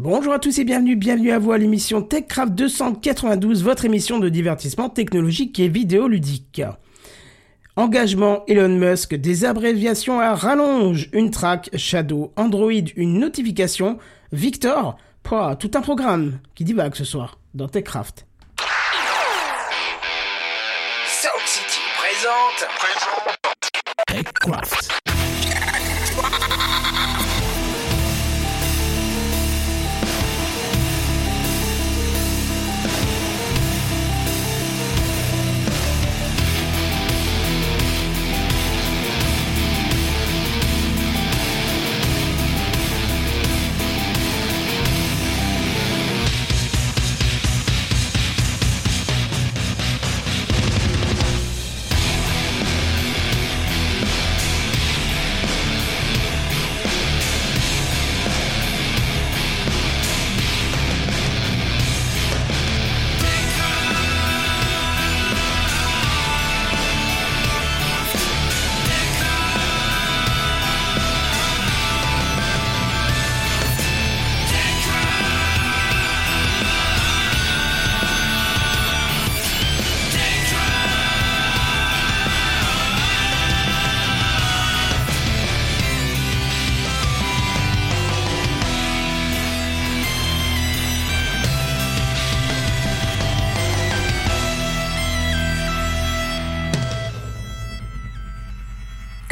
Bonjour à tous et bienvenue, bienvenue à vous à l'émission TechCraft 292, votre émission de divertissement technologique et vidéoludique. Engagement Elon Musk, des abréviations à rallonge, une track, Shadow, Android, une notification, Victor, Pouah, tout un programme qui divague ce soir dans TechCraft. Sound City présente. TechCraft.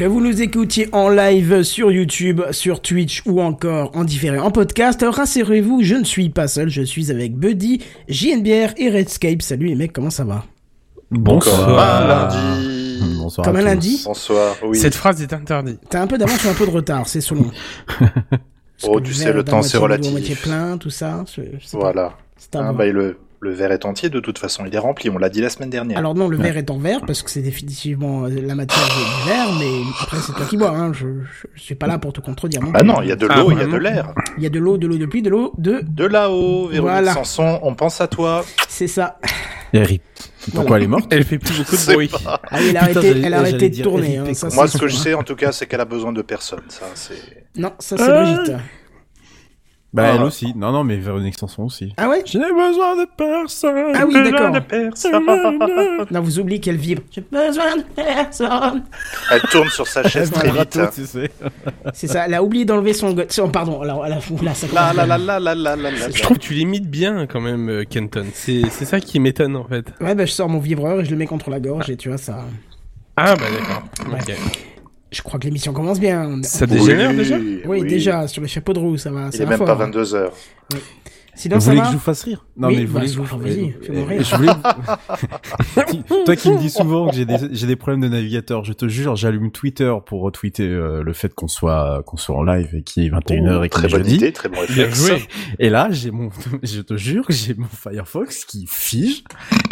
Que vous nous écoutiez en live sur YouTube, sur Twitch ou encore en différé en podcast, rassurez-vous, je ne suis pas seul, je suis avec Buddy, JNBR et Redscape. Salut les mecs, comment ça va? Bonsoir. lundi. Bonsoir. Comme à un tous. lundi? Bonsoir. Oui. Cette phrase est interdite. T'as un peu d'avance ou un peu de retard, c'est selon. Oh, tu sais, le temps, c'est relatif. moitié plein, tout ça. je- je sais pas. Voilà. C'est à Ah, voir. bah, le, le verre est entier de toute façon. Il est rempli. On l'a dit la semaine dernière. Alors non, le verre est en verre parce que c'est définitivement la matière du verre, mais après c'est toi qui bois. Hein. Je, je, je suis pas là pour te contredire. non ah plus. non, il y a de Ah, l'eau, il y a de l'air. Il y a de l'eau, de l'eau de pluie, de l'eau de. De là-haut, Véronique Voilà. Sanson, on pense à toi. C'est ça. Et Rip. Pourquoi elle est morte Elle fait plus beaucoup de bruit. pas- Ah, elle a Putain, arrêté, j'allais- elle a arrêté j'allais de tourner. Hein, ça, Moi, ce que je sais, en tout cas, c'est qu'elle a besoin de personne. Ça, c'est. Non, ça c'est. Brigitte. Bah elle Ah. aussi. Non non mais Véronique Sanson aussi. Ah ouais Je n'ai besoin de personne. Ah oui, d'accord. De personne. Non, vous oubliez qu'elle vibre. J'ai besoin de personne. Elle tourne sur sa chaise très vite. Vibrato, tu sais. C'est ça, elle a oublié d'enlever son... go- son- Pardon, alors, elle a... Là, ça la la la la la la. Je trouve que tu l'imites bien quand même, euh, Kenton. C'est c'est ça qui m'étonne en fait. Ouais, bah je sors mon vibreur et je le mets contre la gorge et tu vois, ça... Ah bah d'accord. Ouais. Ok. Je crois que l'émission commence bien. Ça dégénère Oui, déjà Oui, déjà, sur le chapeau de roue, ça va. Il ça est va même fort. pas 22 heures. Sinon, Vous ça voulez va que je vous fasse rire? Non Oui, mais vous bah, voulez que je vas-y, vous fais-moi rire. Je voulais- Toi qui me dis souvent que j'ai des j'ai des problèmes de navigateur, je te jure, j'allume Twitter pour retweeter euh, le fait qu'on soit qu'on soit en live et qu'il est 21h et qu'il Très est bonne jeudi. idée, très bon réflexe. Et là, j'ai mon, je te jure, j'ai mon Firefox qui fige.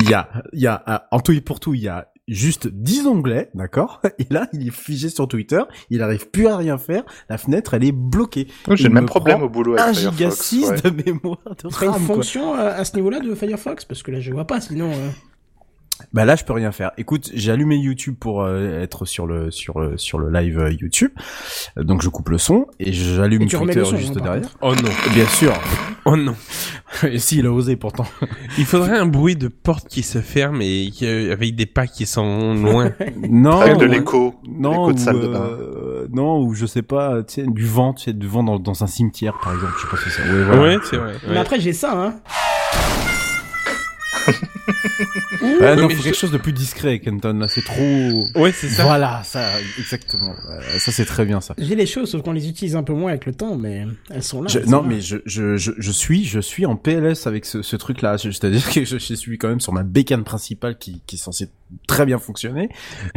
Il y a, il y a, euh, en tout et pour tout, il y a juste 10 onglets, d'accord? Et là, il est figé sur Twitter. Il arrive plus à rien faire. La fenêtre, elle est bloquée. J'ai le même me problème au boulot 1 avec giga Firefox. 6 ouais. de mémoire de C'est une fonction euh, à ce niveau-là de Firefox Parce que là, je vois pas, sinon... euh, Bah là, je peux rien faire. Écoute, j'ai allumé YouTube pour euh, être sur le sur le sur le live euh, YouTube. Euh, Donc je coupe le son et j'allume Twitter le son, juste hein, derrière. Oh non. Bien sûr. Oh non. et si il a osé pourtant. Il faudrait un bruit de porte qui se ferme et qui, euh, avec des pas qui sont loin. Non. Avec de l'écho. Non, L'écho de ou, salle de bain. euh, non, ou je sais pas, tu sais, du vent, tu sais, du vent dans, dans un cimetière, par exemple, je sais pas si c'est. Ouais, voilà. Ouais, c'est vrai. Mais après, j'ai ça, hein. Non, mais faut je- quelque chose de plus discret, Kenton, là, c'est trop... Ouais, c'est ça. Voilà, ça, exactement. Euh, ça, c'est très bien, ça. J'ai les choses, sauf qu'on les utilise un peu moins avec le temps, mais elles sont là. Je- elles sont non, là. mais je, je, je, je suis, je suis en PLS avec ce, ce truc-là. C'est-à-dire que je, je suis quand même sur ma bécane principale qui, qui est censée très bien fonctionner.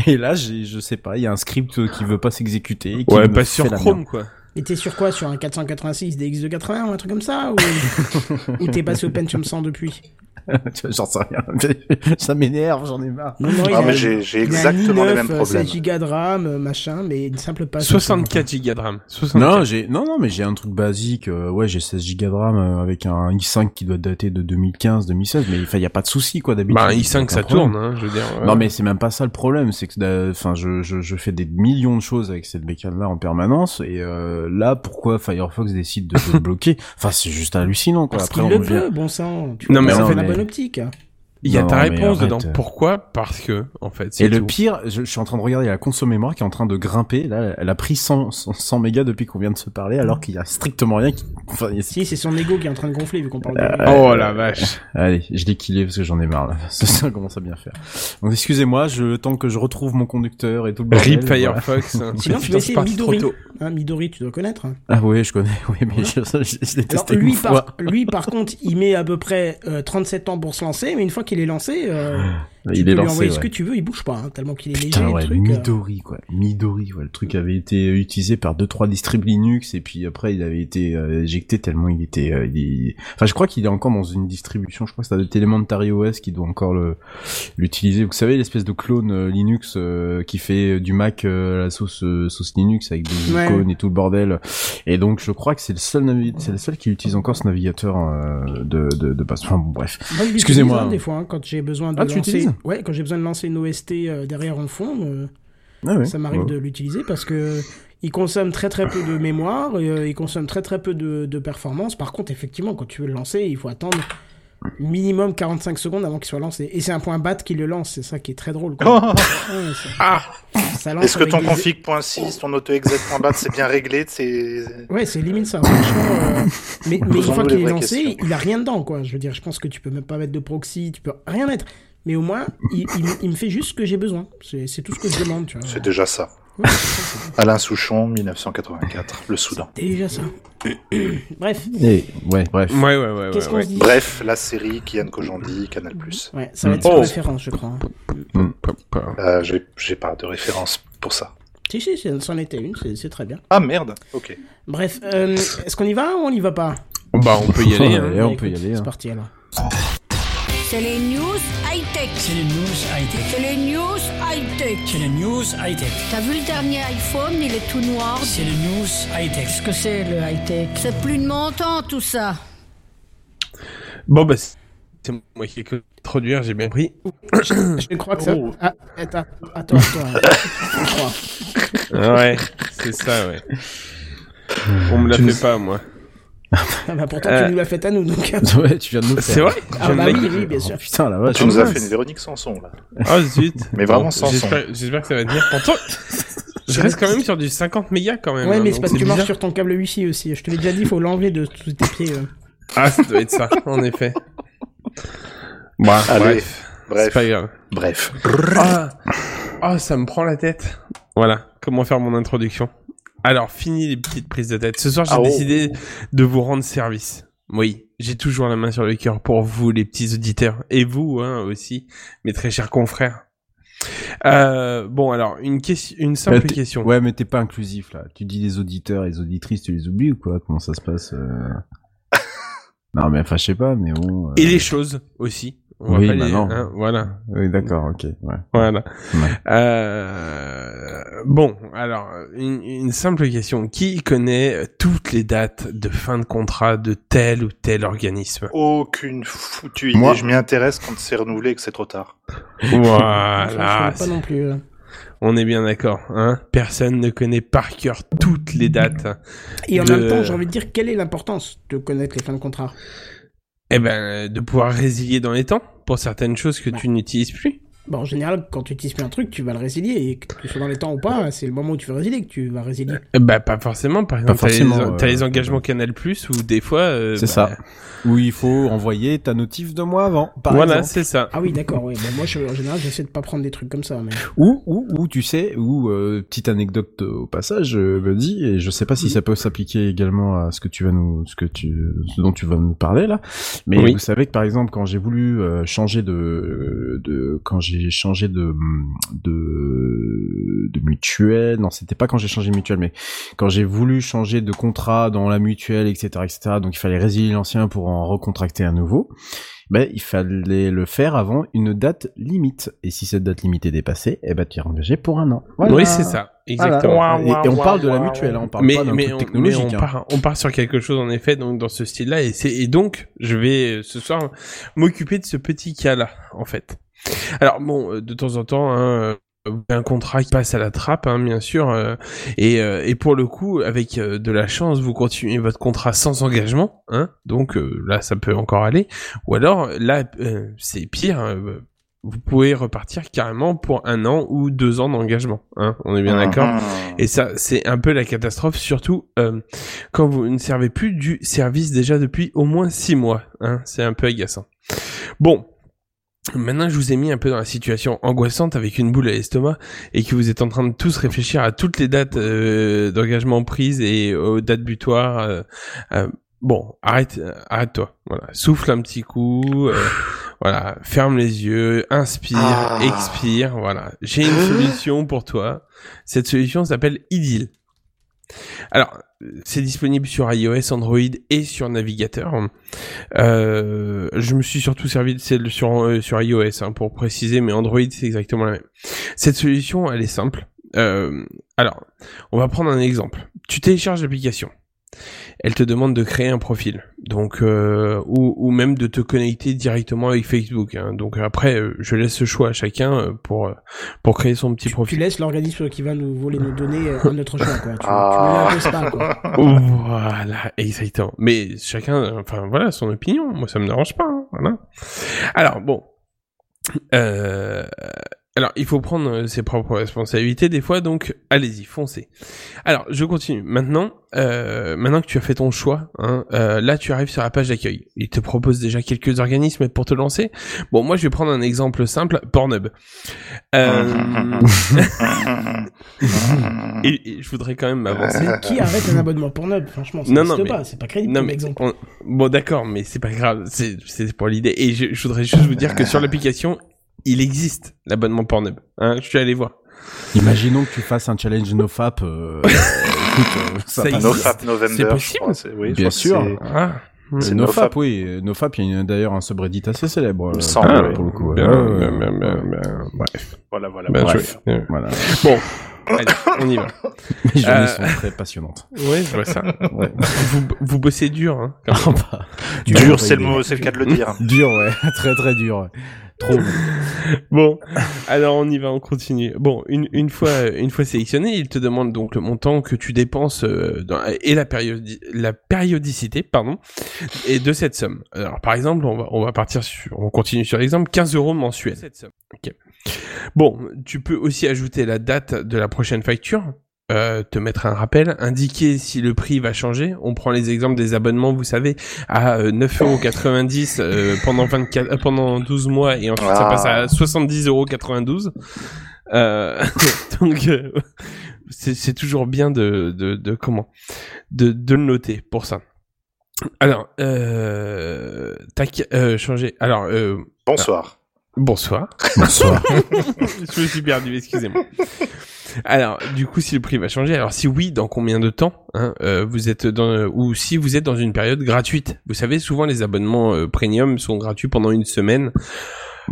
Et là, j'ai, je sais pas, il y a un script qui veut pas s'exécuter. qui Ouais, pas sur Chrome quoi. Et t'es sur quoi? Sur un 486 DX280 ou un truc comme ça? Ou, ou t'es passé au Pentium 100 depuis? J'en sais rien. Ça m'énerve, j'en ai marre. Non, Ah, mais j'ai exactement les i9, mêmes problèmes. 16 Go de RAM, euh, machin, mais une simple page. 64 Go de RAM. 64. Non, j'ai non non mais j'ai un truc basique. euh, ouais, j'ai 16 Go de RAM euh, avec un i5 qui doit dater de 2015, 2016, mais enfin il y a pas de souci quoi d'habitude. Bah, a i5 aucun ça problème. tourne, hein, je veux dire. Non mais c'est même pas ça le problème, c'est que enfin je, je je fais des millions de choses avec cette bécane là en permanence et euh, là pourquoi Firefox décide de, le bloquer? Enfin c'est juste hallucinant quoi. Parce Après qu'il on le veut, bon sang. Tu Non, mais en fait bonne optique. Il y a Non, ta réponse dedans. Pourquoi? Parce que, en fait, c'est Et le tout. pire, je, je suis en train de regarder la console mémoire qui est en train de grimper. Là, elle a pris 100, 100, 100 mégas depuis qu'on vient de se parler, alors qu'il y a strictement rien qui. Enfin, il y a- Si, c'est son ego qui est en train de gonfler vu qu'on parle Euh, de Oh la vache. Allez, je l'ai killé parce que j'en ai marre. Là. Ça, ça commence à bien faire. Donc excusez-moi, je le temps que je retrouve mon conducteur et tout le bordel. Rip voilà. Firefox. hein. Sinon, tu vas essayer Midori. tôt. Hein, Midori, tu dois connaître. hein. Ah oui, je connais. Oui, mais je, je, je l'ai Alors, testé lui une fois. par, lui, par contre, il met à peu près euh, 37 ans pour se lancer, mais une fois qu'il est lancé, euh, tu il peux est lui lancé. envoyer ce ouais. que tu veux, il bouge pas, hein, tellement qu'il est Putain, léger, ouais, le truc. euh. Midori, quoi. Midori, ouais. Le truc avait été utilisé par deux, trois distribs Linux, et puis après, il avait été euh, éjecté tellement il était, euh, il Enfin, je crois qu'il est encore dans une distribution, je crois que c'est Elementary OS qui doit encore le, l'utiliser. Vous savez, l'espèce de clone euh, Linux, euh, qui fait du Mac euh, à la sauce, euh, sauce Linux avec des Ouais. icônes et tout le bordel. Et donc, je crois que c'est le seul navi- c'est le seul qui utilise encore ce navigateur, euh, de, de, de base. Enfin, bon, bref. Excusez-moi. hein, des fois, hein, quand j'ai besoin de Ah, lancer. Ouais, quand j'ai besoin de lancer une OST euh, derrière en fond, euh, Ah ouais. ça m'arrive Ouais. de l'utiliser parce que il consomme très très peu de mémoire, et, euh, il consomme très très peu de, de performance. Par contre, effectivement, quand tu veux le lancer, il faut attendre minimum 45 secondes avant qu'il soit lancé. Et c'est un point bat qui le lance, c'est ça qui est très drôle. quoi. Ouais, ça- Ah ça lance Est-ce que ton des- config.6, ton autoexec.bat, c'est bien réglé c'est... Ouais, c'est limite ça. Franchement, euh, mais, mais une fois qu'il est lancé, questions. il a rien dedans, quoi. Je veux dire, je pense que tu peux même pas mettre de proxy, tu peux rien mettre. Mais au moins, il, il, il me fait juste ce que j'ai besoin. C'est tout ce que je demande, tu vois. C'est déjà ça. Ouais, c'est ça, Alain Souchon, 1984, le Soudan. c'est déjà ça. Bref, Et, ouais, bref. Ouais, ouais, ouais. qu'est-ce ouais, qu'on ouais. se dit? Bref, la série, Kian Kojandi, Canal+. Ouais, ça va être Oh. sans référence, je crois. Pas- pas- Euh, j'ai pas de référence pour ça. Si, si, c'en était une, c'est très bien. Ah merde, ok. Bref, euh, est-ce qu'on y va ou on y va pas? Bah, on peut y aller. hein. Ouais, on peut y aller, C'est hein. parti alors. C'est les news high-tech. C'est les news high-tech. C'est les news high-tech. C'est les news high-tech. T'as vu le dernier iPhone, il est tout noir. C'est les news high-tech. Qu'est-ce que c'est le high-tech? C'est plus de mon temps tout ça. Bon, bah, c'est moi qui ai introduire, j'ai bien pris. Je crois que ça. Oh. Ah, attends, attends, attends. Ouais, c'est ça, ouais. On me la fait pas, moi. Ah bah pourtant, Euh. tu nous l'as fait à nous, donc. Ouais, tu viens de nous C'est vrai Ah bah oui, bien sûr. Oh, putain, la vache. Tu nous as fait une Véronique Sanson, là. Ah, zut. Mais vraiment Bon, sans J'espère j'espère que ça va tenir. Pourtant, je reste quand même sur du 50 mégas quand même. Ouais, hein, mais c'est parce que tu marches sur ton câble Wi-Fi aussi. Je te l'ai déjà dit, il faut l'enlever de tous tes pieds. euh. Ah, ça doit être ça, en effet. Allez, bref. C'est Bref, pas grave. bref. Ah, ah, ça me prend la tête. Voilà, comment faire mon introduction? Alors, fini les petites prises de tête. Ce soir, j'ai Ah, oh. décidé de vous rendre service. Oui, j'ai toujours la main sur le cœur pour vous, les petits auditeurs, et vous hein, aussi, mes très chers confrères. Euh, bon, alors, une, question, une simple Ouais, t'es- question. Ouais, mais t'es pas inclusif là. Tu dis les auditeurs et les auditrices, tu les oublies ou quoi? Comment ça se passe euh? Non, mais enfin, je sais pas, mais bon. euh, Et les choses aussi. On va Oui, pas bah les- non. hein, voilà. Oui, d'accord, ok. Ouais. Voilà. Ouais. Euh, bon, alors, une, une simple question. Qui connaît toutes les dates de fin de contrat de tel ou tel organisme? Aucune foutue idée. Moi- Je m'y intéresse quand c'est renouvelé et que c'est trop tard. Voilà. Je pas non plus. euh. On est bien d'accord, hein Personne ne connaît par cœur toutes les dates. Et en De- même temps, j'ai envie de dire, quelle est l'importance de connaître les fins de contrat? Eh ben, de pouvoir résilier dans les temps pour certaines choses que tu n'utilises plus. Bon, en général, quand tu utilises plus un truc, tu vas le résilier. Et que tu sois dans les temps ou pas, c'est le moment où tu veux résilier que tu vas résilier. Eh Ben, pas forcément. Par exemple, t'as les, forcément, t'as euh, les engagements Canal Plus où des fois. euh, C'est bah, ça. Où il faut envoyer ta notif de mois avant, par voilà, c'est ça. Ah oui, d'accord, oui. Bon, moi, je, en général, j'essaie de pas prendre des trucs comme ça. Mais... Ou, ou, ou tu sais, ou euh, petite anecdote euh, au passage, euh, me dit, et je sais pas si ça peut s'appliquer également à ce que tu vas nous, ce que tu, ce dont tu vas nous parler là, mais Oui. vous savez que par exemple quand j'ai voulu euh, changer de, de, quand j'ai j'ai changé de de de mutuelle. Non, c'était pas quand j'ai changé de mutuelle, mais quand j'ai voulu changer de contrat dans la mutuelle, etc., etc. Donc il fallait résilier l'ancien pour en recontracter un nouveau. Ben, il fallait le faire avant une date limite. Et si cette date limite est dépassée, eh ben, tu es engagé pour un an. Voilà. Oui, c'est ça, exactement. Voilà. Et, et on parle de la mutuelle, hein, on parle mais, pas d'un mais, truc on, technologique. mais on, hein. part, on part sur quelque chose en effet donc dans ce style-là et donc je vais euh, ce soir m'occuper de ce petit cas-là en fait. Alors bon, euh, de temps en temps, hein, euh, un contrat qui passe à la trappe, hein, bien sûr, euh, et, euh, et pour le coup, avec euh, de la chance, vous continuez votre contrat sans engagement, hein, donc euh, là, ça peut encore aller, ou alors là, euh, c'est pire. vous pouvez repartir carrément pour un an ou deux ans d'engagement. Hein, on est bien d'accord. Mhm. Et ça, c'est un peu la catastrophe, surtout euh, quand vous ne servez plus du service déjà depuis au moins six mois. Hein, c'est un peu agaçant. Bon. Maintenant, je vous ai mis un peu dans la situation angoissante avec une boule à l'estomac et que vous êtes en train de tous réfléchir à toutes les dates euh, d'engagement prises et aux dates butoirs. euh, euh, bon, arrête, euh, arrête-toi. Voilà, souffle un petit coup. euh, voilà, ferme les yeux, inspire, Ah. expire. Voilà, j'ai une solution pour toi. Cette solution s'appelle Idyll. Alors, c'est disponible sur iOS, Android et sur navigateur. Euh, je me suis surtout servi de celle sur, euh, sur iOS hein, pour préciser, mais Android c'est exactement la même. Cette solution, elle est simple. Euh, alors, on va prendre un exemple. Tu télécharges l'application. Elle te demande de créer un profil, donc euh, ou, ou même de te connecter directement avec Facebook. hein. Donc après, euh, je laisse ce choix à chacun euh, pour euh, pour créer son petit Tu profil. laisses l'organisme qui va nous voler nos données un autre choix, quoi. Tu, Ah. tu ne l'imposes pas, quoi. Voilà, exactement. Mais chacun, enfin voilà, son opinion. Moi, ça me dérange pas. hein, voilà. Alors bon, euh, alors il faut prendre euh, ses propres responsabilités des fois. Donc allez-y, foncez. Alors je continue. Maintenant, euh, maintenant que tu as fait ton choix, hein, euh, là tu arrives sur la page d'accueil. Il te propose déjà quelques organismes pour te lancer. Bon, moi je vais prendre un exemple simple. Pornhub. Euh, et, et je voudrais quand même m'avancer. Qui arrête un abonnement Pornhub? Franchement, ça Non, n'existe non, mais- pas. C'est pas crédible Non comme mais exemple. on- bon d'accord, mais c'est pas grave, c'est c'est pour l'idée. Et je, je voudrais juste vous dire que sur l'application, il existe l'abonnement Pornhub. Hein, je suis allé voir. Imaginons que tu fasses un challenge nofap. Euh, écoute, euh, ça, Ça. NoFap November. C'est possible oui, Bien sûr. c'est- Ah, nofap, oui. euh, Nofap, il y a d'ailleurs un subreddit assez célèbre. Il me semble, pour- oui. pour le coup. bien, ouais, ouais, bien, ouais. bien, bien, bien, bref. Voilà, voilà. Ben, bref. je- Voilà. Bon, allez, on y va. Les journées Euh, sont très passionnantes. Ouais, je vois ça. Ouais. Vous, vous bossez dur, hein. quand même. Ah bah, Dur, c'est le mot, c'est le cas de le dire. Dur, ouais. très très dur. ouais. Trop. Bon, alors on y va, on continue. Bon, une, une fois une fois sélectionné, il te demande donc le montant que tu dépenses euh, dans- et la périodi la périodicité, pardon, et de cette somme. Alors par exemple, on va on va partir sur, on continue sur l'exemple, 15 euros mensuels. Ok. Bon, tu peux aussi ajouter la date de la prochaine facture. Euh, te mettre un rappel, indiquer si le prix va changer. On prend les exemples des abonnements, vous savez, à euh, 9,90€ euh, pendant 24, euh, pendant 12 mois et ensuite ça Ah. passe à 70,92€. Euh, donc euh, c'est c'est toujours bien de, de, de comment de, de le noter pour ça. Alors, euh, tac, euh, changer. Alors, euh, Bonsoir. Bonsoir. Bonsoir. Je me suis perdu, excusez-moi. Alors, du coup, si le prix va changer, alors si oui, dans combien de temps hein, euh, vous êtes dans, ou si vous êtes dans une période gratuite? Vous savez, souvent les abonnements euh, premium sont gratuits pendant une semaine.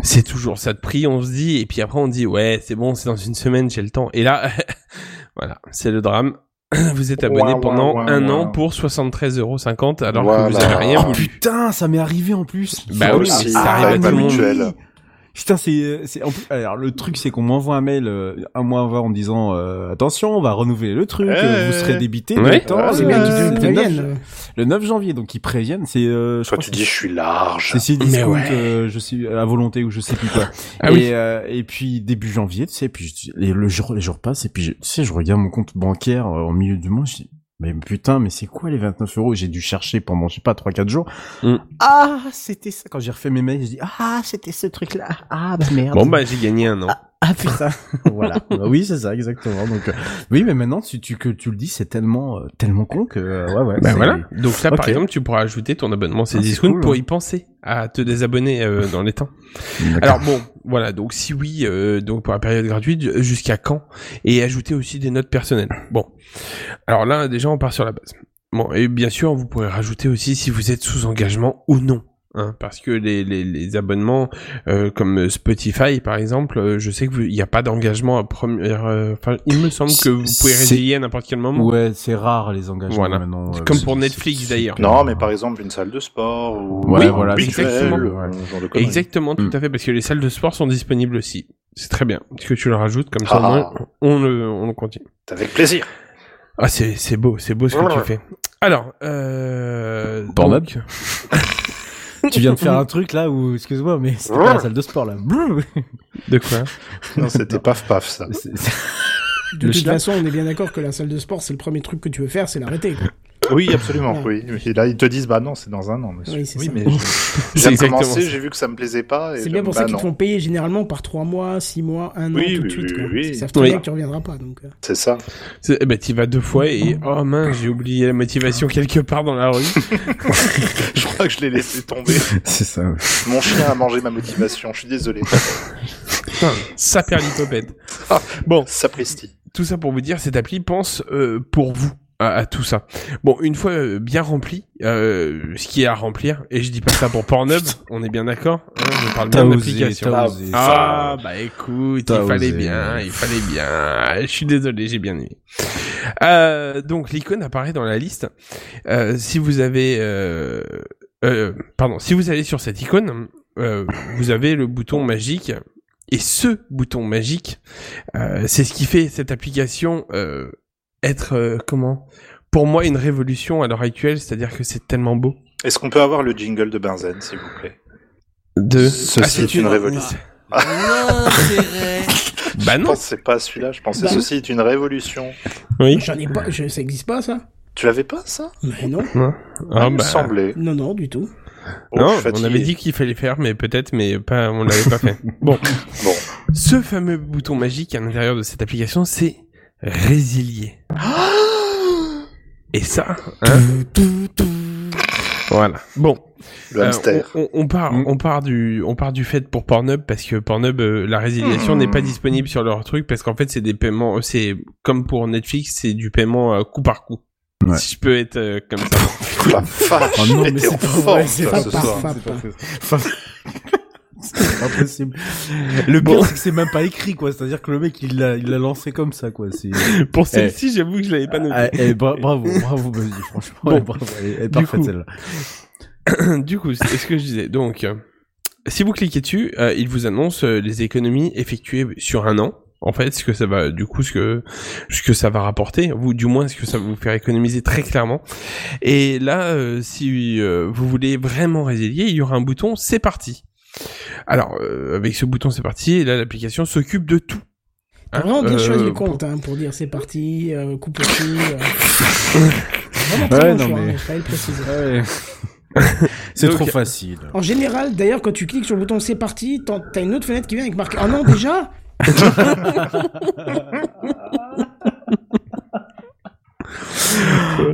C'est toujours ça de prix, on se dit, et puis après on dit ouais, c'est bon, c'est dans une semaine, j'ai le temps. Et là, voilà, c'est le drame. Vous êtes abonné pendant un an pour 73,50€ alors Voilà. que vous avez rien Oh voulu. putain, ça m'est arrivé en plus. Bah oui, ça arrive à tout le monde. Putain, c'est, c'est, en plus, alors, le truc, c'est qu'on m'envoie un mail, euh, un mois avant en disant, euh, attention, on va renouveler le truc, euh, vous serez débité Ouais. de temps, Ouais, C'est Euh, euh, le, 9, préviennent. le 9 janvier, donc ils préviennent, c'est, euh, je Toi, crois tu dis, je suis large. c'est c'est Mais discount, ouais. euh, je sais, à volonté ou je sais plus quoi. Ah et, oui. euh, et puis début janvier, tu sais, puis je- et le jour, les jours passent, et puis je, tu sais, je regarde mon compte bancaire euh, au milieu du mois, je dis, mais putain, mais c'est quoi les 29 euros? J'ai dû chercher pendant, je sais pas, 3-4 jours. Mm. Ah, c'était ça. Quand j'ai refait mes mails, je dis, ah, c'était ce truc-là. Ah, bah merde. Bon bah j'ai gagné un an. Ah putain, voilà. Bah oui, c'est ça, exactement. Donc, euh, oui, mais maintenant, tu, tu, que tu le dis, c'est tellement, euh, tellement con que, euh, ouais, ouais. Ben c'est- voilà. Donc là, par exemple, tu pourras ajouter ton abonnement Ah, c'est Cdiscount cool. pour y penser à te désabonner euh, dans les temps. Alors bon, voilà. Donc si oui, euh, donc pour la période gratuite, jusqu'à quand? Et ajouter aussi des notes personnelles. Bon. Alors là, déjà, on part sur la base. Bon, et bien sûr, vous pourrez rajouter aussi si vous êtes sous engagement ou non. Hein, parce que les, les, les abonnements euh, comme Spotify par exemple, euh, je sais qu'il n'y a pas d'engagement à première. euh, Enfin, il me semble que vous pouvez résilier à n'importe quel moment. Ouais, c'est rare les engagements Voilà. maintenant. euh, Comme pour Netflix d'ailleurs. Non, mais par exemple, une salle de sport ou Ouais, ou voilà, exactement. Ouais. ce genre de conneries. Exactement, tout Mm. à fait, parce que les salles de sport sont disponibles aussi. C'est très bien que tu le rajoutes, comme ça Ah. on le, on le continue. Avec plaisir. Ah, c'est, c'est beau, c'est beau ce que tu fais. Alors, euh... Pornhub Tu viens de faire un truc là où, excuse-moi, mais c'était pas la salle de sport là. De quoi Non, c'était paf paf ça. De Le toute façon, on est bien d'accord que la salle de sport, c'est le premier truc que tu veux faire, c'est l'arrêter. Oui, absolument, Ouais. oui. Et là, ils te disent, bah non, c'est dans un an, monsieur. Oui, c'est ça. mais j'ai commencé, j'ai vu que ça me plaisait pas. C'est bien pour bah ça qu'ils te font payer généralement par 3 mois, 6 mois, 1 an Oui, tout de oui, suite. oui, quoi. oui. Ils savent très Oui. bien que tu reviendras pas. Donc, euh. C'est ça. Eh ben, t'y vas deux fois et, oh mince, j'ai oublié la motivation quelque part dans la rue. Je crois que je l'ai laissé tomber. C'est ça. ouais. Mon chien a mangé ma motivation. Je suis désolé. Putain, l'hypopète. Bon, Sapristi. tout ça pour vous dire, cette appli pense euh, pour vous à, à tout ça. Bon, une fois euh, bien rempli, euh, ce qui est à remplir, et je dis pas ça pour Pornhub, on est bien d'accord hein, Je parle bien d'application. Ah. Ah, bah écoute, il fallait osé. bien, il fallait bien. Je suis désolé, j'ai bien aimé. Euh, donc l'icône apparaît dans la liste. Euh, si vous avez, euh, euh, pardon, si vous allez sur cette icône, euh, vous avez le bouton magique. Et ce bouton magique, euh, c'est ce qui fait cette application euh, être euh, comment? Pour moi, une révolution à l'heure actuelle. C'est-à-dire que c'est tellement beau. Est-ce qu'on peut avoir le jingle de Benzen, s'il vous plaît? De Ceci c'est est une révolution. Bah Je non. que c'est pas celui-là. Je pensais Bah. ceci est une révolution. Oui. J'en ai pas, je, ça existe pas ça? Tu l'avais pas ça? Mais non, Ah, Il me bah. semblait. non, non, du tout. Oh, non, je on avait dit qu'il fallait faire, mais peut-être, mais pas, on l'avait pas fait. Bon. Bon. Ce fameux bouton magique à l'intérieur de cette application, c'est résilier. Et ça, hein Voilà. Bon. Le Euh, hamster. on, on- on part, Mm. on part du, on part du fait pour Pornhub parce que Pornhub, euh, la résiliation Mm. n'est pas disponible sur leur truc parce qu'en fait c'est des paiements, c'est comme pour Netflix, c'est du paiement euh, coup par coup. Ouais. Si je peux être euh, comme ça. La vache, Oh non, mais c'est en pas vrai, c'est C'est pas possible. Le pire, c'est que c'est même pas écrit, quoi. C'est-à-dire que le mec, il l'a, il l'a lancé comme ça, quoi. C'est... Pour celle-ci, j'avoue que je l'avais pas noté. Ah, eh, bra- bravo, bravo, vas-y, franchement. Bon. ouais, bravo, elle est- parfaite, coup. celle-là. du coup, c'est ce que je disais. Donc, euh, si vous cliquez dessus, euh, il vous annonce euh, les économies effectuées sur un an. En fait, ce que ça va, du coup, ce que ce que ça va rapporter, ou du moins ce que ça va vous faire économiser très clairement. Et là, euh, si vous voulez vraiment résilier, il y aura un bouton c'est parti. Alors, euh, avec ce bouton c'est parti, là l'application s'occupe de tout. Hein, vraiment bien euh, choisi le compte hein, pour dire c'est parti, euh, coupe euh. Vraiment très Ouais, bon non, choix, mais- hein, le préciser. c'est Donc- trop facile. En général, d'ailleurs, quand tu cliques sur le bouton c'est parti, t'en- t'as une autre fenêtre qui vient avec marqué Ah non, déjà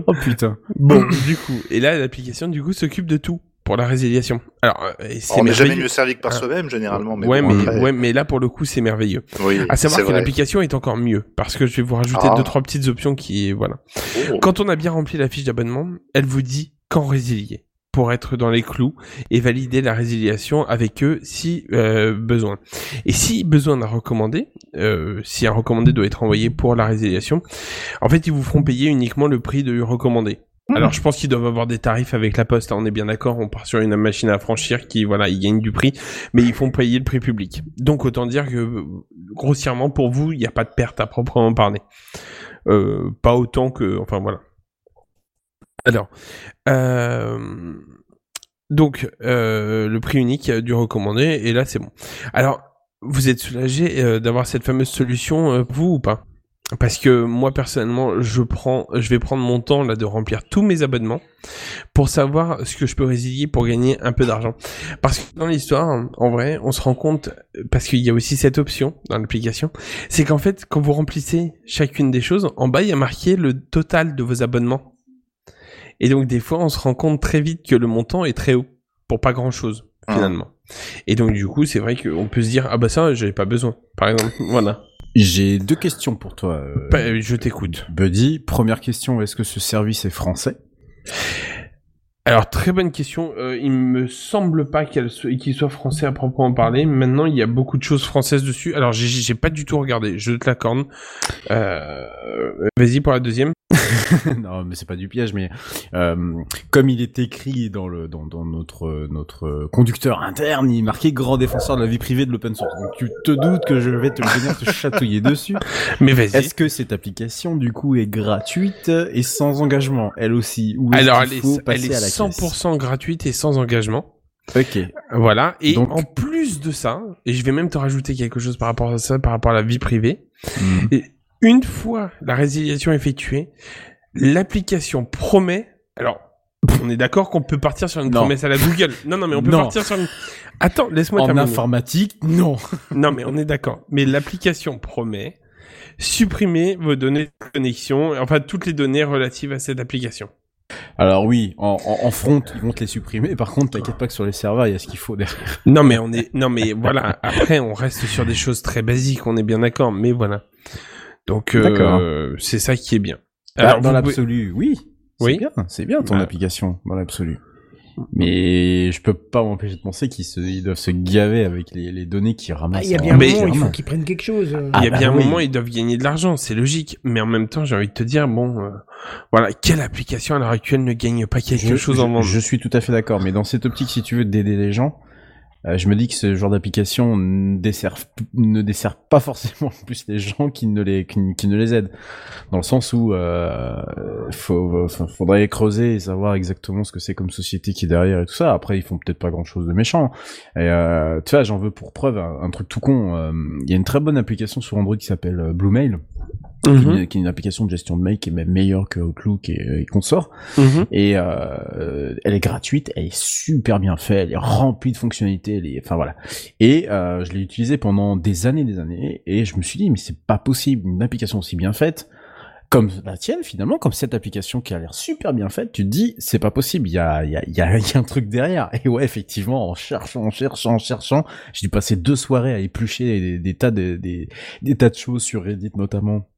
Oh putain. Bon, du coup, et là l'application du coup s'occupe de tout pour la résiliation. Alors, euh, c'est On n'est jamais mieux servi que par Ah. soi-même, généralement. Mais ouais, bon, mais après- ouais, mais là pour le coup c'est merveilleux. Oui, À savoir que l'application est encore mieux parce que je vais vous rajouter Ah. deux trois petites options qui voilà. Oh. Quand on a bien rempli la fiche d'abonnement, elle vous dit quand résilier pour être dans les clous et valider la résiliation avec eux si euh, besoin. Et si besoin d'un recommandé, euh, si un recommandé doit être envoyé pour la résiliation, en fait ils vous feront payer uniquement le prix de recommandé. Alors je pense qu'ils doivent avoir des tarifs avec la poste, hein, on est bien d'accord, on part sur une machine à franchir qui voilà, ils gagnent du prix, mais ils font payer le prix public. Donc autant dire que grossièrement pour vous, il n'y a pas de perte à proprement parler. Euh, pas autant que enfin voilà. Alors euh, donc euh, le prix unique du recommandé et là c'est bon. Alors vous êtes soulagé euh, d'avoir cette fameuse solution vous ou pas? Parce que moi personnellement, je prends, je vais prendre mon temps là de remplir tous mes abonnements pour savoir ce que je peux résilier pour gagner un peu d'argent. Parce que dans l'histoire, en vrai, on se rend compte parce qu'il y a aussi cette option dans l'application, c'est qu'en fait, quand vous remplissez chacune des choses, en bas il y a marqué le total de vos abonnements. Et donc des fois, on se rend compte très vite que le montant est très haut pour pas grand chose finalement. Et donc du coup, c'est vrai qu'on peut se dire ah bah ça, j'avais pas besoin. Par exemple, voilà. J'ai deux questions pour toi, euh, Bah, je t'écoute. Buddy. Première question, est-ce que ce service est français? Alors très bonne question. Euh, il me semble pas qu'elle soit- qu'il soit français à proprement parler. Maintenant, il y a beaucoup de choses françaises dessus. Alors j'ai- pas du tout regardé. Je te l'accorde. Euh, Vas-y pour la deuxième. non, mais c'est pas du piège, mais euh, comme il est écrit dans le dans, dans notre notre conducteur interne, il est marqué grand défenseur de la vie privée de l'open source. Donc tu te doutes que je vais te venir te chatouiller dessus. Mais vas-y. Est-ce que cette application du coup est gratuite et sans engagement, elle aussi ou est-ce Alors qu'il elle est, faut elle passer est à la 100% gratuite et sans engagement. Ok. Voilà. Et Donc- en plus de ça, et je vais même te rajouter quelque chose par rapport à ça, par rapport à la vie privée. Mhm. Et une fois la résiliation effectuée, l'application promet. Alors, on est d'accord qu'on peut partir sur une Non. promesse à la Google. Non, non, mais on peut Non. partir sur une. Attends, laisse-moi En terminer. informatique, non. Non, mais on est d'accord. Mais l'application promet supprimer vos données de connexion, enfin toutes les données relatives à cette application. Alors oui, en, en, en front, ils vont te les supprimer. Par contre, t'inquiète pas que sur les serveurs, il y a ce qu'il faut derrière. Non, mais on est, non, mais voilà. Après, on reste sur des choses très basiques, on est bien d'accord. Mais voilà. Donc, euh, c'est ça qui est bien. Alors, vous dans pouvez- l'absolu, oui. C'est Oui. bien, c'est bien ton application, dans l'absolu. Mais je peux pas m'empêcher de penser qu'ils se, ils doivent se gaver avec les, les données qu'ils Ah, ramassent. Il y a en- bien un moment, il faut qu'ils prennent quelque chose. euh. Ah, il y a bah bien un oui. moment, ils doivent gagner de l'argent, c'est logique. Mais en même temps, j'ai envie de te dire, bon, euh, voilà, quelle application à l'heure actuelle ne gagne pas quelque je, chose je- en vente? je suis tout à fait d'accord, mais dans cette optique, si tu veux d'aider les gens, euh, je me dis que ce genre d'application ne dessert, pas forcément plus les gens qui ne les, qui, ne les aident. Dans le sens où euh, faudrait creuser et savoir exactement ce que c'est comme société qui est derrière et tout ça. Après, ils font peut-être pas grand-chose de méchant. Et euh, tu vois, j'en veux pour preuve un, truc tout con. euh, Il y a une très bonne application sur Android qui s'appelle euh, Qui, est Mhm, une- qui est une application de gestion de mail qui est même meilleure que Outlook et, et consorts. mhm. Et euh, elle est gratuite, elle est super bien faite, elle est remplie de fonctionnalités, elle est... enfin voilà. Et euh, je l'ai utilisée pendant des années, des années, et je me suis dit mais c'est pas possible une application aussi bien faite comme la tienne finalement, comme cette application qui a l'air super bien faite. Tu te dis c'est pas possible, il y a y a, y, a, y a un truc derrière. Et ouais effectivement en cherchant, en cherchant, en cherchant, j'ai dû passer deux soirées à éplucher des, des tas de des, des tas de choses sur Reddit notamment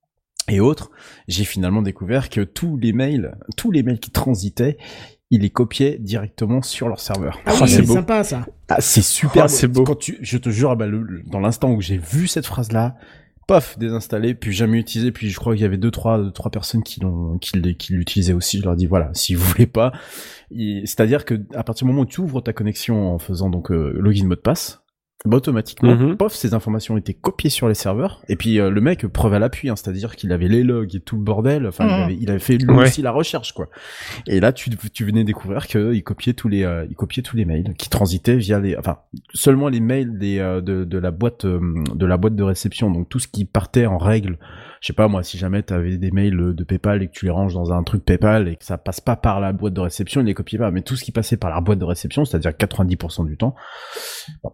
et autres, j'ai finalement découvert que tous les mails, tous les mails qui transitaient, ils les copiaient directement sur leur serveur. Ah Oh, oui, c'est sympa ça. Ah, c'est super. Oh, c'est beau. Quand tu, je te jure, ah bah, le- le- dans l'instant où j'ai vu cette phrase-là, paf, désinstallé, puis jamais utilisé, puis je crois qu'il y avait deux, trois, deux, trois personnes qui l'ont, qui, l'utilisaient aussi. Je leur dis voilà, si vous voulez pas, c'est-à-dire que à partir du moment où tu ouvres ta connexion en faisant donc euh, login mot de passe, bah, automatiquement, Mhm. pof, ces informations étaient copiées sur les serveurs. Et puis euh, le mec, preuve à l'appui, hein, c'est-à-dire qu'il avait les logs et tout le bordel. Enfin, il, Mhm. avait, il avait fait lui Ouais. aussi la recherche, quoi. Et là, tu, tu venais découvrir qu'il copiait tous les, euh, il copiait tous les mails qui transitaient via les, enfin, seulement les mails des, euh, de, de la boîte, euh, de la boîte de réception. Donc tout ce qui partait en règle. Je sais pas moi, si jamais t'avais des mails de PayPal et que tu les ranges dans un truc PayPal et que ça passe pas par la boîte de réception, il les copiait pas. Mais tout ce qui passait par la boîte de réception, c'est-à-dire 90% du temps,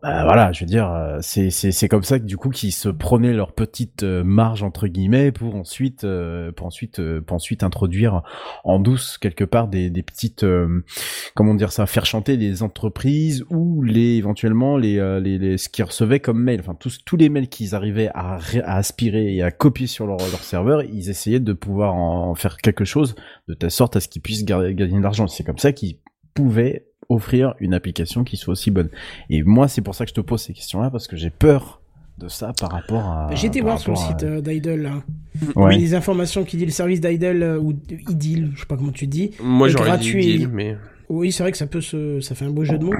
bah, voilà, je veux dire, euh, c'est c'est comme ça que du coup qu'ils se prenaient leur petite euh, marge entre guillemets pour ensuite euh, pour ensuite euh, pour ensuite introduire en douce quelque part des des petites euh, comment dire ça faire chanter les entreprises ou les éventuellement les euh, les, les ce qu'ils recevaient comme mail enfin tous tous les mails qu'ils arrivaient à, à aspirer et à copier sur leur leur serveur ils essayaient de pouvoir en faire quelque chose de telle sorte à ce qu'ils puissent gagner de l'argent c'est comme ça qu'ils pouvaient offrir une application qui soit aussi bonne et moi c'est pour ça que je te pose ces questions là parce que j'ai peur de ça par rapport à J'ai été par voir sur le rapport à- site euh, d'Idle. là. Ouais. Il y a des informations qui dit le service d'Idle euh, ou Idil, je sais pas comment tu dis. Moi, j'aurais dit gratuit. deal, mais Oui, c'est vrai que ça peut se, ça fait un beau jeu de mots.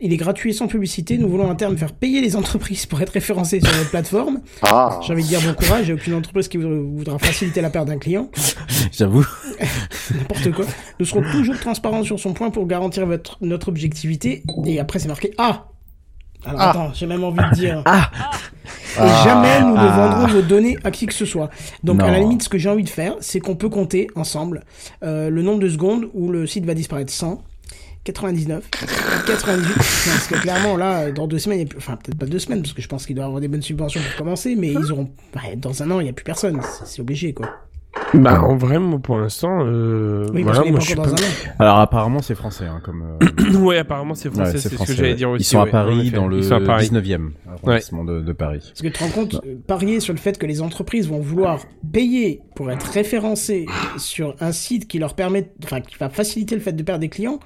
Il est gratuit et sans publicité. Nous voulons à terme faire payer les entreprises pour être référencées sur notre plateforme. Ah, J'ai envie de dire bon courage. J'ai aucune entreprise qui voudra faciliter la perte d'un client. j'avoue N'importe quoi. Nous serons toujours transparents sur son point pour garantir votre, notre objectivité. Et après, c'est marqué Ah! Alors Ah. attends, j'ai même envie de dire. ah Et Ah, jamais nous ne ah. vendrons vos données à qui que ce soit. Donc à la limite, ce que j'ai envie de faire, c'est qu'on peut compter ensemble euh, le nombre de secondes où le site va disparaître 100, 99, 98. parce que clairement, là, dans deux semaines, il y a plus... enfin peut-être pas deux semaines, parce que je pense qu'il doit avoir des bonnes subventions pour commencer, mais ils auront... ouais, dans un an, il n'y a plus personne. C'est- obligé, quoi. Bah, en vrai, moi, pour l'instant, euh, Oui, voilà, moi, je suis pas. Alors apparemment c'est français hein, comme. euh, ouais, apparemment, c'est français, ouais, c'est ce que j'allais ouais. dire aussi. Ils sont à ouais, Paris effet. dans le Ils sont à Paris. 19e arrondissement de, de Paris. Parce que tu te rends compte, euh, parier sur le fait que les entreprises vont vouloir payer pour être référencées sur un site qui leur permet, enfin, qui va faciliter le fait de perdre des clients,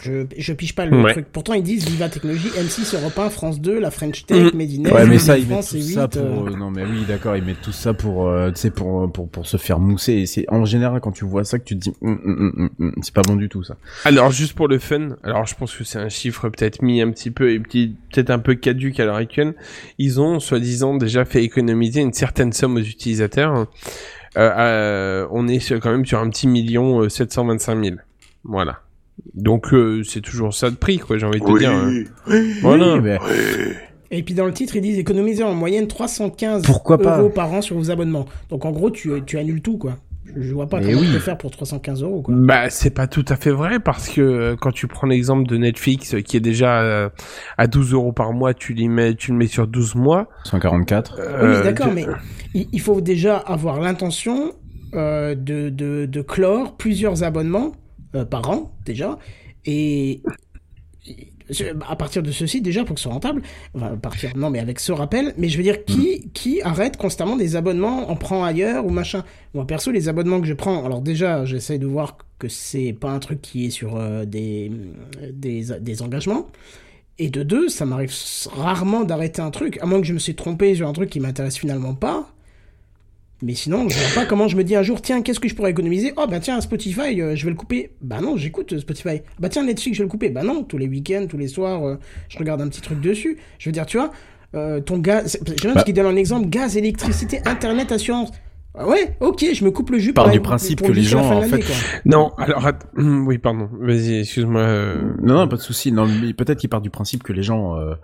je, je pige pas le Ouais. truc. Pourtant, ils disent Viva Technologie, M6, Europe 1, France 2, la French Tech. Made in Ouais, mais ça, ils mettent France, tout C8, ça pour. euh, euh, non, mais oui, d'accord, ils mettent tout ça pour, euh, tu sais, pour, pour, pour se faire mousser. Et c'est en général quand tu vois ça que tu te dis, Hum, hum, hum, hum, hum, c'est pas bon du tout ça. Alors, juste pour le fun, alors je pense que c'est un chiffre peut-être mis un petit peu, et petit- peut-être un peu caduque à l'heure actuelle. Ils ont, soi-disant, déjà fait économiser une certaine somme aux utilisateurs. Euh, euh, on est sur- quand même sur un petit million euh, 725 000. Voilà. Donc, euh, c'est toujours ça de prix, quoi, j'ai envie de te dire. hein. Voilà. Oui, mais Et puis dans le titre, ils disent économiser en moyenne 315 Pourquoi pas euros par an sur vos abonnements. Donc en gros, tu, tu annules tout, quoi. Je, vois pas Mais comment oui. tu peux faire pour 315 euros, quoi. Bah, c'est pas tout à fait vrai parce que euh, quand tu prends l'exemple de Netflix euh, qui est déjà euh, à 12 euros par mois, tu les mets, tu le mets sur 12 mois. 144. Oui, d'accord, tu- mais il, il faut déjà avoir l'intention euh, de, de, de clore plusieurs abonnements euh, par an, déjà. Et à partir de ceci, déjà, pour que ce soit rentable, enfin, à partir, non, mais avec ce rappel, mais je veux dire, qui, qui arrête constamment des abonnements, en prend ailleurs ou machin? Moi, perso, les abonnements que je prends, alors déjà, j'essaie de voir que c'est pas un truc qui est sur euh, des, des, des engagements. Et de deux, ça m'arrive rarement d'arrêter un truc, à moins que je me suis trompé sur un truc qui m'intéresse finalement pas. Mais sinon, je vois pas comment je me dis un jour, tiens, qu'est-ce que je pourrais économiser? Oh, bah tiens, Spotify, euh, je vais le couper. Bah non, j'écoute euh, Spotify. Bah tiens, Netflix, je vais le couper. Bah non, tous les week-ends, tous les soirs, euh, je regarde un petit truc dessus. Je veux dire, tu vois, euh, ton gaz... J'ai même Bah. ce qui donne un exemple, gaz, électricité, internet, assurance. Ah ouais, ok, je me coupe le jus Part pour du principe pour que le les gens, en fait, quoi. Non, alors att- hum, oui, pardon. Vas-y, excuse-moi. euh, Non, non, pas de souci. Non, peut-être qu'il part du principe que les gens, euh,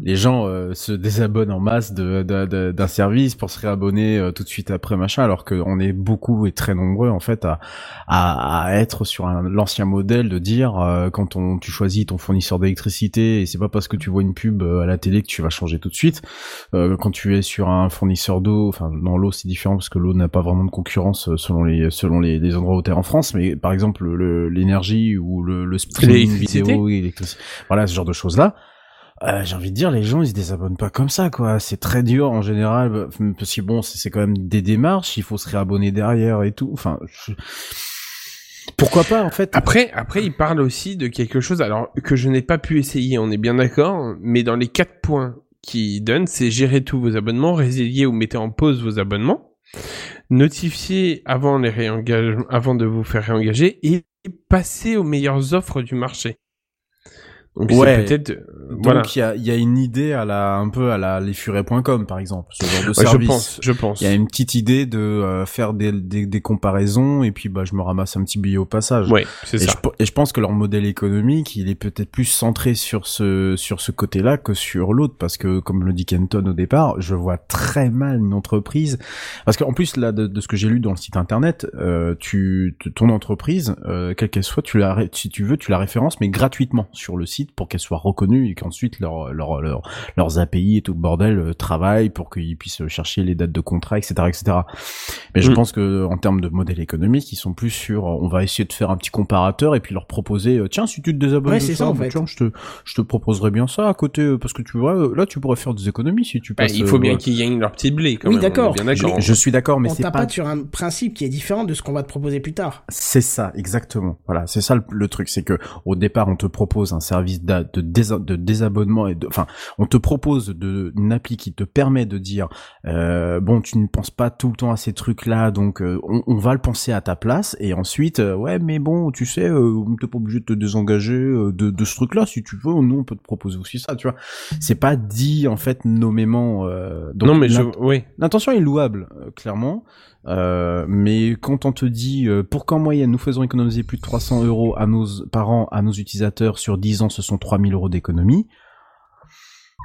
les gens euh, se désabonnent en masse de- de- de- d'un service pour se réabonner euh, tout de suite après machin, alors qu'on est beaucoup et très nombreux en fait à, à, à être sur un- l'ancien modèle de dire euh, quand on, tu choisis ton fournisseur d'électricité et c'est pas parce que tu vois une pub à la télé que tu vas changer tout de suite. Euh, quand tu es sur un fournisseur d'eau, enfin non l'eau c'est différent parce que l'eau n'a pas vraiment de concurrence euh, selon les selon les, les endroits où t'es en France, mais par exemple le- l'énergie ou le, le streaming vidéo, voilà ce genre de choses là. Euh, j'ai envie de dire, les gens, ils se désabonnent pas comme ça, quoi. C'est très dur en général, bah, parce que bon, c'est c'est quand même des démarches, il faut se réabonner derrière et tout. Enfin, je- pourquoi pas en fait? Après, après, il parle aussi de quelque chose, alors que je n'ai pas pu essayer, on est bien d'accord, mais dans les quatre points qu'il donne, c'est gérer tous vos abonnements, résilier ou mettez en pause vos abonnements, notifier avant avant de vous faire réengager et passer aux meilleures offres du marché. Donc Ouais. peut-être, euh, Donc il y a, y a une idée à la un peu à la lesfurets.com par exemple, ce genre de Ouais, service. je pense, je pense. Il y a une petite idée de euh, faire des, des, des comparaisons et puis bah je me ramasse un petit billet au passage. Ouais, c'est Et ça. je, et je pense que leur modèle économique, il est peut-être plus centré sur ce sur ce côté-là que sur l'autre, parce que comme le dit Kenton au départ, je vois très mal une entreprise, parce qu'en plus là de, de ce que j'ai lu dans le site internet, euh, tu ton entreprise, euh, quelle qu'elle soit, tu la si tu veux, tu la références mais gratuitement sur le site pour qu'elle soit reconnue et qu'ensuite leur, leur, leur- leurs API et tout le bordel euh, travaillent pour qu'ils puissent chercher les dates de contrat, etc., etc. Mais je Mm. pense que en termes de modèle économique, ils sont plus sur, on va essayer de faire un petit comparateur et puis leur proposer, euh, tiens, si tu te désabonnes Ouais, de c'est ça, ça, en bah, fait. tiens, je te, je te proposerais bien ça à côté, euh, parce que tu vois, là, tu pourrais faire des économies si tu Bah, passes. il faut euh, bien ouais. qu'ils gagnent leur petit blé quand Oui, d'accord. Bien d'accord. Je, je suis d'accord, mais c'est pas. sur un principe qui est différent de ce qu'on va te proposer plus tard. C'est ça, exactement. Voilà, c'est ça le, le truc, c'est que au départ, on te propose un service de, désa- de désabonnement et de, enfin, on te propose de une appli qui te permet de dire, euh, bon, tu ne penses pas tout le temps à ces trucs-là, donc euh, on, on va le penser à ta place, et ensuite, euh, ouais, mais bon, tu sais, on t'es pas obligé de te désengager de, de ce truc-là, si tu veux, nous on peut te proposer aussi ça, tu vois. C'est pas dit en fait nommément. Donc, non mais je, oui. L'intention est louable, clairement. Euh, mais quand on te dit euh, pour qu'en moyenne nous faisons économiser plus de 300 euros par an à nos utilisateurs sur 10 ans, ce sont 3000 euros d'économie.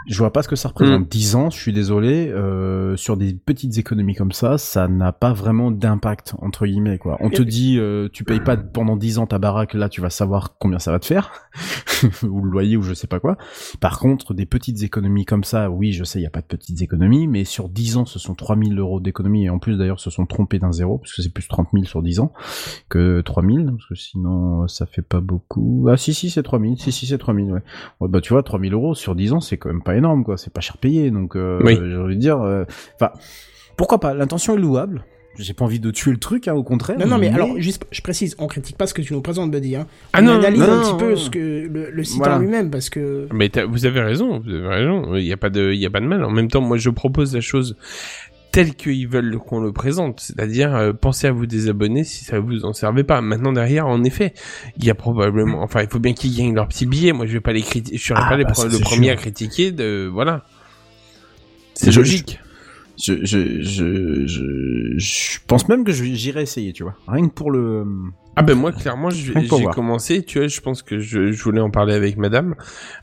Je vois pas ce que ça représente. 10 ans, je suis désolé, euh, sur des petites économies comme ça, ça n'a pas vraiment d'impact, entre guillemets, quoi. On te dit, euh, tu payes pas pendant 10 ans ta baraque, là, tu vas savoir combien ça va te faire. ou le loyer, ou je sais pas quoi. Par contre, des petites économies comme ça, oui, je sais, il y a pas de petites économies, mais sur 10 ans, ce sont 3000 euros d'économies, et en plus, d'ailleurs, se sont trompés d'un zéro, parce que c'est plus 30 000 sur 10 ans que 3000, parce que sinon, ça fait pas beaucoup. Ah, si, si, c'est 3000, si, si, c'est 3000, ouais. Ouais, bah, tu vois, 3000 euros sur 10 ans, c'est quand même pas énorme, quoi. C'est pas cher payé, donc, euh, Oui. j'ai envie de dire, euh, enfin, pourquoi pas? L'intention est louable. J'ai pas envie de tuer le truc, hein, au contraire. Non, non, mais alors, juste, je précise, on critique pas ce que tu nous présentes, Buddy. Hein. Ah on non, analyse non, un non, petit peu ce que le, le site Voilà. en lui-même, parce que. Mais vous avez raison, vous avez raison. Il y a pas de, il y a pas de mal. En même temps, moi, je propose la chose telle qu'ils veulent qu'on le présente, c'est-à-dire euh, pensez à vous désabonner si ça vous en servait pas. Maintenant derrière, en effet, il y a probablement, enfin, il faut bien qu'ils gagnent leur petit billet. Moi, je vais pas les critiquer, je serai Ah, pas les bah, pre- ça, le c'est premier sûr. à critiquer. De voilà, c'est logique. Je, je, je, je, je pense même que je- j'irai essayer, tu vois. Rien que pour le, Ah ben moi clairement j'ai commencé, tu vois, je pense que je, je voulais en parler avec madame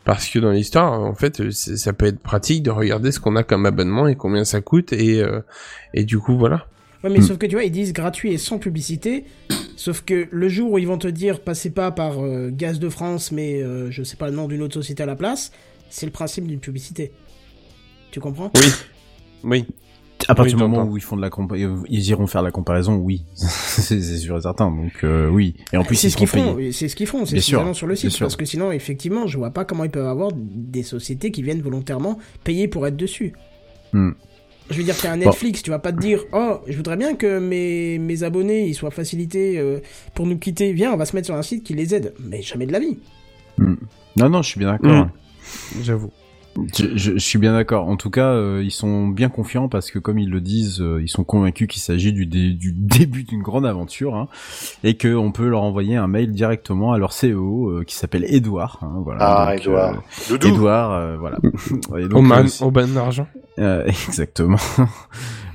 parce que dans l'histoire en fait euh, ça peut être pratique de regarder ce qu'on a comme abonnement et combien ça coûte et euh, et du coup voilà. Ouais, mais Hmm. sauf que tu vois, ils disent gratuit et sans publicité. Sauf que le jour où ils vont te dire passez pas par euh, Gaz de France, mais euh, je sais pas le nom d'une autre société à la place, c'est le principe d'une publicité. Tu comprends? Oui. Oui. à partir Oui, du moment où ils font de la compa- ils iront faire la comparaison, oui, c'est sûr et certain. Donc euh, oui. Et en plus c'est ils ce qu'ils font, c'est ce qu'ils font, c'est ce qu'ils sur le site. Parce que sinon, effectivement, je vois pas comment ils peuvent avoir des sociétés qui viennent volontairement payer pour être dessus. Hmm. Je veux dire, t'es un Bon. Netflix, tu vas pas te dire, oh, je voudrais bien que mes, mes abonnés ils soient facilités euh, pour nous quitter. Viens, on va se mettre sur un site qui les aide. Mais jamais de la vie. Non non, je suis bien d'accord. Mm. J'avoue. Je, je- je suis bien d'accord. En tout cas, euh, ils sont bien confiants parce que, comme ils le disent, euh, ils sont convaincus qu'il s'agit du, dé- du début d'une grande aventure hein, et que on peut leur envoyer un mail directement à leur CEO euh, qui s'appelle Edouard. hein, voilà. Ah, Donc, Edouard. euh, Doudou. Edouard, euh, voilà. Et Au donc, man, euh, c'est- au ban d'argent. euh, exactement.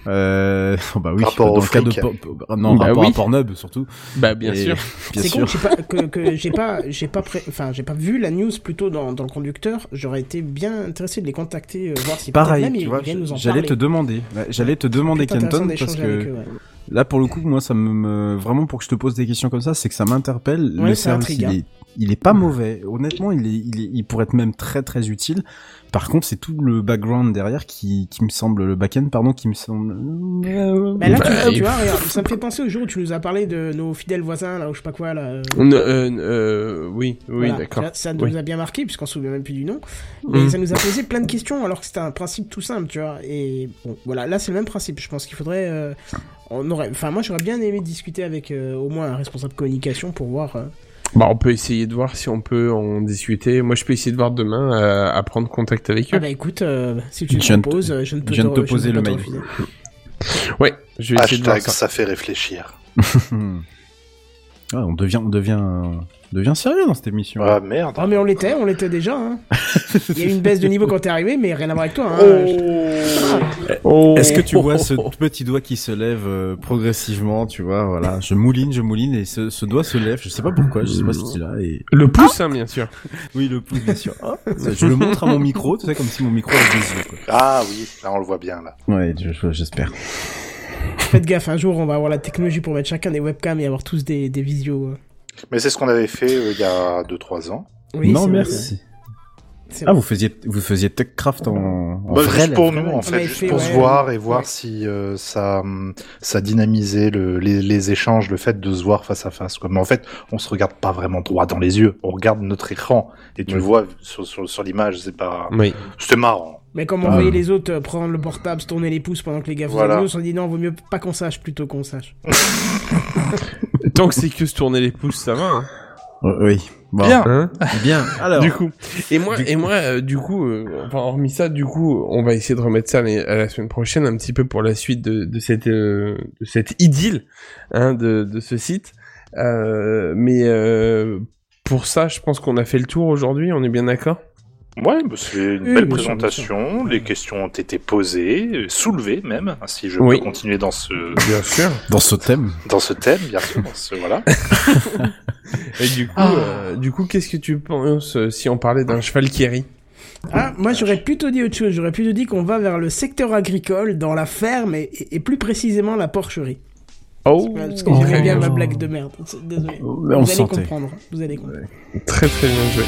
Euh, oh, bah oui, Rapport dans au le cas de fric. po- po- non Bah rapport oui. à Pornhub surtout. Bah bien Et- sûr. Bien C'est sûr. con que j'ai pas, que, que j'ai pas, j'ai pas, enfin, j'ai pas vu la news plutôt dans, dans le conducteur. J'aurais été bien intéressé de les contacter, euh, voir si Pareil, tu ils vois, viennent nous en j'allais parler. te demander, j'allais te demander Kenton parce que avec eux, ouais. Là, pour le coup, moi, ça me, me- vraiment pour que je te pose des questions comme ça, c'est que ça m'interpelle. Ouais, le service, il hein. est, il est pas mauvais. Honnêtement, il est, il est, il pourrait être même très très utile. Par contre, c'est tout le background derrière qui, qui me semble, le back-end, pardon, qui me semble. Bah là, Bah, tu, il- tu vois, regarde, ça me fait penser au jour où tu nous as parlé de nos fidèles voisins, là, ou je sais pas quoi, là. euh, Euh, euh, oui, oui, voilà. d'accord. Ça, ça nous Oui. a bien marqué, puisqu'on se souvient même plus du nom. Mais Mm. ça nous a posé plein de questions, alors que c'était un principe tout simple, tu vois. Et bon, voilà, là, c'est le même principe. Je pense qu'il faudrait. euh, on aurait, enfin, moi, j'aurais bien aimé discuter avec euh, au moins un responsable communication pour voir. Bah on peut essayer de voir si on peut en discuter. Moi je peux essayer de voir demain euh, à prendre contact avec eux. Ah bah écoute, euh, si tu Je viens te de te- proposes, euh, je ne peux je viens de te ne poser le pas te mail. Ouais, je vais essayer de voir Hashtag ça. ça fait réfléchir. Ah, on devient, on devient, on devient sérieux dans cette émission. Ah merde. Ah mais on l'était, on l'était déjà. Hein. Il y a eu une baisse de niveau quand t'es arrivé, mais rien à voir avec toi. Hein. Oh. Est-ce que tu vois ce petit doigt qui se lève euh, progressivement, tu vois, voilà, je mouline, je mouline et ce, ce doigt se lève, je sais pas pourquoi, je sais pas ce qu'il a et Le pouce, hein, bien sûr. oui, le pouce bien sûr. Ah, je le montre à mon micro, tu sais comme si mon micro avait des yeux quoi. Ah oui, là on le voit bien là. Ouais, je- je- j'espère. Faites gaffe, un jour on va avoir la technologie pour mettre chacun des webcams et avoir tous des, des visios. Mais c'est ce qu'on avait fait euh, il y a 2-3 ans. Oui, non, merci. Ah, vous faisiez vous faisiez TechCraft en, en Bah, vrai juste pour nous, en fait, juste fait, pour ouais, se voir et ouais. voir si euh, ça, ça dynamisait le, les, les échanges, le fait de se voir face à face. Quoi. Mais en fait, on se regarde pas vraiment droit dans les yeux. On regarde notre écran et tu le vois sur, sur, sur l'image. C'est pas, Oui. c'était marrant. Mais comme on Ah. voyait les autres prendre le portable, se tourner les pouces pendant que les gars faisaient Voilà. le on s'est dit non, vaut mieux pas qu'on sache plutôt qu'on sache. Tant que c'est que se tourner les pouces, ça va. Hein. Euh, oui. Bon, Bien. Hein bien. Alors, du coup. Et moi, et moi, euh, du coup, euh, enfin, hormis ça, du coup, on va essayer de remettre ça les- à la semaine prochaine, un petit peu pour la suite de, de cette, euh, de cette idylle, hein, de, de ce site. Euh, mais euh, pour ça, je pense qu'on a fait le tour aujourd'hui. On est bien d'accord? Ouais, bah, c'est une Oui, belle présentation. Les questions ont été posées, soulevées même. Si je Oui. peux continuer dans ce, Bien sûr. dans ce thème, dans ce thème, bien sûr. dans ce- voilà. Et du coup, Ah. euh, du coup, qu'est-ce que tu penses euh, si on parlait d'un cheval qui rit Ah, moi j'aurais plutôt dit autre chose. J'aurais plutôt dit qu'on va vers le secteur agricole, dans la ferme et, et- et plus précisément la porcherie. Oh, Parce que j'aimais bien ma blague de merde. Désolé. Mais on vous allez sentait. comprendre. Vous allez comprendre. Très très bien joué.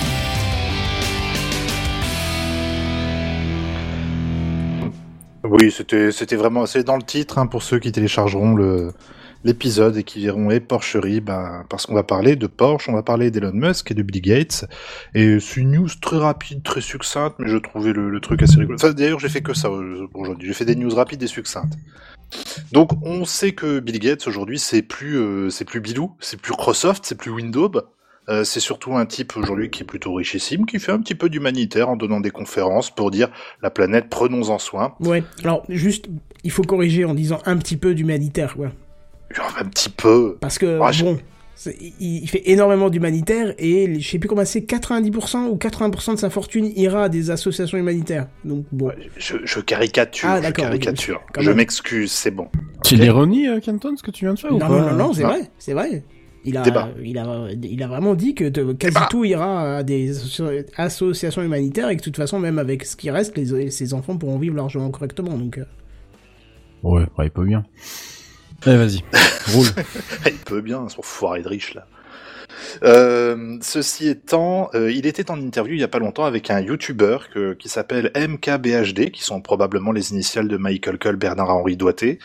Oui, c'était vraiment c'est dans le titre hein, pour ceux qui téléchargeront le l'épisode et qui verront et Porcherie, ben, parce qu'on va parler de Porsche, on va parler d'Elon Musk et de Bill Gates. Et c'est une news très rapide, très succincte, mais je trouvais le, le truc assez rigolo. Enfin, D'ailleurs, j'ai fait que ça euh, aujourd'hui. J'ai fait des news rapides et succinctes. Donc, on sait que Bill Gates aujourd'hui, c'est plus euh, c'est plus Bilou, c'est plus Microsoft, c'est plus Windows. Euh, c'est surtout un type aujourd'hui qui est plutôt richissime, qui fait un petit peu d'humanitaire en donnant des conférences pour dire la planète, prenons-en soin. Ouais, alors juste, il faut corriger en disant un petit peu d'humanitaire, quoi. Genre, un petit peu. Parce que, Ah, je- bon, il, fait énormément d'humanitaire et je sais plus comment c'est, 90% ou 80% de sa fortune ira à des associations humanitaires. Donc, bon. Je, je caricature, Ah, je d'accord, caricature. Je m'excuse, c'est bon. C'est l'ironie, euh, Canton, ce que tu viens de faire ou Non, pas non, non, non, c'est vrai, c'est vrai. Il a, il, a, il a vraiment dit que de- quasi Débat. tout ira à des asso- associations humanitaires et que de toute façon, même avec ce qui reste, les, ses enfants pourront vivre largement correctement. Donc, euh, Ouais, ouais, pas bien. Allez, vas-y, roule. Il peut bien, son foiré de riche là. Euh, ceci étant, euh, il était en interview il y a pas longtemps avec un YouTuber que- qui s'appelle MKBHD, qui sont probablement les initiales de Michael Cull, Bernard-Henri Doigté.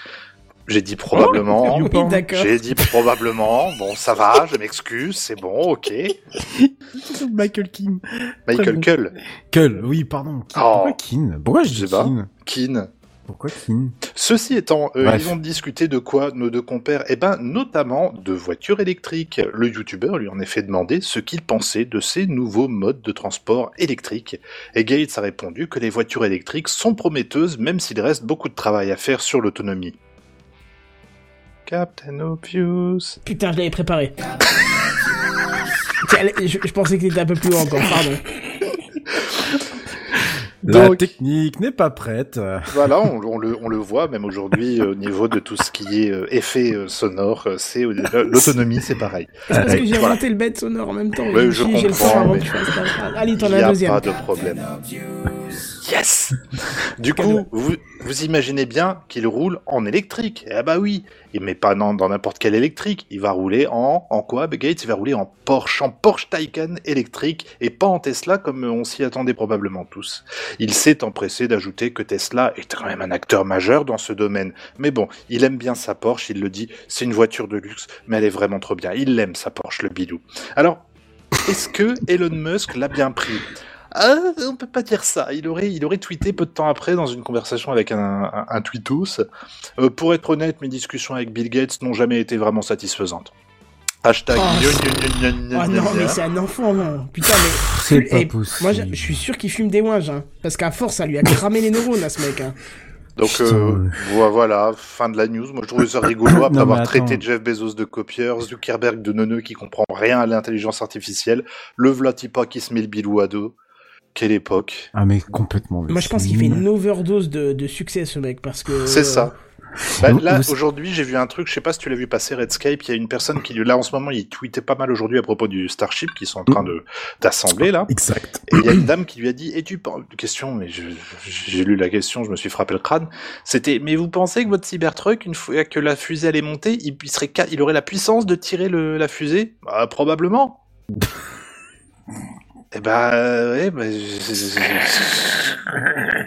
J'ai dit probablement. oui, d'accord. J'ai dit probablement. Bon, ça va, je m'excuse, c'est bon, ok. Michael Keane. Michael. Cull, Kull, oui, pardon. Oh. Pourquoi Keane? Pourquoi je Je dis. Keane? Keane. Pourquoi Keane? Ceci étant, euh, ils ont discuté de quoi nos deux compères? Eh ben, notamment de voitures électriques. Le youtubeur lui en effet demandé ce qu'il pensait de ces nouveaux modes de transport électriques. Et Gates a répondu que les voitures électriques sont prometteuses, même s'il reste beaucoup de travail à faire sur l'autonomie. Captain Obvious. putain, je l'avais préparé. Tiens, je, je pensais que t'étais un peu plus haut encore, pardon. La Donc- technique n'est pas prête. Voilà, on, on le, on le voit même aujourd'hui euh, au niveau de tout ce qui est euh, effet euh, sonore, c'est l'autonomie, c'est pareil. C'est parce que j'ai Voilà. inventé le bête sonore en même temps. Je le comprends, avant mais- Allez, t'en Il as n'y un a deuxième. pas de problème. Yes Du coup, vous, vous imaginez bien qu'il roule en électrique. Eh bah oui, mais pas dans dans n'importe quel électrique. Il va rouler en en quoi Gates, il va rouler en Porsche, en Porsche Taycan électrique et pas en Tesla comme on s'y attendait probablement tous. Il s'est empressé d'ajouter que Tesla est quand même un acteur majeur dans ce domaine. Mais bon, il aime bien sa Porsche, il le dit, c'est une voiture de luxe, mais elle est vraiment trop bien. Il l'aime sa Porsche, le bidou. Alors, est-ce que Elon Musk l'a bien pris? Ah, on peut pas dire ça. Il aurait, il aurait tweeté peu de temps après dans une conversation avec un, un, un tweetos. Euh, pour être honnête, mes discussions avec Bill Gates n'ont jamais été vraiment satisfaisantes. Hashtag. Oh, Oh non, mais c'est un enfant, non. Putain, mais. C'est pas possible. Moi, je, suis sûr qu'il fume des ouinges, hein. Parce qu'à force, ça lui a cramé les neurones à ce mec, hein. Donc euh, voilà, fin de la news. Moi je trouve ça rigolo après Non, avoir traité Jeff Bezos de copieur, Zuckerberg de neuneux qui comprend rien à l'intelligence artificielle, le Vlatipa qui se met le bilou à dos. Quelle époque. Ah, mais complètement. Moi, je pense qu'il fait une overdose de, de succès, ce mec, parce que. C'est ça. Bah, Vous- là, aujourd'hui, j'ai vu un truc, je sais pas si tu l'as vu passer, Redscape, il y a une personne qui, là, en ce moment, il tweetait pas mal aujourd'hui à propos du Starship qu'ils sont en train de, d'assembler, là. Exact. Et il y a une dame qui lui a dit, et tu penses, question, mais j'ai lu la question, je me suis frappé le crâne. C'était, mais vous pensez que votre Cybertruck, une fois que la fusée allait monter, il, il serait, il aurait la puissance de tirer le, la fusée? Bah, probablement. Eh ben, euh, ouais, bah, voilà.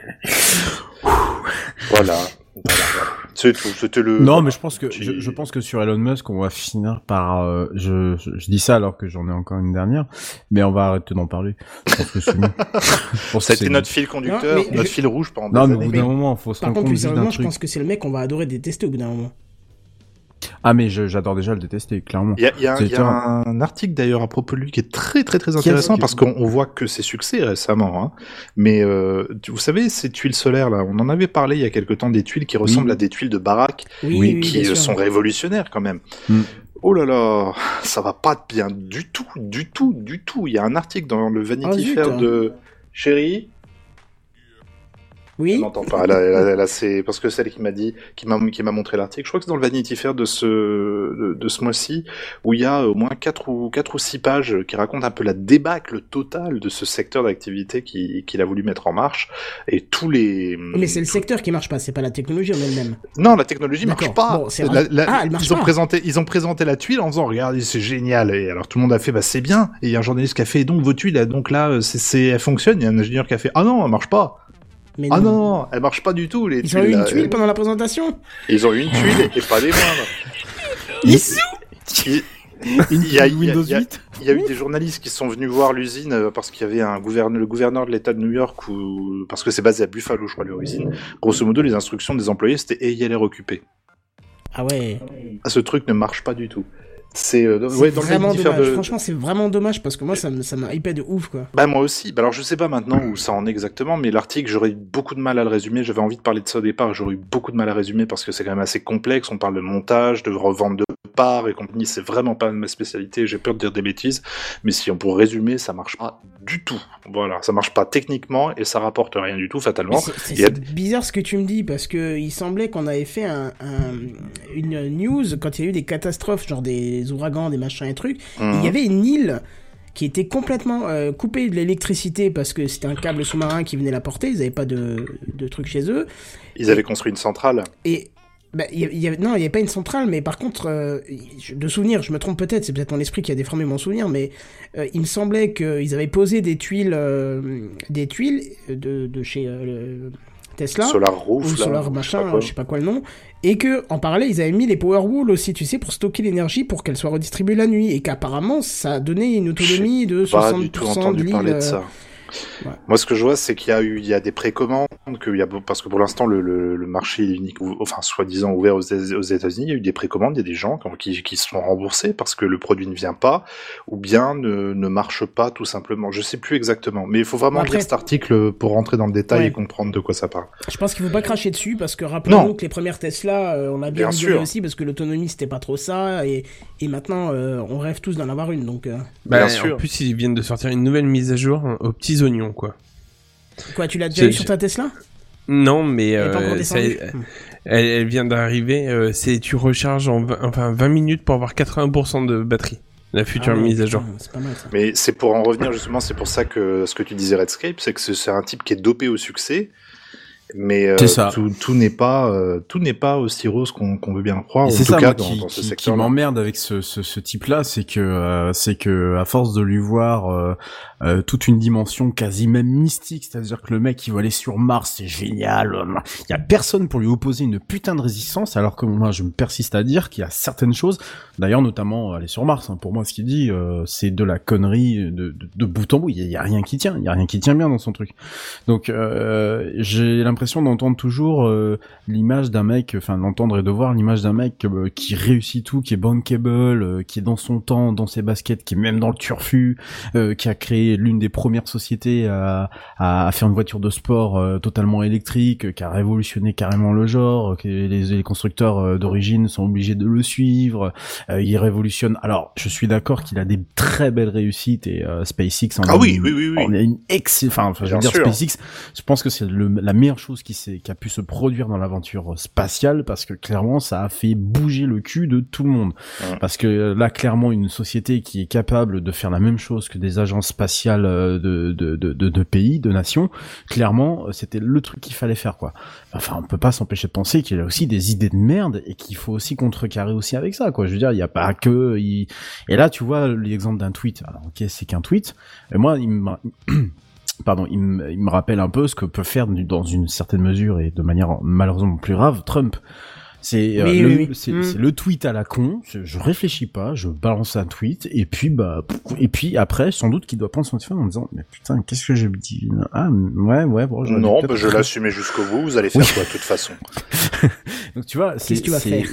Voilà, voilà. C'est tout, c'était le. Non, mais je pense que je, je pense que sur Elon Musk, on va finir par. euh, je, je, je dis ça alors que j'en ai encore une dernière, mais on va arrêter d'en parler. Je pense que c'est mieux. Ça a été notre fil conducteur, Non, notre je- fil rouge pendant Non, des mais au bout d'un moment, faut se Par rendre contre, compte plus juste d'un sérieusement, je pense que c'est le mec qu'on va adorer détester au bout d'un moment. Ah, mais je- j'adore déjà le détester, clairement. Il y a, il y a un- C'est il y a un article d'ailleurs à propos de lui qui est très très très intéressant qui- parce qu'on on voit que ses succès récemment. Hein. Mais euh, vous savez, ces tuiles solaires là, on en avait parlé il y a quelque temps des tuiles qui ressemblent à des tuiles de baraque Oui, qui euh, sont révolutionnaires quand même. Mm. Oh là là, ça va pas bien du tout, du tout, du tout. Il y a un article dans le Vanity Ah, Fair de Chérie. Oui. Elle m'entend pas. Là, c'est parce que celle qui m'a dit, qui m'a, qui m'a montré l'article. Je crois que c'est dans le Vanity Fair de ce, de, de ce mois-ci, où il y a au moins quatre ou quatre ou six pages qui racontent un peu la débâcle totale de ce secteur d'activité qui, qu'il a voulu mettre en marche et tous les. Mais c'est le secteur qui marche pas, c'est pas la technologie en elle-même. Non, la technologie marche pas. Bon, La- la- Ah, elle marche ils ont pas. présenté, ils ont présenté la tuile en faisant, regardez, c'est génial. Et alors tout le monde a fait, bah c'est bien. Et il y a un journaliste qui a fait, donc vos tuiles, donc là, c'est, elles fonctionnent. Il y a un ingénieur qui a fait, ah non, elle marche pas. Mais Ah non, non, elle marche pas du tout. Les Ils tuiles, ont eu une là. tuile pendant la présentation Ils ont eu une tuile et pas des moindres. Il, il- il y a, il y a- Windows il y a- 8 il y a eu des journalistes qui sont venus voir l'usine euh, parce qu'il y avait un gouverneur, le gouverneur de l'État de New York ou parce que c'est basé à Buffalo, je crois, l'origine. Grosso modo, les instructions des employés c'était ayez l'air occupé. Ah ouais. Ah, ce truc ne marche pas du tout. C'est euh, ouais, vraiment dommage. de- Franchement, c'est vraiment dommage parce que moi, ça me- ça m'a hypé de ouf, quoi. Bah moi aussi. Bah alors je sais pas maintenant où ça en est exactement, mais l'article j'aurais eu beaucoup de mal à le résumer. J'avais envie de parler de ça au départ, j'aurais eu beaucoup de mal à résumer parce que c'est quand même assez complexe. On parle de montage, de revente de parts et compagnie. C'est vraiment pas ma spécialité. J'ai peur de dire des bêtises, mais si on pourrait résumer, ça marche pas du tout. Voilà, ça marche pas techniquement et ça rapporte rien du tout fatalement. c'est- a- bizarre ce que tu me dis parce que il semblait qu'on avait fait un, un- une news quand il y a eu des catastrophes, genre des ouragans, des machins et trucs. Mhm. Il y avait une île qui était complètement euh, coupée de l'électricité parce que c'était un câble sous-marin qui venait la porter. Ils n'avaient pas de, de truc chez eux. Ils avaient construit une centrale. Et bah, y a- y avait- non, il n'y avait pas une centrale, mais par contre, euh, de souvenir, je me trompe peut-être, c'est peut-être mon esprit qui a déformé mon souvenir, mais euh, il me semblait qu'ils avaient posé des tuiles, euh, des tuiles de, de chez Tesla Solar Roof, ou là, Solar je sais machin, je sais pas quoi le nom, et que en parallèle ils avaient mis les Powerwall aussi, tu sais, pour stocker l'énergie pour qu'elle soit redistribuée la nuit, et qu'apparemment ça a donné une autonomie de 60% pas du tout de entendu l'île. parler de ça. Ouais. Moi, ce que je vois, c'est qu'il y a eu, il y a des précommandes, qu'il y a, parce que pour l'instant, le, le, le marché est unique, ou- enfin, soi-disant ouvert aux, aux États-Unis, il y a eu des précommandes, il y a des gens qui, qui se sont remboursés parce que le produit ne vient pas, ou bien ne, ne marche pas, tout simplement. Je sais plus exactement, mais il faut vraiment Après- lire cet article pour rentrer dans le détail Ouais. et comprendre de quoi ça parle. Je pense qu'il faut pas cracher dessus parce que rappelons-nous que les premières Tesla, euh, on a bien, Bien sûr. aussi parce que l'autonomie c'était pas trop ça et, et maintenant euh, on rêve tous d'en avoir une donc euh, Bah, Bien en sûr. plus, ils viennent de sortir une nouvelle mise à jour hein, aux petits oignons, quoi. quoi tu l'as déjà eu sur ta Tesla? Non, mais Elle euh, encore ça- descendue elle, elle vient d'arriver. euh, c'est tu recharges en 20, enfin 20 minutes pour avoir 80% de batterie. La future Ah mise à jour. putain, C'est pas mal ça. Mais c'est pour en revenir justement, c'est pour ça que ce que tu disais Redscape, c'est que c'est un type qui est dopé au succès. Mais euh, ça. tout, tout n'est pas euh, tout n'est pas aussi rose qu'on qu'on veut bien le croire. C'est tout ça cas moi, dans, qui, dans ce qui- m'emmerde avec ce, ce, ce type-là, c'est que euh, c'est que à force de lui voir euh, euh, toute une dimension quasi même mystique, c'est-à-dire que le mec il va aller sur Mars, c'est génial. Il y a personne pour lui opposer une putain de résistance, alors que moi je me persiste à dire qu'il y a certaines choses, d'ailleurs notamment aller sur Mars. hein, pour moi, ce qu'il dit, euh, c'est de la connerie de, de, de bout en bout. Il y, y a rien qui tient, il y a rien qui tient bien dans son truc. Donc euh, j'ai l'impression d'entendre toujours euh, l'image d'un mec, enfin d'entendre et de voir l'image d'un mec euh, qui réussit tout, qui est bankable, euh, qui est dans son temps, dans ses baskets, qui est même dans le turfu, euh, qui a créé l'une des premières sociétés à, à, à faire une voiture de sport euh, totalement électrique, euh, qui a révolutionné carrément le genre, que les, les constructeurs d'origine sont obligés de le suivre. Euh, il révolutionne. Alors, je suis d'accord qu'il a des très belles réussites et euh, SpaceX en Ah oui, une- oui, oui, une ex, enfin, je veux dire sûr. SpaceX. Je pense que c'est la meilleure chose qui s'est, qui a pu se produire dans l'aventure spatiale parce que clairement, ça a fait bouger le cul de tout le monde. Parce que euh, là, clairement, une société qui est capable de faire la même chose que des agences spatiales euh, de, de, de, pays, de nations, clairement, euh, c'était le truc qu'il fallait faire, quoi. Enfin, on peut pas s'empêcher de penser qu'il y a aussi des idées de merde et qu'il faut aussi contrecarrer aussi avec ça, quoi. Je veux dire, il y a pas que, il... et là, tu vois l'exemple d'un tweet. Alors, ok, c'est qu'un tweet. Et moi, il pardon, il me, il me rappelle un peu ce que peut faire du- dans une certaine mesure et de manière malheureusement plus grave Trump. C'est euh, Oui, le, oui, oui. c'est- Mm. le tweet à la con. Je, je réfléchis pas, je balance un tweet et puis bah pff, et puis après sans doute qu'il doit prendre son téléphone en disant mais putain qu'est-ce que j'ai dit Ah ouais ouais bon j'aurais Non, bah, je l'assumais jusqu'au bout. Vous allez faire Oui. quoi de toute façon? Donc tu vois c'est Qu'est-ce que tu vas faire?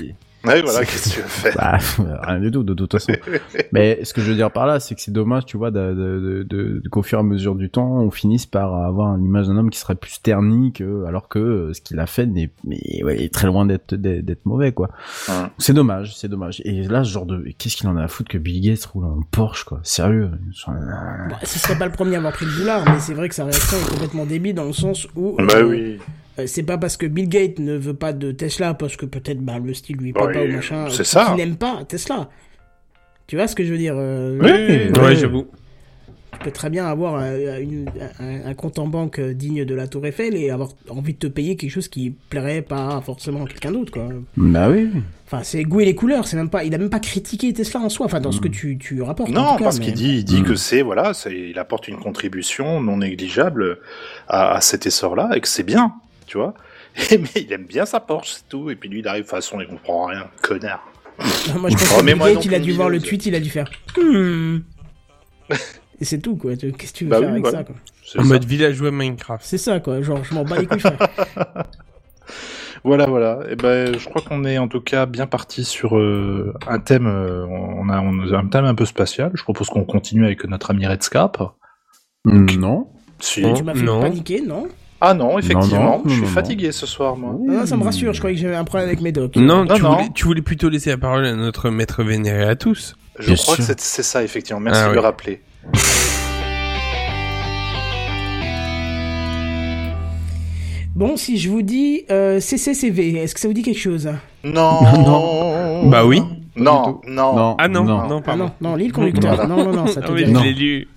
Ouais, voilà, qu'est-ce que tu veux faire Bah, rien du tout, de toute façon. Mais ce que je veux dire par là, c'est que c'est dommage, tu vois, de, de, de, de- qu'au fur et à mesure du temps, on finisse par avoir une image d'un homme qui serait plus terni que, alors que euh, ce qu'il a fait n'est, mais ouais, est très loin d'être, d'être mauvais, quoi. Ouais. C'est dommage, c'est dommage. Et là, ce genre de, qu'est-ce qu'il en a à foutre que Bill Gates roule en Porsche, quoi? Sérieux? Enfin, Bah, ce serait pas le premier à avoir pris le boulard, mais c'est vrai que sa réaction est complètement débile dans le sens où. Bah euh, oui. Euh, c'est pas parce que Bill Gates ne veut pas de Tesla, parce que peut-être bah, le style lui plaît Ouais, pas ou machin, c'est ça. qu'il n'aime pas Tesla. Tu vois ce que je veux dire euh, Oui, Ouais, j'avoue. Tu peux très bien avoir euh, une- un, un compte en banque digne de la Tour Eiffel et avoir envie de te payer quelque chose qui plairait pas forcément à quelqu'un d'autre, quoi. bah oui. Enfin, c'est goût et les couleurs, c'est même pas, il a même pas critiqué Tesla en soi, enfin, dans ce que tu, tu rapportes. en Non, tout cas, parce mais- qu'il dit, il dit Mm. que c'est voilà, c'est- il apporte une contribution non négligeable à, à cet essor-là et que c'est bien, tu vois. Et, mais il aime bien sa Porsche, c'est tout. Et puis lui, il arrive de toute façon, il comprend rien, connard. Moi, je pense Oh, que mais Bill moi Gates, non il a dû voir le tweet, il a dû faire. Hmm. Et c'est tout, quoi. Qu'est-ce que tu veux Bah faire oui, avec voilà. ça, quoi? C'est En ça. mode villageois Minecraft. C'est ça, quoi. Genre, je m'en bats les couilles, frère. Voilà, voilà. Et ben, je crois qu'on est en tout cas bien parti sur euh, un thème. euh, on a, on a un thème un peu spatial. Je propose qu'on continue avec notre ami Redscape. Non. Si. Tu m'as fait Non. paniquer, non? Ah non, effectivement, non, je suis non, non. fatigué ce soir, moi. Ah, non, Ça me rassure, je croyais que j'avais un problème avec mes docs. Non, Non, tu, non. Voulais, tu voulais plutôt laisser la parole à notre maître vénéré à tous. Je Bien crois sûr. que c'est ça, effectivement. Merci Ah de oui. le rappeler. Bon, si je vous dis euh, CCCV, est-ce que ça vous dit quelque chose? Non. Non. Bah oui. Non, non. Non. Ah non, non, non. Ah pardon. non, non, l'île conducteur. Voilà. Non, non, non, ça te Ah oui, dit je Non. l'ai lu.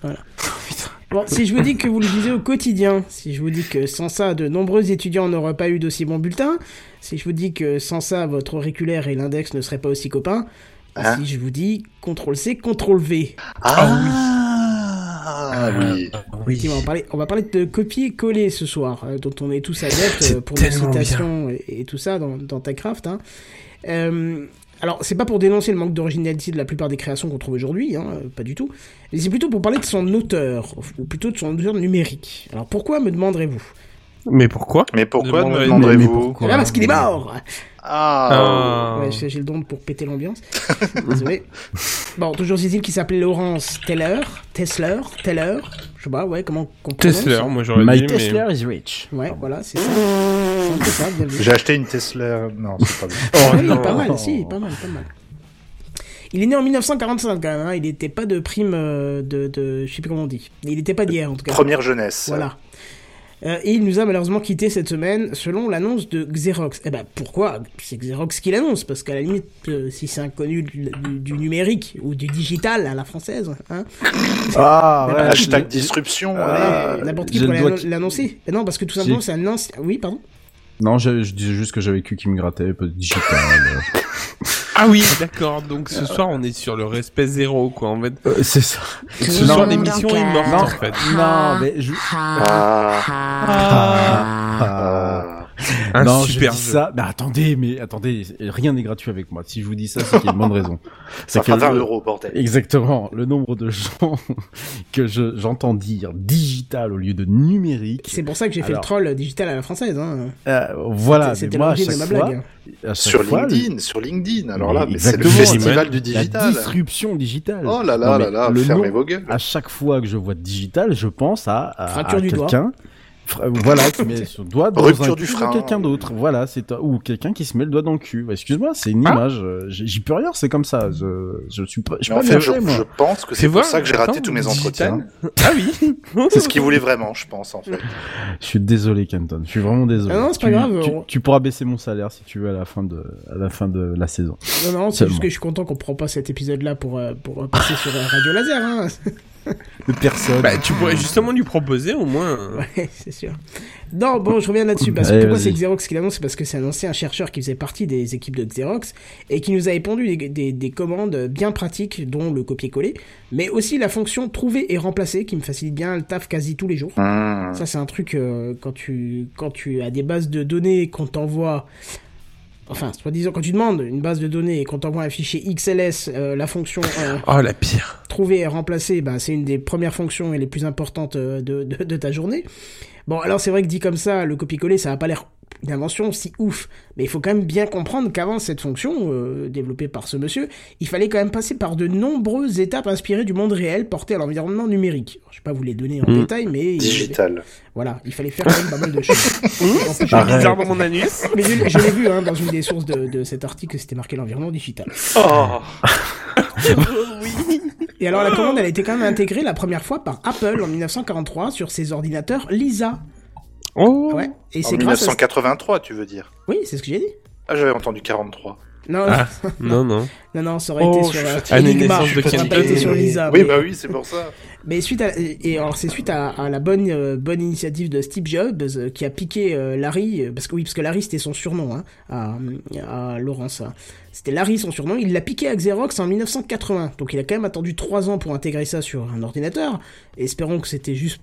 Bon, si je vous dis que vous le lisez au quotidien, si je vous dis que sans ça, de nombreux étudiants n'auraient pas eu d'aussi bons bulletins, si je vous dis que sans ça, votre auriculaire et l'index ne seraient pas aussi copains, Hein si je vous dis CTRL-C, CTRL-V, Ah, oui. Effectivement, on va parler, on va parler de copier-coller ce soir, euh, dont on est tous adeptes euh, pour nos citations et, et tout ça dans, dans TechCraft. Hein. Euh, alors, c'est pas pour dénoncer le manque d'originalité de la plupart des créations qu'on trouve aujourd'hui, hein, euh, pas du tout, mais c'est plutôt pour parler de son auteur, ou plutôt de son auteur numérique. Alors, pourquoi me demanderez-vous? Mais pourquoi? Mais pourquoi me demanderez-vous Eh bien, parce qu'il est mort Ah. Ah. Ouais, j'ai le don pour péter l'ambiance. Désolé. Bon, toujours dit-il qui s'appelait Laurence Teller, Tesler, Teller, je sais pas, ouais, comment prononce. Tesla, moi j'aurais My dit, mais... Tesla is rich. Ouais, voilà, c'est ça. J'ai acheté une Tesla. Non, c'est pas bien. Oh oui, non. pas mal, si, pas mal, pas mal. Il est né en 1945 quand même, hein. il n'était pas de prime euh, de, de... Je sais plus comment on dit. Il n'était pas d'hier en tout cas. Première jeunesse. Voilà. Euh, et il nous a malheureusement quitté cette semaine selon l'annonce de Xerox. Eh ben pourquoi C'est Xerox qui l'annonce, parce qu'à la limite, euh, si c'est inconnu du, du- du numérique ou du digital à la française, hein, Ah, ouais. Hashtag disruption. ouais, n'importe qui pourrait qui- l'annoncer. Eh non, parce que tout simplement c'est un ancien... Oui, pardon? Non, je, je disais juste que j'avais cul qui me grattait, peu de digital. Ah oui, d'accord. Donc ce soir, on est sur le respect zéro, quoi. En fait, Euh, c'est ça. ce Non. soir, l'émission est morte, Non. en fait. Non, mais je... Ah. Ah. Un non, super je dis jeu. ça. Mais attendez, mais attendez, rien n'est gratuit avec moi. Si je vous dis ça, c'est qu'il y a une bonne raison. Ça que 20 le- euros, bordel. Exactement. Le nombre de gens que je, j'entends dire digital au lieu de numérique. C'est pour ça que j'ai fait le troll digital à la française. Hein. Euh, voilà. C'était mais moi, à l'origine chaque de ma fois, blague. à chaque Sur fois, le- LinkedIn, sur LinkedIn. Alors là, Mais c'est le festival du La digital. disruption digitale. Oh là Non, là là là, le fermez nom- vos gueules. À chaque fois que je vois digital, je pense à, à, Fracture à du doigt. quelqu'un. Fra- Voilà, qui met son doigt dans Rupture un du cul de frein. quelqu'un d'autre. Voilà, c'est ou quelqu'un qui se met le doigt dans le cul. Excuse-moi, c'est une Ah. image. euh, J'y peux rien, c'est comme ça. Je, je suis pas, je suis pas fait, je, fait, moi. je pense que c'est pour voir, ça que j'ai raté tous mes entretiens. Ah oui. C'est ce qu'il voulait vraiment, je pense, en fait. Je suis désolé, Kenton. Je suis vraiment désolé. Ah non, c'est pas Tu- grave, Tu, on- tu pourras baisser mon salaire si tu veux à la fin de, à la fin de la saison. Non, non, c'est juste que je suis content qu'on prend pas cet épisode-là pour, euh, pour euh, passer sur euh, Radio Laser. Hein. De personne. Bah, tu pourrais justement lui proposer au moins. Ouais, c'est sûr. Non, bon, je reviens là-dessus. Parce que Allez, pourquoi c'est Xerox qui l'annonce? C'est parce que c'est un ancien chercheur qui faisait partie des équipes de Xerox et qui nous a épondu des, des- des commandes bien pratiques, dont le copier-coller, mais aussi la fonction trouver et remplacer qui me facilite bien le taf quasi tous les jours. Mmh. Ça, c'est un truc euh, quand tu quand tu as des bases de données qu'on t'envoie. Enfin, soit disant quand tu demandes une base de données et qu'on t'envoie un fichier XLS, euh, la fonction. euh, Oh la pire. trouver et remplacer, bah, c'est une des premières fonctions et les plus importantes euh, de, de, de ta journée. Bon, alors c'est vrai que dit comme ça, le copier-coller, ça a pas l'air une invention si ouf, mais il faut quand même bien comprendre qu'avant cette fonction, euh, développée par ce monsieur, il fallait quand même passer par de nombreuses étapes inspirées du monde réel porté à l'environnement numérique. Alors, je vais pas vous les donner en Mm. détail, mais... Digital. Voilà, il fallait faire quand même pas mal de choses. Je- Arrête. bizarre dans mon anus. mais je, je l'ai vu hein, dans une des sources de, de cet article, c'était marqué l'environnement digital. Oh, Et alors la commande, elle a été quand même intégrée la première fois par Apple en 1943 sur ses ordinateurs Lisa. Oh. Ouais. Et en c'est grâce à... 1983, tu veux dire Oui, c'est ce que j'ai dit. Ah, j'avais entendu 43. Non, Ah. Non, non. non, non, ça aurait Oh, été je sur euh, Enigma, de ça aurait pas Kennedy. été sur Lisa. oui, mais- bah oui, c'est pour ça. Mais suite à et alors c'est suite à, à la bonne euh, bonne initiative de Steve Jobs euh, qui a piqué euh, Larry parce que oui parce que Larry c'était son surnom hein, à, à Laurence hein. c'était Larry son surnom il l'a piqué à Xerox en 1980 donc il a quand même attendu trois ans pour intégrer ça sur un ordinateur Et espérons que c'était juste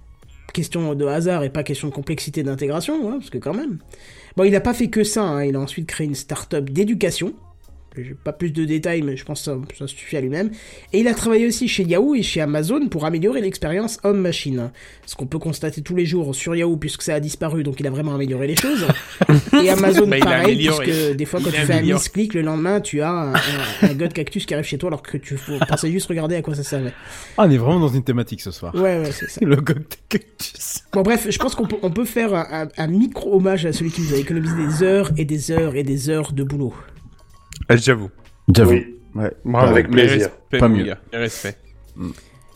question de hasard et pas question de complexité d'intégration hein, parce que quand même. Bon il a pas fait que ça hein, il a ensuite créé une start-up d'éducation j'ai pas plus de détails, mais je pense que ça, ça suffit à lui-même. Et il a travaillé aussi chez Yahoo et chez Amazon pour améliorer l'expérience homme-machine. Ce qu'on peut constater tous les jours sur Yahoo, puisque ça a disparu, donc il a vraiment amélioré les choses. Et Amazon, Bah, pareil, puisque des fois, quand Il tu a fais un misclick, le lendemain, tu as un, un, un god cactus qui arrive chez toi, alors que tu pensais juste regarder à quoi ça servait. Ah, on est vraiment dans une thématique ce soir. Ouais, ouais, c'est ça. Le cocktail cactus. Bon, bref, je pense qu'on peut, on peut faire un micro-hommage à celui qui nous a économisé des heures et des heures et des heures de boulot. Ah, J'avoue. J'avoue. Oui. Ouais. Bravo. Avec plaisir. Pas mieux. gars. Mes respects.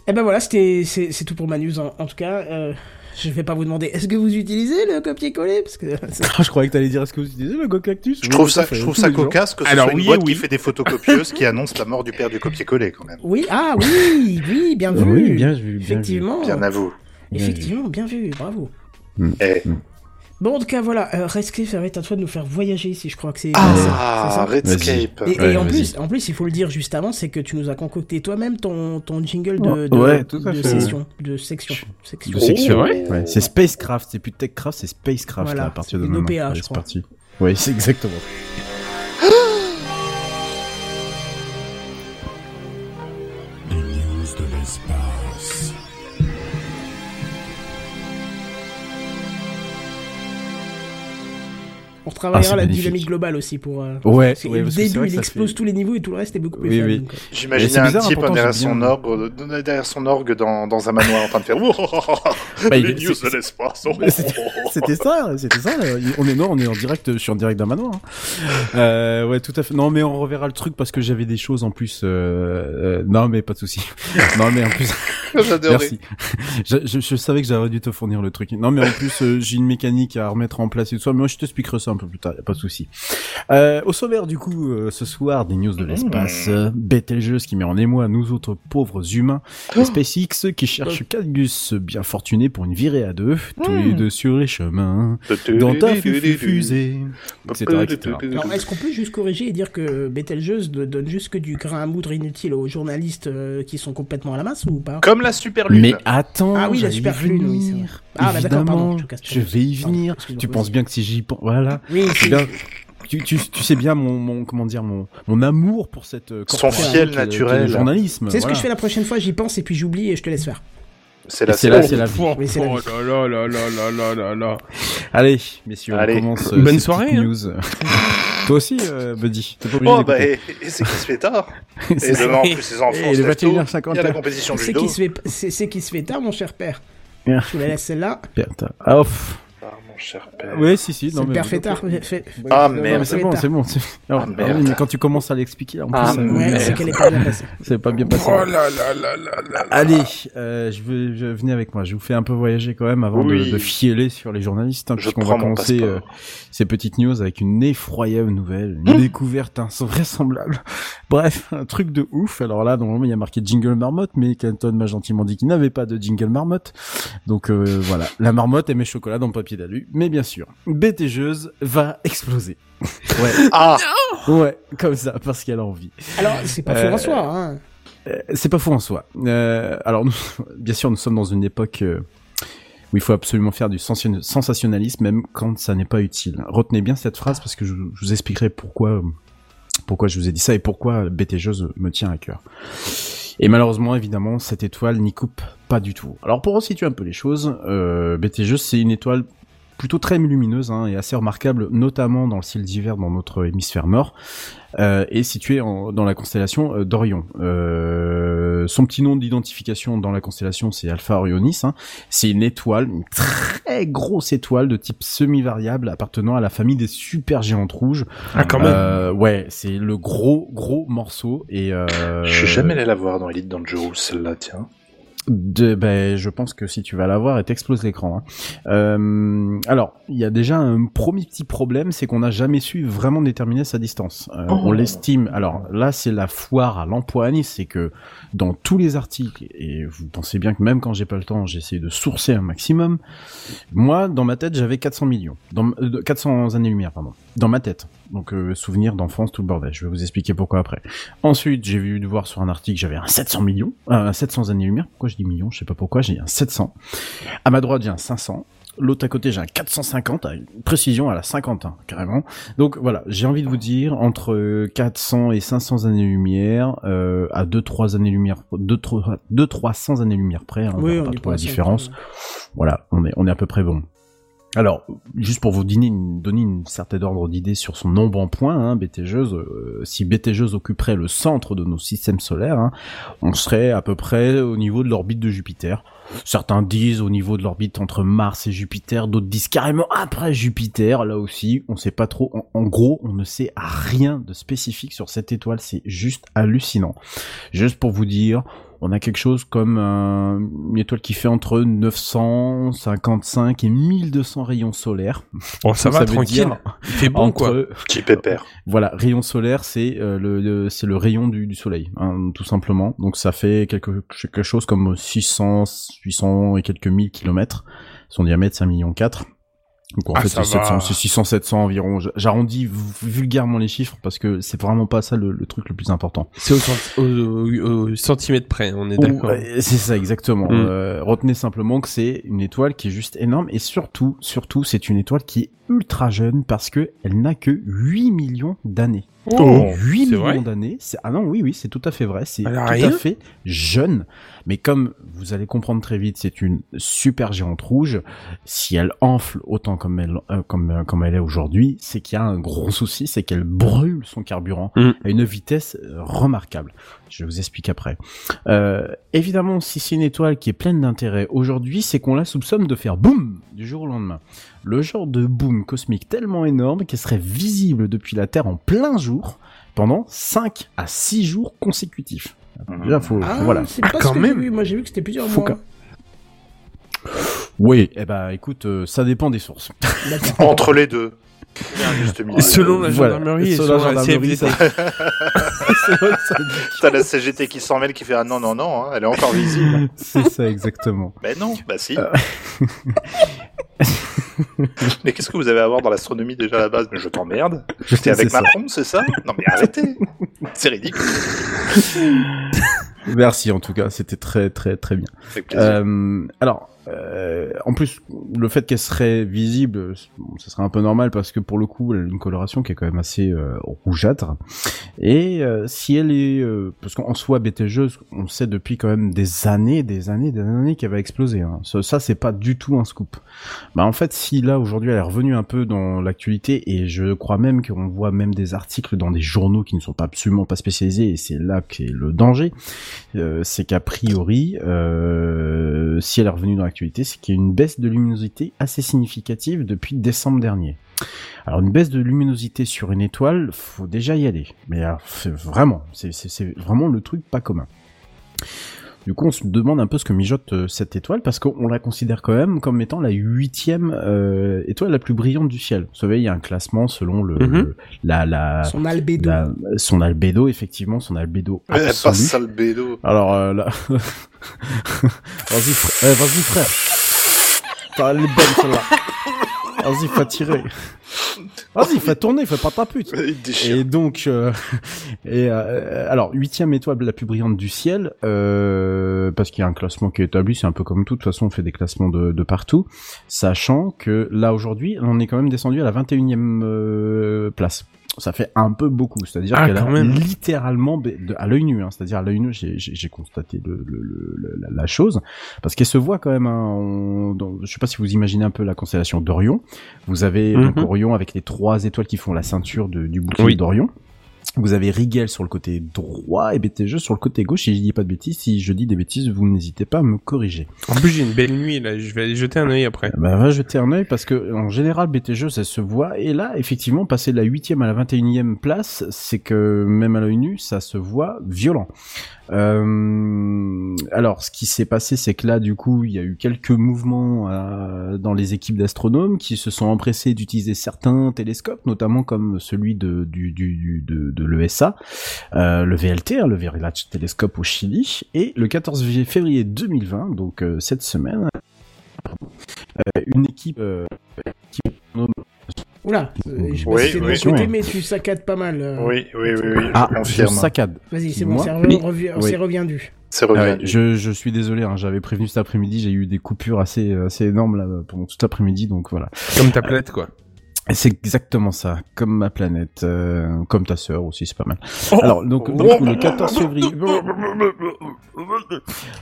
Eh ben voilà, c'était c'est c'est tout pour ma news en, en tout cas. Euh, je vais pas vous demander est-ce que vous utilisez le copier-coller? Parce que je croyais que t'allais dire est-ce que vous utilisez le cocktail cactus Je trouve ça, je trouve ça cocasse que ce Alors, soit une oui et boîte oui. qui fait des photocopieuses qui annonce la mort du père du copier-coller quand même. oui ah oui oui bien vu Oui, bien vu, bien vu. effectivement Bien à vous. Bien vu. effectivement bien vu bravo. Eh. Bon en tout cas voilà euh, Redscape ça va être à toi de nous faire voyager ici je crois que c'est Ah, c'est ça. Redscape. Et, et Ouais, en plus, en plus, il faut le dire juste avant, c'est que tu nous as concocté toi-même ton, ton jingle de, Ouais, de, ouais, tout à de fait. session, de section, section. De section. Ouais, c'est Spacecraft, c'est plus Techcraft, c'est Spacecraft Voilà, là, à partir de maintenant. C'est parti. Oui, c'est exactement. On retravaillera Ah, la magnifique. dynamique globale aussi pour. euh, Ouais, parce que ouais, le parce c'est début, il que ça explose fait- tous les niveaux et tout le reste est beaucoup plus Oui, faible. oui. euh. C'est un bizarre, type derrière son bien- orgue, euh, derrière son orgue dans, dans un manoir en train de faire Bah, il les est- news de l'espace. oh, Mais c'était- C'était ça, c'était ça. On est non, on est en direct, je suis en direct d'un manoir. hein. Euh, ouais, tout à fait. Non, mais on reverra le truc parce que j'avais des choses en plus. Euh, euh, non, mais pas de souci. non, mais en plus, merci. je, je, je savais que j'aurais dû te fournir le truc. Non, mais en plus, j'ai une mécanique à remettre en place et tout ça. Mais moi, je t'expliquerai ça un peu plus tard. Y a pas de souci. Euh, au sommaire, du coup, euh, ce soir, des news de l'espace. Mmh. Euh, Betelgeuse qui met en émoi nous autres pauvres humains. Oh. SpaceX qui cherche Calgus bien fortuné pour une virée à deux, tous les deux sur les chemins. Dans ta fusée, etc., etc. Alors, est-ce qu'on peut juste corriger et dire que Betelgeuse ne donne juste que du grain à moudre inutile aux journalistes euh, qui sont complètement à la masse ou pas? Comme la super lune. Mais attends, Ah oui, la super lune, oui, c'est vrai. Ah, bah, Évidemment, bah pardon, je, je, vais y venir. Pardon, tu penses bien que si j'y pense, voilà. Oui, si. Bien, tu, tu, tu, sais bien mon, mon, comment dire mon, mon amour pour cette euh, son fiel euh, naturel le journalisme. C'est ce que je fais la prochaine fois. J'y pense et puis j'oublie et je te laisse faire. C'est la, c'est la, c'est la. Oh, oui, la là là là là là là là. Allez, messieurs, Allez. on commence. Euh, Bonne soirée. Hein. Toi aussi, euh, Buddy. T'es pas obligé oh, bah, et, et c'est qui se fait tard. et demain, en plus, c'est en France. Et le 21h50. Il y a la hein. compétition de judo. C'est qui se fait tard, mon cher père? Je vous la laisse celle-là. Putain. Off. Ah, cher père. Ouais, si, si. C'est Non, le mais père fêtard. fait- fait- Ah le- merde. c'est bon, c'est bon. c'est- Alors, Ah, ah merde. oui, mais quand tu commences à l'expliquer, en plus, Ah, euh, Ouais, merde. c'est qu'elle est pas bien passée. c'est pas bien passé. Oh là là là là là. Allez, euh, je veux, je, venez avec moi. Je vous fais un peu voyager quand même avant Oui. de, de filer sur les journalistes, hein, puisqu'on va commencer euh, ces petites news avec une effroyable nouvelle, une découverte invraisemblable. Bref, un truc de ouf. Alors là, normalement, il y a marqué jingle marmotte, mais Canton m'a gentiment dit qu'il n'avait pas de jingle marmotte. Donc euh, voilà, la marmotte et mes chocolats dans le papier d'alu. Mais bien sûr, BTGeuse va exploser. Ouais, Ah, ouais, comme ça, parce qu'elle a envie. Alors, c'est pas Euh, faux en soi. Hein. Euh, c'est pas faux en soi. Euh, alors, nous, bien sûr, nous sommes dans une époque euh, où il faut absolument faire du sensation- sensationnalisme, même quand ça n'est pas utile. Retenez bien cette phrase parce que je, je vous expliquerai pourquoi, pourquoi je vous ai dit ça et pourquoi BTGeuse me tient à cœur. Et malheureusement, évidemment, cette étoile n'y coupe pas du tout. Alors pour resituer un peu les choses, euh, c'est une étoile plutôt très lumineuse hein, et assez remarquable, notamment dans le ciel d'hiver dans notre hémisphère nord, euh, et située en- dans la constellation euh, d'Orion. Euh, son petit nom d'identification dans la constellation, c'est Alpha Orionis. hein. C'est une étoile, une très grosse étoile de type semi-variable appartenant à la famille des supergéantes rouges. Ah, quand même. Euh, ouais, c'est le gros gros morceau et euh, Je suis jamais allé la voir dans Elite Dangerous, celle-là, tiens. De, ben, je pense que si tu vas la voir, elle t'explose l'écran. hein. Euh, alors, il y a déjà un premier petit problème, c'est qu'on n'a jamais su vraiment déterminer sa distance. Euh, On l'estime. Alors là, c'est la foire à l'empoigne, c'est que dans tous les articles, et vous pensez bien que même quand j'ai pas le temps, j'essaie de sourcer un maximum. Moi, dans ma tête, j'avais 400 millions, dans, euh, 400 années-lumière, pardon, dans ma tête. Donc souvenir d'enfance, tout le bordel. Je vais vous expliquer pourquoi après. Ensuite, j'ai vu de voir sur un article, j'avais un 700 millions, euh, un 700 années-lumière. Je dis millions Je sais pas pourquoi. J'ai un 700. À ma droite, j'ai un 500. L'autre à côté, j'ai un 450, à une précision à la 51, carrément. Donc voilà, j'ai envie de vous dire, entre 400 et 500 années-lumière, euh, à 2-3 années-lumière, 2-300 années-lumière près, hein, on Oui, verra on pas trop la différence. Voilà, on est, on est à peu près bon. Alors, juste pour vous donner une, donner une certaine ordre d'idée sur son nombre en points, hein, euh, si Betelgeuse occuperait le centre de nos systèmes solaires, hein, on serait à peu près au niveau de l'orbite de Jupiter. Certains disent au niveau de l'orbite entre Mars et Jupiter, d'autres disent carrément après Jupiter. Là aussi, on sait pas trop. En, en gros, on ne sait rien de spécifique sur cette étoile. C'est juste hallucinant. Juste pour vous dire, on a quelque chose comme un- une étoile qui fait entre 955 et 1200 rayons solaires. Bon, ça Ça va, tranquille. dire Il fait bon, entre, quoi. Petit pépère. Voilà, rayon solaire, c'est euh, le, le- c'est le rayon du, du soleil, hein, tout simplement. Donc ça fait quelque, quelque chose comme 600, 800 et quelques mille kilomètres. Son diamètre, c'est 1,4 million. Donc en Ah, fait, c'est va. 700, c'est 600, 700 environ. J'arrondis vulgairement les chiffres parce que c'est vraiment pas ça le, le truc le plus important. C'est au, centi- au- au- au centimètre près, on est d'accord. C'est ça exactement. Mm. Euh, retenez simplement que c'est une étoile qui est juste énorme et surtout, surtout, c'est une étoile qui est ultra jeune parce que elle n'a que 8 millions d'années. Oh, 8 c'est millions d'années. Ah non, oui oui, c'est tout à fait vrai, c'est tout à fait jeune. Mais comme vous allez comprendre très vite, c'est une super géante rouge. Si elle enfle autant comme elle euh, comme euh, comme elle est aujourd'hui, c'est qu'il y a un gros souci, c'est qu'elle brûle son carburant Mm. à une vitesse euh, remarquable. Je vous explique après. Euh, évidemment, si c'est une étoile qui est pleine d'intérêt aujourd'hui, c'est qu'on la soupçonne de faire boum du jour au lendemain. Le genre de boom cosmique tellement énorme qu'elle serait visible depuis la Terre en plein jour pendant 5 à 6 jours consécutifs. Déjà, faut, Ah, faut- voilà. c'est pas Ah, ce quand que même. j'ai vu. Moi, j'ai vu que c'était plusieurs Faut mois. Oui, eh ben, écoute, euh, ça dépend des sources. Entre les deux. Selon la Voilà. gendarmerie et Selon selon la ça dit- T'as la CGT qui s'en mêle, qui fait ah non non non, hein, elle est encore visible. C'est ça exactement. Mais non, bah si. Euh. mais qu'est-ce que vous avez à voir dans l'astronomie déjà à la base? Mais je t'emmerde. Sais, avec. Macron, c'est ça? Non mais arrêtez. C'est ridicule. Merci en tout cas, c'était très très très bien. Avec plaisir. Euh, alors, euh, en plus, le fait qu'elle serait visible, bon, ça serait un peu normal parce que pour le coup, elle a une coloration qui est quand même assez euh, rougeâtre. Et euh, si elle est, parce qu'en soi, Betelgeuse, on sait depuis quand même des années, des années, des années qu'elle va exploser. Hein. Ça, ça, c'est pas du tout un scoop. Bah en fait, si là aujourd'hui, elle est revenue un peu dans l'actualité et je crois même qu'on voit même des articles dans des journaux qui ne sont pas absolument pas spécialisés et c'est là qu'est le danger. C'est qu'a priori, si elle est revenue dans c'est qu'il y a une baisse de luminosité assez significative depuis décembre dernier. Alors une baisse de luminosité sur une étoile, faut déjà y aller. Mais vraiment, c'est vraiment le truc pas commun. Du coup, on se demande un peu ce que mijote euh, cette étoile parce qu'on la considère quand même comme étant la huitième euh, étoile la plus brillante du ciel. Vous savez, il y a un classement selon le, Mhm. le- la, la, Son albédo. la- son albédo, effectivement, son albédo Eh, pas absolu. sale bédo. Alors euh, là, vas-y, frère. Eh, vas-y, frère. T'as les bonnes celle-là. Vas-y, fais tirer. Vas-y, fais tourner, fais pas ta pute. Et donc, euh, et euh, alors huitième étoile la plus brillante du ciel, euh, parce qu'il y a un classement qui est établi, c'est un peu comme tout. De toute façon, on fait des classements de, de partout, sachant que là aujourd'hui, on est quand même descendu à la 21e euh, place. Ça fait un peu beaucoup. C'est-à-dire Ah, qu'elle a même. littéralement, de- à l'œil nu, hein, c'est-à-dire à l'œil nu, j'ai- constaté le, le- le- la, la chose, parce qu'elle se voit quand même. Hein, on- dans- je sais pas si vous imaginez un peu la constellation d'Orion. Vous avez donc Mhm. Orion avec les trois étoiles qui font la ceinture de- du bouclier Oui. d'Orion. Vous avez Rigel sur le côté droit et BTG sur le côté gauche. Si je dis pas de bêtises, si je dis des bêtises, vous n'hésitez pas à me corriger. En plus, j'ai une belle nuit, là. Je vais aller jeter un œil après. Bah, va jeter un œil parce que en général BTG ça se voit et là effectivement passer de la 8 à la 21e place c'est que même à l'œil nu ça se voit violent. Euh, alors ce qui s'est passé c'est que là du coup il y a eu quelques mouvements euh, dans les équipes d'astronomes qui se sont empressés d'utiliser certains télescopes notamment comme celui de du, l'ESA euh, le VLT hein, le Very Large Telescope au Chili et le 14 février 2020 donc euh, cette semaine euh, une équipe, euh, Oula, euh, je sais pas Oui, si oui, mais tu saccades pas mal. euh. Oui, oui, oui, oui, Ah, je saccade. Vas-y, c'est bon, c'est revi- c'est reviendu. C'est Ah ouais, revenu. je, je suis désolé, hein, j'avais prévenu cet après-midi, j'ai eu des coupures assez, assez énormes là, pendant tout l'après-midi, donc voilà. Comme ta planète, quoi. C'est exactement ça, comme ma planète, euh, comme ta sœur aussi, c'est pas mal. Oh. Alors, donc, donc, le 14 février...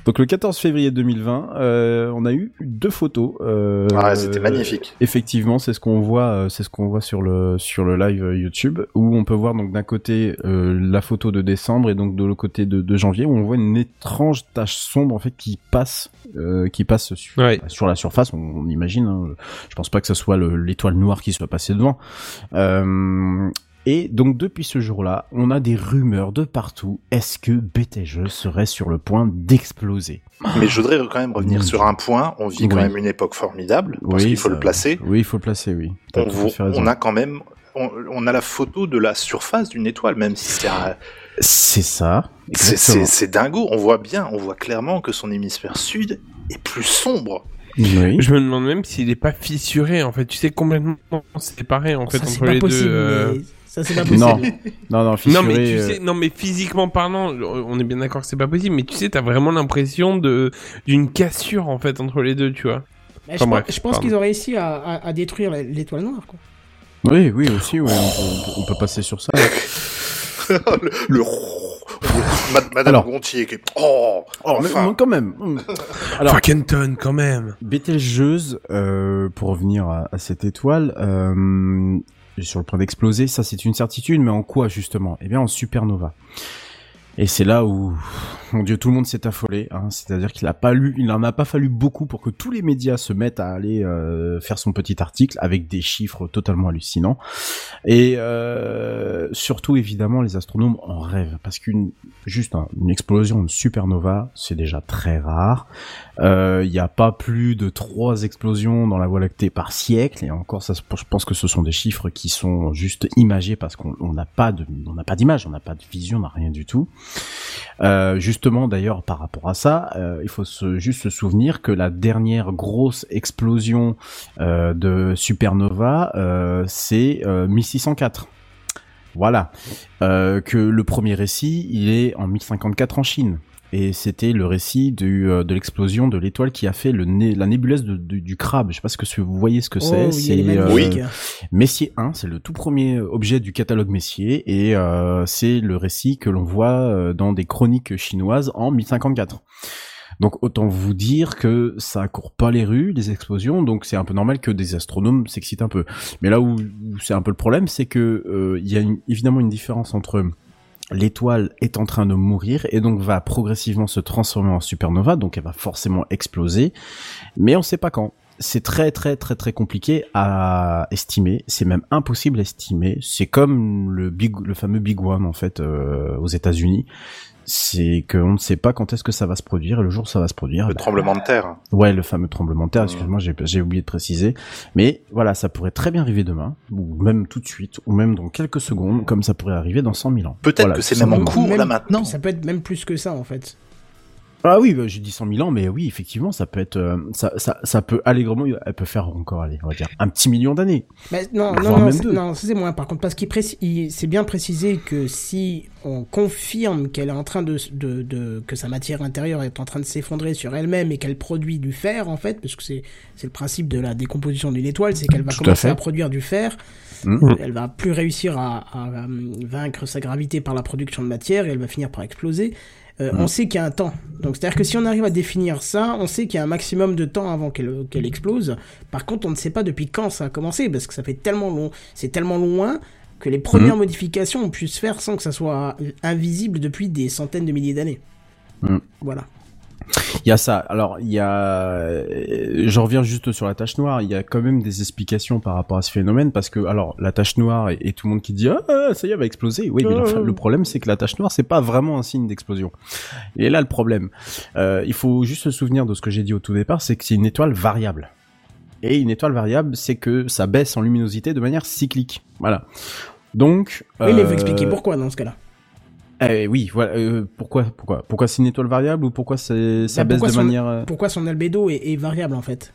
Donc le 14 février 2020, euh, on a eu deux photos. Euh, Ah, c'était magnifique. Effectivement, c'est ce qu'on voit, c'est ce qu'on voit sur le sur le live YouTube où on peut voir donc d'un côté euh, la photo de décembre et donc de l'autre côté de, de janvier où on voit une étrange tache sombre en fait qui passe euh, qui passe sur Ouais. sur la surface. On, on imagine. hein. Je pense pas que ce soit le- l'étoile noire qui soit passée devant. Euh, et donc depuis ce jour-là, on a des rumeurs de partout. Est-ce que BTG serait sur le point d'exploser Mais je voudrais quand même revenir sur un point. On vit quand Oui. même une époque formidable, parce qu'il faut ça- le placer. Oui, il faut le placer, oui. On, a quand même, on, on a la photo de la surface d'une étoile, même si c'est un- C'est ça. c'est dingo. On voit bien, on voit clairement que son hémisphère sud est plus sombre. Oui. Je me demande même s'il est pas fissuré, en fait. Tu sais, complètement séparé, en fait, ça, c'est entre pas les possible. deux. euh. mais Ça, c'est pas possible. Non, non, non, fissuré, Non mais tu euh, sais, non mais physiquement parlant, on est bien d'accord que c'est pas possible, mais tu sais, t'as vraiment l'impression de d'une cassure en fait entre les deux, tu vois. Mais je, Enfin, pense- bref, je pense pardon. qu'ils ont réussi à, à- à détruire l'étoile noire. Quoi. Oui, oui, aussi, oui, on, peut- on peut passer sur ça. le, le- Madame Alors. Gontier qui est... Oh, Oh, mais enfin. mais quand même. hum. Alors, Fuckenton quand même. Betelgeuse, euh, pour revenir à, à cette étoile, euh, sur le point d'exploser, ça c'est une certitude, mais en quoi justement? Eh bien en supernova. Et c'est là où, mon dieu, tout le monde s'est affolé. Hein, C'est-à-dire qu'il a pas lu, il en a pas fallu beaucoup pour que tous les médias se mettent à aller euh, faire son petit article avec des chiffres totalement hallucinants. Et euh, surtout, évidemment, les astronomes en rêvent parce qu'une juste un- une explosion, une supernova, c'est déjà très rare. Euh, Il n'y a pas plus de trois explosions dans la Voie lactée par siècle, et encore, ça, je pense que ce sont des chiffres qui sont juste imagés parce qu'on on n'a pas de, on n'a pas d'image, on n'a pas de vision, on n'a rien du tout. Euh, justement, d'ailleurs, par rapport à ça, euh, il faut juste se souvenir que la dernière grosse explosion euh, de supernova, c'est euh, 1604. Voilà. Que le premier récit, il est en 1054 en Chine. Et c'était le récit du, euh, de l'explosion de l'étoile qui a fait le né- la nébuleuse de- du, du crabe. Je sais pas ce que ce- vous voyez ce que c'est. Oh, c'est elle est euh. Messier 1, c'est le tout premier objet du catalogue Messier et euh, c'est le récit que l'on voit euh, dans des chroniques chinoises en 1054. Donc autant vous dire que ça court pas les rues, les explosions, donc c'est un peu normal que des astronomes s'excitent un peu. Mais là où, où c'est un peu le problème, c'est que euh, il y a une- évidemment une différence entre l'étoile est en train de mourir et donc va progressivement se transformer en supernova, donc elle va forcément exploser, mais on sait pas quand. C'est très très très très compliqué à estimer, c'est même impossible à estimer. C'est comme le big, le fameux Big One en fait euh, aux États-Unis. C'est qu'on ne sait pas quand est-ce que ça va se produire et le jour où ça va se produire. Le bah, tremblement de terre. Ouais, le fameux tremblement de terre, Mhm. excuse-moi, j'ai, j'ai oublié de préciser. Mais voilà, ça pourrait très bien arriver demain, ou même tout de suite, ou même dans quelques secondes, comme ça pourrait arriver dans 100 000 ans. Peut-être Voilà, que c'est même en cours, là, maintenant. Ça peut être même plus que ça en fait. Ah oui, bah, j'ai dit 100 000 ans, mais oui, effectivement, ça peut être, euh, ça, ça, ça peut allègrement, elle peut faire encore, allez, on va dire, un petit million d'années. Mais non, non, non, c'est- non, c'est moins. Par contre, parce qu'il précise, il- c'est bien précisé que si on confirme qu'elle est en train de, de, de- que sa matière intérieure est en train de s'effondrer sur elle-même et qu'elle produit du fer, en fait, parce que c'est, c'est le principe de la décomposition d'une étoile, c'est qu'elle va Tout commencer à, produire du fer. Mhm. Elle va plus réussir à, à, vaincre sa gravité par la production de matière et elle va finir par exploser. Euh, Mhm. On sait qu'il y a un temps. Donc, c'est-à-dire que si on arrive à définir ça, on sait qu'il y a un maximum de temps avant qu'elle explose. Par contre, on ne sait pas depuis quand ça a commencé, parce que ça fait tellement long, c'est tellement loin que les premières Mhm. modifications ont pu se faire sans que ça soit invisible depuis des centaines de milliers d'années. Mhm. Voilà. Il y a ça. Alors, il y a, euh, je reviens juste sur la tache noire. Il y a quand même des explications par rapport à ce phénomène parce que, alors, la tache noire et, et tout le monde qui dit ah ah, ça y est, elle va exploser. Oui, mais le problème c'est que la tache noire c'est pas vraiment un signe d'explosion. Et là le problème. Euh, il faut juste se souvenir de ce que j'ai dit au tout départ, c'est que c'est une étoile variable. Et une étoile variable, c'est que ça baisse en luminosité de manière cyclique. Voilà. Donc. Oui, mais euh, vous expliquez pourquoi dans ce cas-là. Eh oui, voilà. euh, pourquoi, pourquoi, pourquoi c'est une étoile variable ou pourquoi c'est, ça Bah, baisse de son- manière. euh, Pourquoi son albédo est, est variable en fait?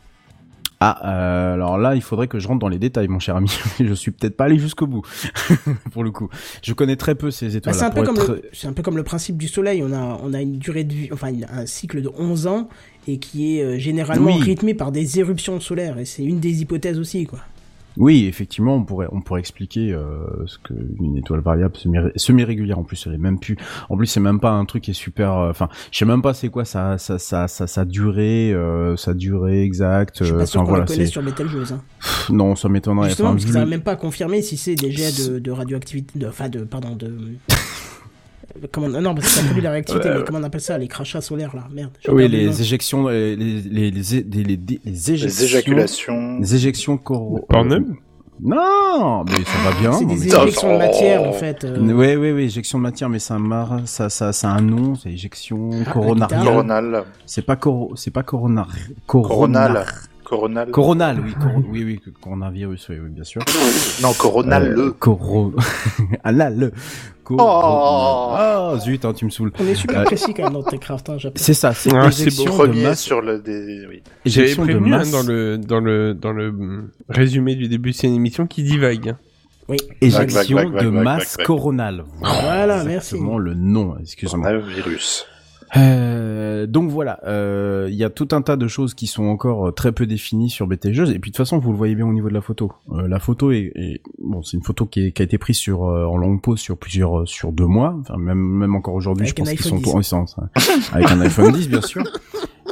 Ah, euh, alors là, il faudrait que je rentre dans les détails, mon cher ami. je suis peut-être pas allé jusqu'au bout, pour le coup. Je connais très peu ces Bah, étoiles. c'est un peu comme le, c'est un peu comme le principe du soleil. On a, on a une durée de vie, enfin un cycle de 11 ans et qui est généralement Oui. rythmé par des éruptions solaires. Et c'est une des hypothèses aussi, quoi. Oui, effectivement, on pourrait, on pourrait expliquer euh, ce que une étoile variable semi- semi-régulière en plus, elle est même plus. En plus, c'est même pas un truc qui est super. euh, Enfin, je sais même pas c'est quoi sa sa sa sa, sa durée, euh, sa durée exacte. Je suis euh, pas sûr enfin, qu'on voilà, c'est. sur Betelgeuse. Hein. Non, ça m'étonnerait. Justement, parce qu'ils n'arrivent même pas à confirmer si c'est des jets de, de radioactivité, de, enfin de, pardon, de. Comment, non, parce que ça produit la réactivité, mais comment on appelle ça Les crachats solaires, là? Merde. Oui, les éjections, les les les les, éjaculations. Les éjections coro... Pornhub Non, mais ça va bien. C'est des éjections de matière, en fait. euh, Ouais, ouais, ouais, éjection de matière, mais ça, mar... ça, ça, ça a un nom, c'est éjection Ah, coronariale. C'est pas coro... c'est pas coronar... Coronal. Coronal. Coronal, oui, oui, oui, coronavirus, oui, oui, bien sûr. Non, coronal, Euh, le. Coro... ah là, le... Coro... Oh. Ah, zut, hein, tu me saoules. On est super Euh, précis quand même dans Techcraft, hein, j'appelle. C'est ça, c'est Ah, c'est éjection de masse... sur le. Des... Oui. J'avais prévenu hein, masse... dans le dans le dans le résumé du début de cette émission qui divague. Oui. Éjection Vague, vague, vague, de masse coronale. Voilà, merci. Exactement le nom, excuse-moi. Coronavirus. Euh, donc voilà, euh, il y a tout un tas de choses qui sont encore euh, très peu définies sur BTG et puis de toute façon vous le voyez bien au niveau de la photo. Euh, la photo est, est- bon, c'est une photo qui, est- qui a été prise sur euh, en longue pause sur plusieurs euh, sur deux mois, enfin même même encore aujourd'hui, je pense qu'ils sont 10. en essence hein. avec un iPhone 10 bien sûr.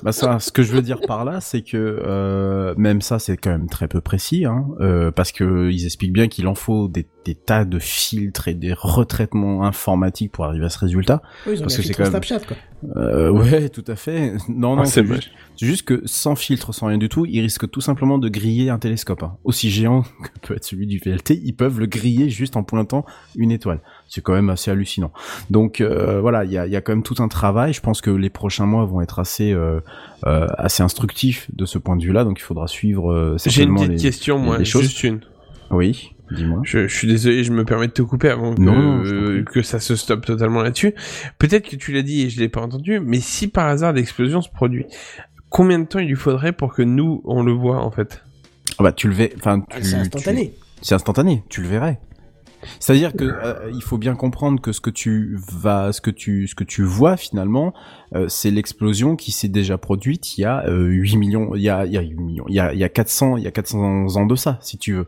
Bah ça, ce que je veux dire par là, c'est que euh, même ça, c'est quand même très peu précis, hein, euh, parce que ils expliquent bien qu'il en faut des, des tas de filtres et des retraitements informatiques pour arriver à ce résultat. Oui, ils ont parce que c'est quand même- Snapchat, quoi. Euh, ouais, tout à fait. Non, non, Ah, juste, c'est juste que sans filtre, sans rien du tout, ils risquent tout simplement de griller un télescope. hein. Aussi géant que peut être celui du VLT, ils peuvent le griller juste en pointant une étoile. C'est quand même assez hallucinant. Donc euh, voilà, il y a, il y a quand même tout un travail. Je pense que les prochains mois vont être assez euh, euh, assez instructifs de ce point de vue-là. Donc il faudra suivre euh, J'ai une petite les, question, moi, les choses. juste une. Oui, dis-moi. Je, je suis désolé, je me permets de te couper avant que, Non, euh, que ça se stoppe totalement là-dessus. Peut-être que tu l'as dit et je l'ai pas entendu, mais si par hasard l'explosion se produit, combien de temps il lui faudrait pour que nous on le voit en fait? Ah bah tu le verrais. Enfin, Ah, C'est tu- instantané. C'est instantané, tu le verrais. C'est-à-dire que euh, il faut bien comprendre que ce que tu vas, ce que tu, ce que tu vois finalement, euh, c'est l'explosion qui s'est déjà produite il y a euh, 8 millions, il y a, il y a 8 millions, il y a, il y a 400, il y a 400 ans de ça, si tu veux.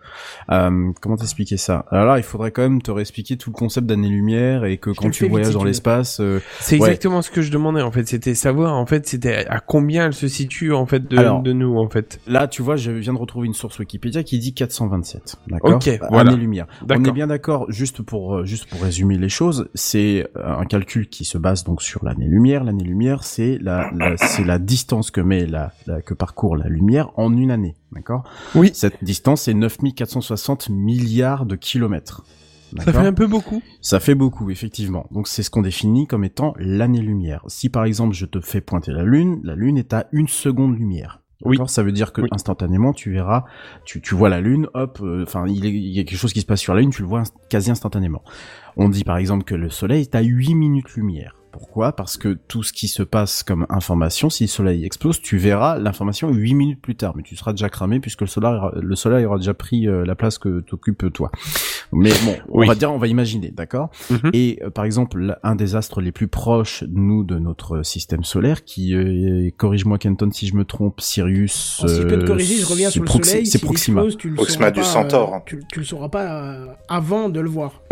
Euh, comment t'expliquer ça? Alors là, il faudrait quand même te réexpliquer tout le concept d'année-lumière et que quand tu vite, voyages dans l'espace, euh, C'est Ouais. exactement ce que je demandais en fait. C'était savoir en fait c'était à combien elle se situe en fait de, Alors. de nous en fait. là, tu vois, je viens de retrouver une source Wikipédia qui dit 427, d'accord? Ok, voilà. Année-lumière. On est bien d'accord, juste pour euh, juste pour résumer les choses, c'est un calcul qui se base donc sur l'année-lumière. L'année-lumière, c'est la, la- c'est la distance que met la, la- que parcourt la lumière en une année, d'accord? Oui. Cette distance, c'est 9460 milliards de kilomètres. Ça fait un peu beaucoup. ça fait beaucoup, effectivement. Donc c'est ce qu'on définit comme étant l'année-lumière. Si par exemple je te fais pointer la Lune, la Lune est à une seconde lumière. Oui. Ça veut dire que Oui. instantanément tu verras, tu, tu vois la Lune, hop, euh, enfin il, y a quelque chose qui se passe sur la Lune, tu le vois inst- quasi instantanément. On dit par exemple que le Soleil est à 8 minutes lumière. Pourquoi? Parce que tout ce qui se passe comme information, si le soleil explose, tu verras l'information 8 minutes plus tard, mais tu seras déjà cramé puisque le soleil, le soleil aura déjà pris euh, la place que t'occupes toi. Mais bon, on Oui. va dire, on va imaginer, d'accord? Mhm. Et euh, par exemple, un des astres les plus proches, nous, de notre système solaire, qui, euh, corrige-moi Kenton si je me trompe, Sirius... Alors, si je peux te euh, corriger, je reviens c'est sur le soleil. C'est Proxima. explose, tu le Proxima du pas, Centaure. euh, tu, tu le sauras pas euh, avant de le voir.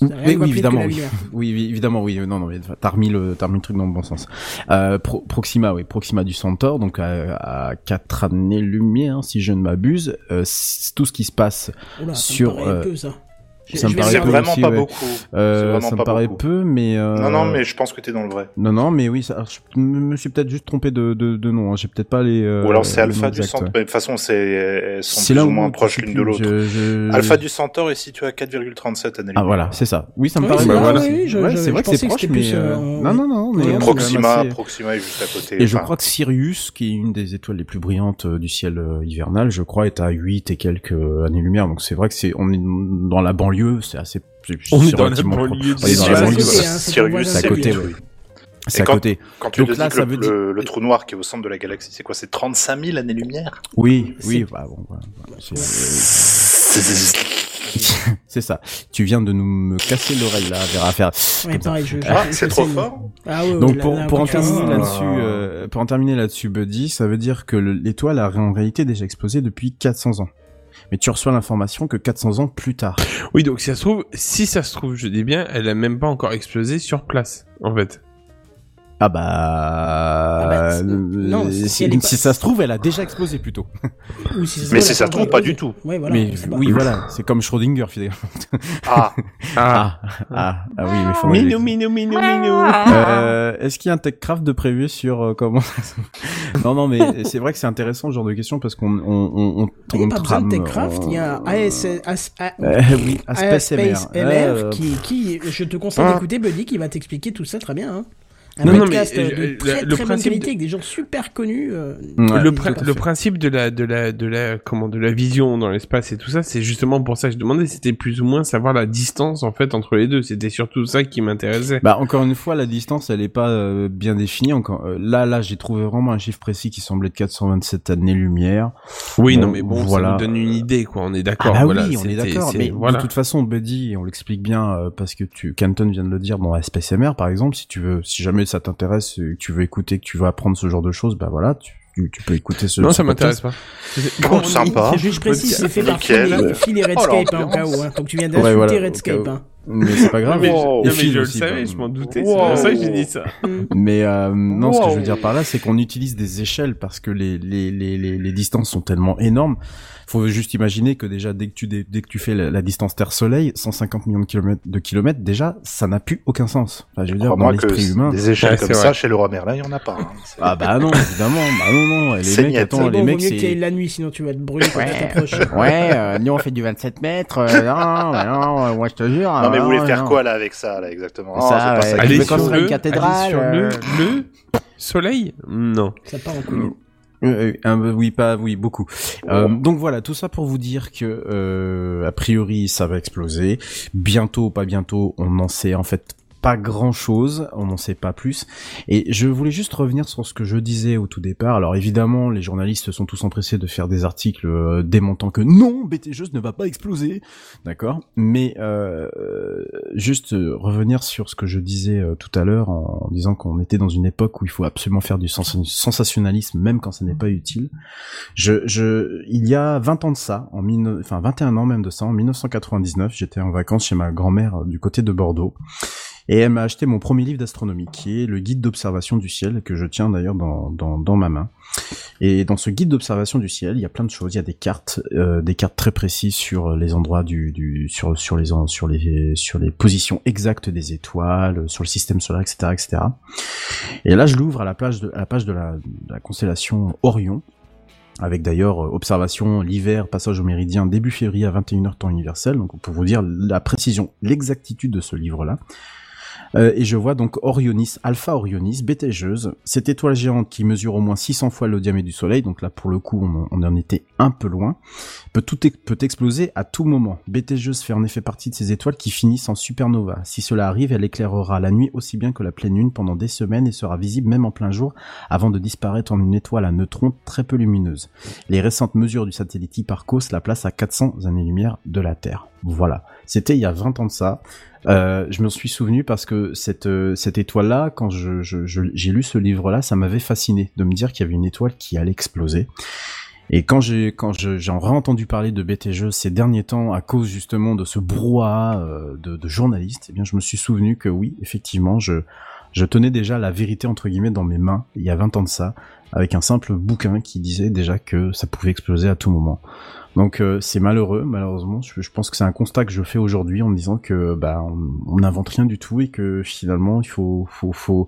Rien Oui, oui, évidemment, oui. lumière. Oui, oui, évidemment, oui. Non, non, t'as remis le, t'as remis le truc dans le bon sens. Euh, Pro- Proxima, oui, Proxima du Centaure, donc à, à 4 années-lumière, si je ne m'abuse. Euh, tout ce qui se passe, Oula, ça Sur, me paraît euh, peu, ça. Je- ça me paraît peu vraiment aussi, pas ouais. beaucoup. Euh, vraiment ça me paraît beaucoup. peu, mais euh, Non, non, mais je pense que t'es dans le vrai. non, non, mais oui, ça, je me suis peut-être juste trompé de, de, de nom. hein. J'ai peut-être pas les. euh, Ou alors c'est Alpha du Centaure. De toute façon, c'est elles sont C'est plus là ou moins proches l'une de l'autre. je- Alpha du Centaure est situé à 4,37 années. Ah voilà, c'est ça. Oui, ça me Oui, paraît. c'est Bah, vrai, voilà. oui, je- Ouais, je- c'est vrai que c'est proche, mais euh, euh, non, non, non, mais Proxima, assez- Proxima est juste à côté. Et je crois que Sirius, qui est une des étoiles les plus brillantes euh, du ciel euh, hivernal, je crois, est à 8 et quelques euh, années-lumière. Donc c'est vrai que c'est, on est dans la banlieue, c'est assez. On est dans la banlieue On est dans C'est la à banlieue. c'est à côté, oui. C'est à quand- côté. Quand tu Donc là, que ça le, veut dire- le- trou noir qui est au centre de la galaxie, c'est quoi? C'est 35 000 années-lumière? Oui, oui, bah bon, voilà, voilà, c'est- c'est ça. Tu viens de nous me casser l'oreille là, Vera, à faire. Ouais, Ah, c'est trop fort Ah, ouais, Donc là- pour, là, pour en terminer Ah. là-dessus, euh, pour en terminer là-dessus, Buddy, ça veut dire que le- l'étoile a en réalité déjà explosé depuis 400 ans. Mais tu reçois l'information que 400 ans plus tard. Oui, donc si ça se trouve, si ça se trouve, je dis bien, elle a même pas encore explosé sur place, en fait. Ah bah, bah, c'est- euh, non, si si, elle est pas- si ça se trouve, elle a déjà explosé plutôt. Ou si Mais si ça se trouve, pas du tout. Ouais, voilà. mais oui, voilà, c'est comme Schrödinger finalement. Ah, Ah, ah, ah oui, mais faudrait- Minou, minou, minou, minou. Euh, Est-ce qu'il y a un TechCraft de prévu sur euh, comment Non, non, mais c'est vrai que c'est intéressant ce genre de question parce qu'on on on on, Il n'y a pas besoin de TechCraft, on- il y a AS, AS, Euh, oui, qui, qui, je te conseille Ah. d'écouter Buddy qui va t'expliquer tout ça très bien. Un Non, non, podcast mais, euh, euh, de très, le très bonne principe qualité de- avec des gens super connus. euh, Ouais. le, principe de la de la de la comment de la vision dans l'espace et tout ça, c'est justement pour ça que je demandais, c'était plus ou moins savoir la distance en fait entre les deux. C'était surtout ça qui m'intéressait. Bah encore une fois, la distance, elle est pas euh, bien définie. Encore euh, là, là, j'ai trouvé vraiment un chiffre précis qui semblait de 427 années-lumière. oui, bon, non, mais bon, voilà. ça nous donne une idée, quoi. On est Ah d'accord. bah voilà, oui, on est d'accord. Mais voilà. de toute façon, Buddy, on l'explique bien euh, parce que tu, Canton vient de le dire dans SPCMR, par exemple, si tu veux, si jamais ça t'intéresse, euh, que tu veux écouter, que tu veux apprendre ce genre de choses, bah voilà, tu, tu, tu peux écouter ce. non, ce ça m'intéresse pas. Sympa. Je, je précise, c'est fait par. Phil et, Phil et Oh, Redscape hein, au cas où. Hein. Donc tu viens Ouais, d'insulter voilà, au Redscape. Hein. Mais c'est pas grave. mais, je- Et non, mais Phil je le savais, bah. je m'en doutais. Wow. C'est pour ça que j'ai dit ça. Mais euh, non, ce que je veux dire par là, c'est qu'on utilise des échelles parce que les, les, les, les, les distances sont tellement énormes. Faut juste imaginer que déjà dès que tu dès, dès que tu fais la, la distance Terre-Soleil, 150 millions de kilomètres, de kilomètres, déjà ça n'a plus aucun sens. Enfin, je veux dire dans l'esprit humain. des échelles Ouais, comme ça, vrai. chez Laura Merlin, il y en a pas. hein. Ah bah non, évidemment, bah non non, les C'est mecs attends, C'est les bon, vaut mecs mieux c'est la nuit, sinon tu vas te brûler quand tu Ouais. t'approches. Ouais, euh, nous on fait du 27 mètres. euh, non, bah non, euh, moi je te jure. Non, mais euh, vous voulez non, faire quoi là avec ça, là, exactement? Ça, veux. sur une cathédrale, le, euh, le soleil Non. Ça part en couille. Euh, euh, oui, pas, oui, beaucoup. Euh, donc voilà, tout ça pour vous dire que euh, a priori ça va exploser. Bientôt, pas bientôt, on n'en sait en fait pas grand chose, on n'en sait pas plus. Et je voulais juste revenir sur ce que je disais au tout départ. Alors évidemment, les journalistes sont tous empressés de faire des articles euh, démontant que non, BTG ne va pas exploser, d'accord? Mais euh, juste euh, revenir sur ce que je disais euh, tout à l'heure en, disant qu'on était dans une époque où il faut absolument faire du sens- sensationnalisme, même quand ça n'est pas utile. Je, je, il y a 20 ans de ça, en enfin 21 ans même de ça, en 1999, j'étais en vacances chez ma grand-mère euh, du côté de Bordeaux. Et elle m'a acheté mon premier livre d'astronomie, qui est le guide d'observation du ciel, que je tiens d'ailleurs dans, dans, dans ma main. Et dans ce guide d'observation du ciel, il y a plein de choses. Il y a des cartes, euh, des cartes très précises sur les endroits du, du sur sur les sur les sur les positions exactes des étoiles, sur le système solaire, etc., etc. Et là, je l'ouvre à la page de à la page de la, de la constellation Orion, avec d'ailleurs euh, observation l'hiver, passage au méridien début février à 21h temps universel. Donc pour vous dire la précision, l'exactitude de ce livre-là. Euh, et je vois donc Orionis, Alpha Orionis, bétégeuse, cette étoile géante qui mesure au moins 600 fois le diamètre du Soleil, donc là pour le coup on, en était un peu loin, peut tout peut exploser à tout moment. Bétégeuse fait en effet partie de ces étoiles qui finissent en supernova. Si cela arrive, elle éclairera la nuit aussi bien que la pleine lune pendant des semaines et sera visible même en plein jour avant de disparaître en une étoile à neutrons très peu lumineuse. Les récentes mesures du satellite Hipparcos la placent à 400 années-lumière de la Terre. Voilà. C'était il y a 20 ans de ça. Euh, je me suis souvenu parce que cette euh, cette étoile là, quand j'ai lu ce livre là, ça m'avait fasciné de me dire qu'il y avait une étoile qui allait exploser. Et quand j'ai quand je- j'ai entendu parler de BTG ces derniers temps à cause justement de ce brouhaha euh, de, de journalistes, eh bien je me suis souvenu que oui, effectivement, je je tenais déjà la vérité entre guillemets dans mes mains il y a 20 ans de ça, avec un simple bouquin qui disait déjà que ça pouvait exploser à tout moment. Donc euh, c'est malheureux, malheureusement. Je, pense que c'est un constat que je fais aujourd'hui en disant que bah on on n'invente rien du tout et que finalement il faut faut faut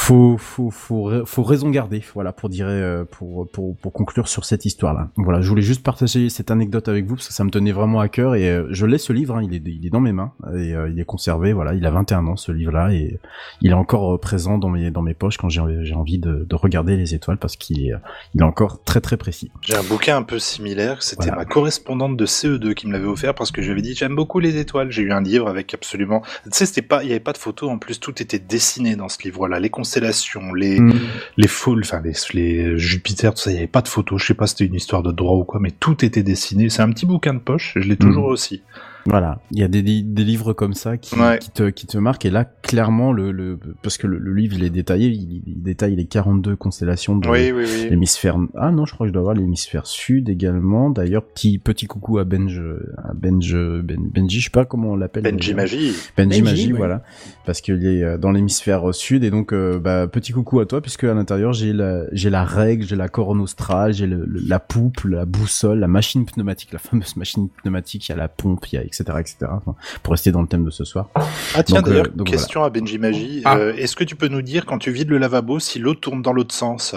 faut faut faut, ra- faut raison garder. Voilà pour dire euh, pour pour pour conclure sur cette histoire là. Voilà, je voulais juste partager cette anecdote avec vous parce que ça me tenait vraiment à cœur et euh, je l'ai ce livre. hein, il est il est dans mes mains et euh, il est conservé. Voilà, il a 21 ans ce livre là et il est encore présent dans mes dans mes poches quand j'ai envie de, de regarder les étoiles parce qu'il est il est encore très très précis. J'ai un bouquin un peu similaire, c'était Voilà. ma correspondante de CE2 qui me l'avait offert parce que je lui avais dit j'aime beaucoup les étoiles. J'ai eu un livre avec absolument, tu sais, c'était pas, il y avait pas de photos en plus, tout était dessiné dans ce livre-là, les constellations, les Mm. les foules, enfin les, les Jupiter, tout ça, il y avait pas de photos. Je sais pas, si c'était une histoire de droit ou quoi, mais tout était dessiné. C'est un petit bouquin de poche, je l'ai toujours Mhm. aussi. Voilà, il y a des, li- des livres comme ça qui, Ouais. qui, te, qui te marquent et là clairement le, le parce que le, le livre il est détaillé, il, il détaille les 42 constellations de Oui, oui, oui. l'hémisphère ah non je crois que je dois avoir l'hémisphère sud également d'ailleurs petit petit coucou à Benj à Benj ben, Benji je sais pas comment on l'appelle Benji. Magie. Benji Benji, Magie, voilà, parce qu'il est euh, dans l'hémisphère sud et donc euh, bah, petit coucou à toi puisque à l'intérieur j'ai la j'ai la règle, j'ai la corne australe, j'ai le- le- la poupe, la boussole, la machine pneumatique, la fameuse machine pneumatique, il y a la pompe, il y a etc etc. Enfin, pour rester dans le thème de ce soir. Ah tiens, euh, d'ailleurs, question à Benji Magie. Ah. Euh, Est-ce que tu peux nous dire quand tu vides le lavabo si l'eau tourne dans l'autre sens?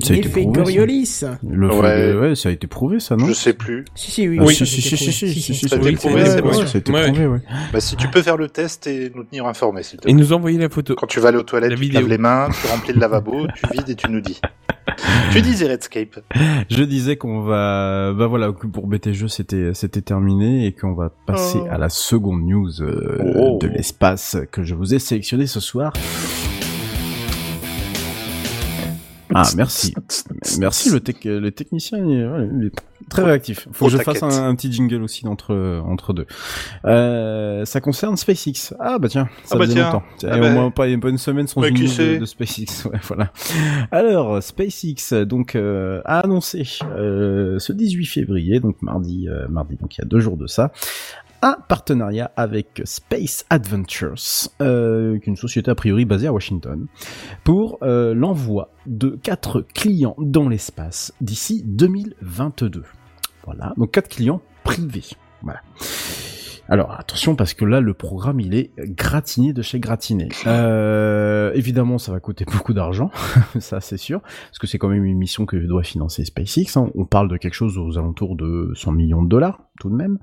Ça a été L'effet prouvé, ça. Coriolis. Le Ouais. ouais. ouais, ça a été prouvé ça non Je sais plus. Si, si, oui. Ah, oui, si, ça, si, c'était si, prouvé. si, si, si, si, Ça a été prouvé, c'est bon. ça a été Ouais, prouvé, ouais. Bah, si tu peux faire le test et nous tenir informés, s'il te Et plaît. nous envoyer la photo. Quand tu vas aller aux toilettes, La tu laves les mains, tu remplis le lavabo, tu vides et tu nous dis. Tu disais Redscape. Je disais qu'on va, bah voilà, pour BTG c'était c'était terminé et qu'on va passer Oh. à la seconde news euh, Oh. de l'espace que je vous ai sélectionné ce soir. Ah merci, merci le le technicien il est, ouais, il est très réactif. Faut Au que je fasse un, un petit jingle aussi entre entre deux. Euh, ça concerne SpaceX. Ah bah tiens, ça Ah bah faisait tiens. longtemps. Ah bah. au moins pas, pas une semaine sans Mais une de, de SpaceX. Ouais, voilà. Alors, SpaceX donc euh, a annoncé euh, ce 18 février, donc mardi, mardi, donc il y a deux jours de ça, un partenariat avec Space Adventures, euh, une société a priori basée à Washington, pour euh, l'envoi de quatre clients dans l'espace d'ici 2022. Voilà, donc quatre clients privés. Voilà. Alors attention parce que là le programme il est gratiné de chez gratiné. Euh, évidemment ça va coûter beaucoup d'argent, ça c'est sûr, parce que c'est quand même une mission que doit financer SpaceX. hein. On parle de quelque chose aux alentours de 100 millions de dollars tout de même.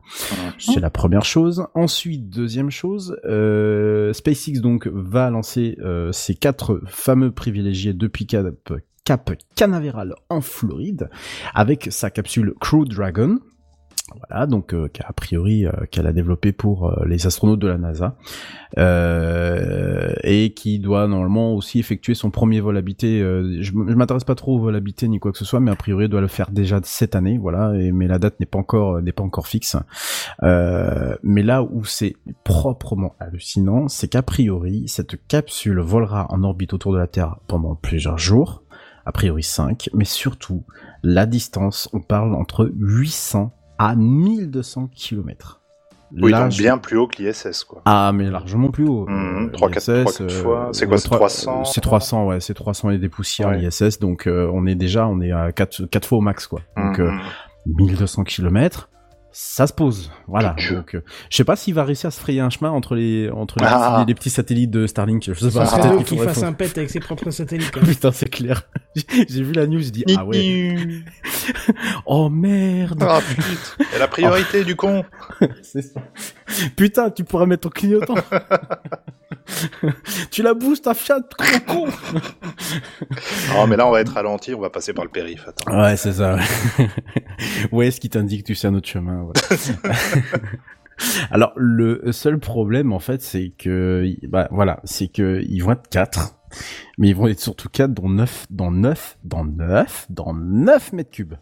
C'est la première chose. Ensuite deuxième chose, euh, SpaceX donc va lancer euh, ses quatre fameux privilégiés depuis Cap, Cap Canaveral en Floride avec sa capsule Crew Dragon. Voilà, donc euh, qu'a- a priori euh, qu'elle a développé pour euh, les astronautes de la NASA euh, et qui doit normalement aussi effectuer son premier vol habité. euh, je je m'intéresse pas trop au vol habité ni quoi que ce soit, mais a priori doit le faire déjà cette année, voilà. Mais la date n'est pas encore n'est pas encore fixe. Mais là où c'est proprement hallucinant, c'est qu'a priori cette capsule volera en orbite autour de la Terre pendant plusieurs jours, a priori 5, mais surtout la distance, on parle entre 800 à 1200 km. Oui, donc bien plus haut que l'ISS, quoi. Ah, mais largement plus haut. Euh, trois, quatre euh, fois. C'est quoi, ouais, c'est trois- 300? C'est 300, ouais, c'est 300 et des poussières Ouais. l'ISS, donc euh, on est déjà, on est à 4, quatre fois au max, quoi. Donc Mhm. euh, 1200 km, ça se pose. Voilà. Donc, euh, je sais pas s'il va réussir à se frayer un chemin entre les entre les, Ah. petits, les petits satellites de Starlink. Je sais Ça pas. serait peut-être drôle qu'il fasse un pet avec ses propres satellites. hein. Putain, c'est clair. J'ai vu la news, je dis ah ouais. Oh merde. Ah putain, et la priorité du con. C'est ça. Putain, tu pourrais mettre ton clignotant. tu la boostes ta Fiat, gros con Non, mais là, on va être ralenti, on va passer par le périph'. Attends. Ouais, c'est ça. ouais, ce qui t'indique que tu sais un autre chemin. ouais. Alors, le seul problème, en fait, c'est que, bah, voilà, c'est que ils vont être quatre. Mais ils vont être surtout quatre dans neuf, dans neuf, dans neuf, dans neuf mètres cubes.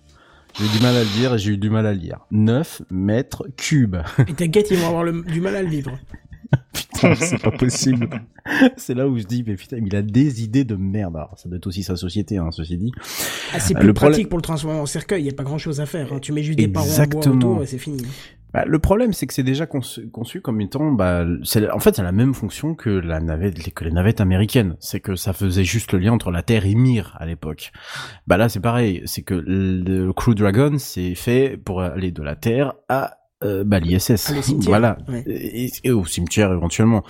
J'ai eu du mal à le dire et j'ai eu du mal à le lire. 9 mètres cubes. Et t'inquiète, ils vont avoir le- du mal à le vivre. Putain, c'est pas possible. c'est là où je dis, mais putain, il a des idées de merde. Alors, ça doit être aussi sa société, hein, ceci dit. Ah, c'est Euh, plus le problème- pratique pour le transformer en cercueil, y a pas grand chose à faire. hein. Tu mets juste des parois en bois Exactement. autour et c'est fini. Bah, le problème, c'est que c'est déjà conçu, conçu comme étant, bah, en fait, c'est la même fonction que la navette, que les navettes américaines. C'est que ça faisait juste le lien entre la Terre et Mir à l'époque. Bah là, c'est pareil. C'est que le Crew Dragon, c'est fait pour aller de la Terre à euh, bah, l'ISS. Voilà. ouais. Et, et au cimetière éventuellement.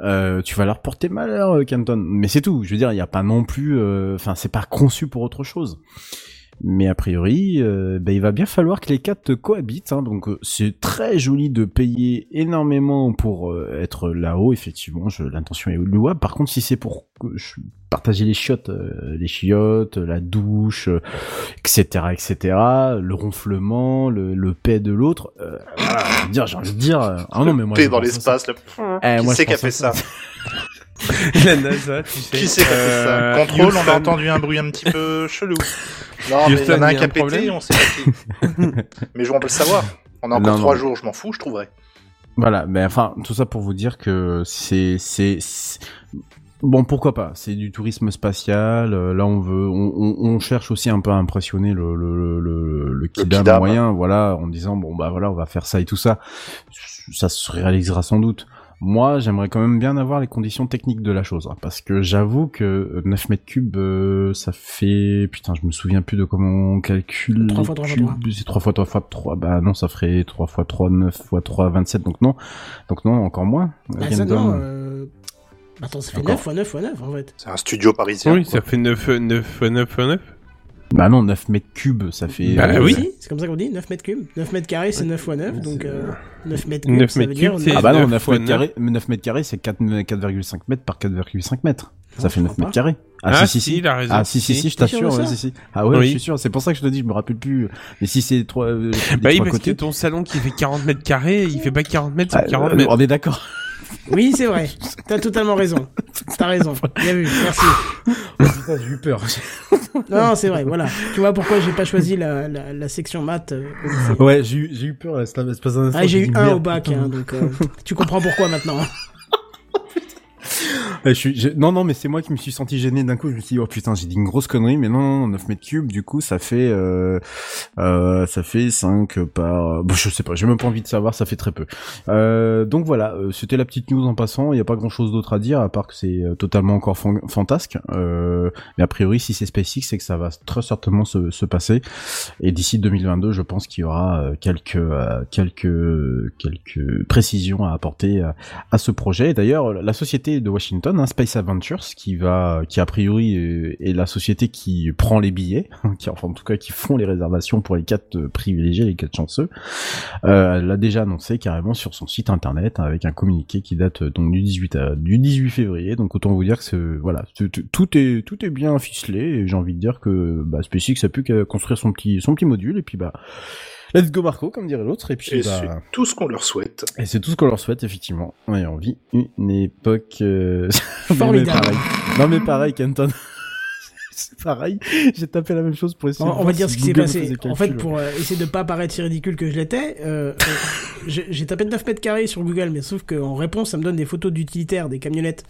Euh, tu vas leur porter malheur, euh, Canton. Mais c'est tout. Je veux dire, il n'y a pas non plus. euh, Enfin, c'est pas conçu pour autre chose. Mais a priori, euh, bah, il va bien falloir que les quatre cohabitent. Hein, donc euh, c'est très joli de payer énormément pour euh, être là-haut. Effectivement, je- l'intention est louable. Par contre, si c'est pour que je- partager les chiottes, euh, les chiottes, la douche, euh, etc., etc., le ronflement, le, le paix de l'autre, euh, voilà, j'ai envie de dire, j'ai envie de dire, euh, ah non mais moi Paix dans l'espace. ça. Eh, Qui c'est qui a fait ça La NASA, tu sais. Qui c'est fait ça Euh, Contrôle, on a entendu un bruit un petit peu chelou. Non, mais il y en a un qui a pété, problème on sait pas qui. mais je- on peut le savoir. On a encore Non, trois non. jours, je m'en fous, je trouverai. Voilà, mais enfin, tout ça pour vous dire que c'est, c'est, c'est- bon, pourquoi pas? C'est du tourisme spatial. euh, là, on veut, on, on, on cherche aussi un peu à impressionner le le le, le kidam kidam, moyen, voilà, en disant bon bah voilà, on va faire ça et tout ça. Ça se réalisera sans doute. Moi, j'aimerais quand même bien avoir les conditions techniques de la chose, hein, parce que j'avoue que 9 mètres cubes, euh, ça fait, putain, je me souviens plus de comment on calcule. Trois les fois trois fois cubes. trois. C'est 3 fois 3 fois 3, bah non, ça ferait 3 fois 3, 9 fois 3, 27, donc non. Donc non, encore moins. Bah, ça, non, euh... Attends, ça fait Encore. 9 fois 9 fois 9 en fait. C'est un studio parisien. Oui, quoi. ça fait 9, 9 fois 9 fois 9. Bah non, 9 mètres cubes, ça fait... Bah euh, oui. Si, C'est comme ça qu'on dit, 9 mètres cubes. 9 mètres carrés, c'est 9 fois 9, donc euh, 9 mètres cubes, 9 ça veut mètres dire... cubes, c'est- Ah bah non, 9 9 fois mètres carrés, mais 9 mètres carrés, c'est 4 4,5 mètres par 4,5 mètres. Non, Ça fait je 9 crois mètres carrés. Ah, si, il a raison. Ah si, si, si, je t'assure, ouais, si, si. Ah ouais, Oui. je suis sûr, c'est pour ça que je te dis, je me rappelle plus. Mais si c'est trois, euh, Bah oui, parce que côtés... ton salon qui fait 40 mètres carrés, il fait pas 40 mètres, c'est Ah, 40 euh, mètres. on est d'accord. Oui, c'est vrai. T'as totalement raison. T'as raison. Bien vu, merci. Putain, j'ai eu peur. Non, c'est vrai, voilà. Tu vois pourquoi j'ai pas choisi la, la, la section maths euh. Ouais, j'ai eu, j'ai eu peur, là, c'est pas un instant, Ah, j'ai eu dit, 1 merde, au bac, hein, donc euh, tu comprends pourquoi maintenant. J'ai- non, non, mais c'est moi qui me suis senti gêné d'un coup. Je me suis dit, oh putain, j'ai dit une grosse connerie, mais non, non, non, 9 mètres cubes, du coup, ça fait, euh, euh, ça fait 5 par, bon, je sais pas, j'ai même pas envie de savoir, ça fait très peu. Euh, donc voilà, euh, c'était la petite news en passant, il y a pas grand chose d'autre à dire, à part que c'est euh, totalement encore fan- fantasque, euh, mais a priori, si c'est SpaceX, c'est que ça va très certainement se, se passer, et d'ici 2022, je pense qu'il y aura euh, quelques, euh, quelques, quelques précisions à apporter à, ce projet. Et D'ailleurs, la société de Washington, hein, Space Adventures, qui va, qui a priori est, est la société qui prend les billets, qui enfin en tout cas qui font les réservations pour les quatre euh, privilégiés, les quatre chanceux, euh, l'a déjà annoncé carrément sur son site internet avec un communiqué qui date euh, donc du 18 à- du 18 février. Donc autant vous dire que voilà, tout est tout est bien ficelé. J'ai envie de dire que bah, SpaceX a pu construire son petit son petit module et puis bah Let's go Marco, comme dirait l'autre, et puis Et bah, c'est tout ce qu'on leur souhaite. et c'est tout ce qu'on leur souhaite, effectivement. Ouais, on vit une époque... euh, Formidable. Non mais pareil, non, mais pareil Kenton. c'est pareil, j'ai tapé la même chose pour essayer On, de on va dire si ce qui s'est passé. En fait, pour euh, essayer de pas paraître si ridicule que je l'étais, euh, euh, j'ai j'ai tapé 9 mètres carrés sur Google, mais sauf qu'en réponse, ça me donne des photos d'utilitaires, des camionnettes.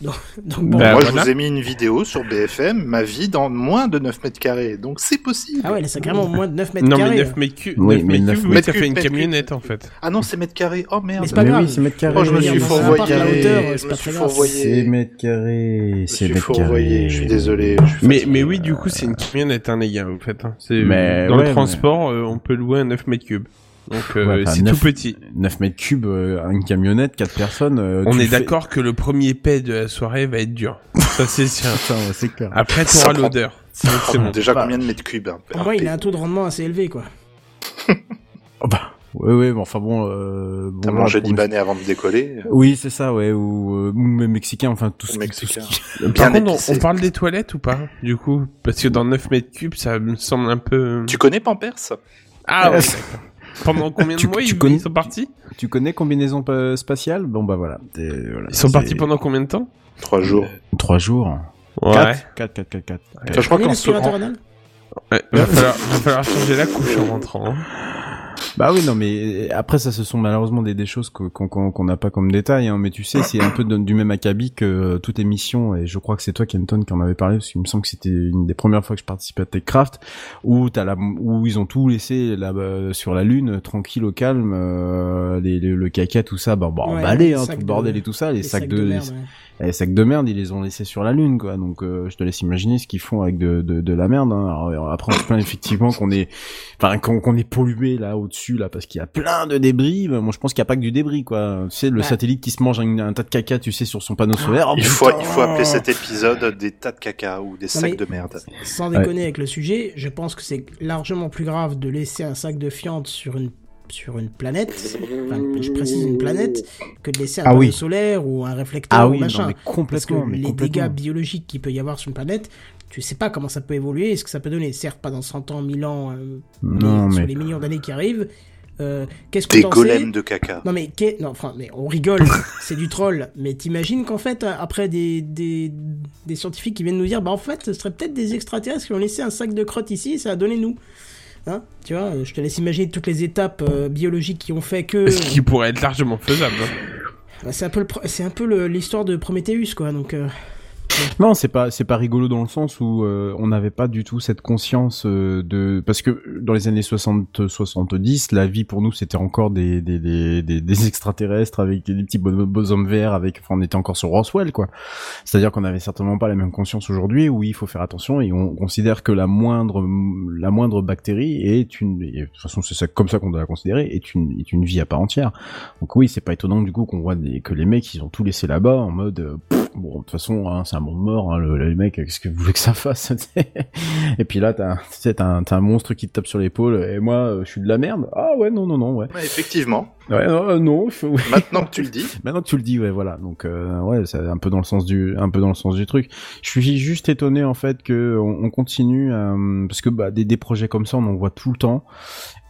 Donc, donc bon. Bah, Moi, voilà. je vous ai mis une vidéo sur BFM, ma vie dans moins de 9 mètres carrés. Donc c'est possible. Ah ouais, là, c'est carrément moins de 9 mètres Non, carrés. mais 9 mètres cubes, Oui, 9 mais mètres 9 cubes, oui, mètres ça fait une camionnette, en fait. Ah non, c'est mètres carrés. Oh merde. Mais c'est pas Mais grave. oui, c'est mètres carrés. Oh, je me suis fourvoyé. appart, la hauteur, Je c'est me pas suis fourvoyé. C'est mètres carrés, Je c'est suis mètres fourvoyé, carrés. je suis désolé. Mais, oui, du coup, c'est une camionnette, hein, les gars, en fait. hein. C'est, dans le transport, euh, on peut louer un 9 mètres cubes. Donc, euh, Ouais, c'est 9 tout petit. 9 mètres cubes, euh, une camionnette, 4 personnes. euh, On est fais- d'accord que le premier paix de la soirée va être dur. Ça, c'est sûr. C'est clair. Après, t'auras l'odeur. Bon. Déjà Bah. combien de mètres cubes hein, Au moins, il a un taux de rendement assez élevé, quoi. Oh, bah, Ouais, ouais, bon, enfin bon. Euh, bon T'as là, mangé pour- libanais avant de décoller Oui, c'est ça, ouais, ou, euh, mexicain, enfin tout ce qui- Mexicain. tout ce qui- Par Bien contre, on, parle des toilettes ou pas Du coup, parce que dans 9 mètres cubes, ça me semble un peu. Tu connais Pampers? Ah ouais. Pendant combien de Tu- mois tu ils, connais- ils sont partis Tu connais combinaison pa- spatiale Bon bah voilà. Ils sont partis pendant combien de temps Trois jours. trois jours. Ouais. 4 4 4 4 4. Toi, je crois l'aspirateur se- Ouais, va, falloir, va falloir changer la couche en rentrant. hein. Bah oui, non, mais après, ça, ce sont malheureusement des, des choses qu'on n'a pas comme détail, hein, mais tu sais, c'est un peu de- du même acabit que euh, toute émission, et je crois que c'est toi, Kenton, qui en avait parlé, parce qu'il me semble que c'était une des premières fois que je participais à TechCraft, où t'as la, où ils ont tout laissé là sur la lune, tranquille, au calme, euh, les, les- le caca, tout ça, bah, bah Ouais, emballé, hein, tout le bordel de- et tout ça, les, Les sacs, de, merde, ouais. les sacs de merde, ils les ont laissés sur la lune, quoi. Donc, euh, je te laisse imaginer ce qu'ils font avec de, de, de la merde. Hein. Alors, après, on se plaint effectivement qu'on est, enfin, qu'on qu'on est pollué là au-dessus, là, parce qu'il y a plein de débris. Moi, je pense qu'il n'y a pas que du débris, quoi. Tu sais, le Ouais. satellite qui se mange un, un tas de caca, tu sais, sur son panneau solaire. Oh, Il faut, il faut appeler cet épisode des tas de caca ou des Non, sacs de merde. Sans déconner avec le sujet, je pense que c'est largement plus grave de laisser un sac de fientes sur une sur une planète, enfin, je précise une planète, que de laisser un Ah panneau oui. solaire ou un réflecteur Ah ou oui, machin. non, mais Parce que complètement, mais les complètement. dégâts biologiques qu'il peut y avoir sur une planète, tu sais pas comment ça peut évoluer et ce que ça peut donner. Certes, pas dans 100 ans, 1000 ans, euh, Non, mais sur les millions d'années qui arrivent. Euh, Qu'est-ce que Des t'en golems de caca. Non mais qu'est- non, enfin, mais on rigole, c'est du troll. Mais t'imagines qu'en fait, après des, des, des scientifiques qui viennent nous dire, bah en fait, ce serait peut-être des extraterrestres qui ont laissé un sac de crotte ici, et ça a donné nous. Hein tu vois, je te laisse imaginer toutes les étapes euh, biologiques qui ont fait que. Ce qui pourrait être largement faisable. hein. Bah, c'est un peu le pro- c'est un peu le- l'histoire de Prometheus quoi. Donc euh, Non, c'est pas c'est pas rigolo dans le sens où euh, on n'avait pas du tout cette conscience euh, de parce que dans les années 60 70, la vie pour nous c'était encore des des, des des extraterrestres avec des petits bon- bonshommes verts avec enfin on était encore sur Roswell quoi. C'est-à-dire qu'on avait certainement pas la même conscience aujourd'hui où il faut faire attention et on considère que la moindre la moindre bactérie est une de toute façon c'est ça comme ça qu'on doit la considérer est une est une vie à part entière. Donc oui, c'est pas étonnant du coup qu'on voit que les mecs ils ont tout laissé là-bas en mode euh, bon de toute façon hein, c'est un monde mort hein, le, les mecs qu'est-ce que vous voulez que ça fasse Et puis là t'as un, un monstre qui te tape sur l'épaule et moi euh, je suis de la merde. Ah ouais non non non ouais. Ouais, effectivement. Ouais non euh, non. faut- Maintenant que tu le dis. Maintenant que tu le dis, ouais, voilà. Donc, euh, ouais, c'est un peu dans le sens du, un peu dans le sens du truc. Je suis juste étonné en fait que on, on continue, euh, parce que bah, des, des projets comme ça, on en voit tout le temps.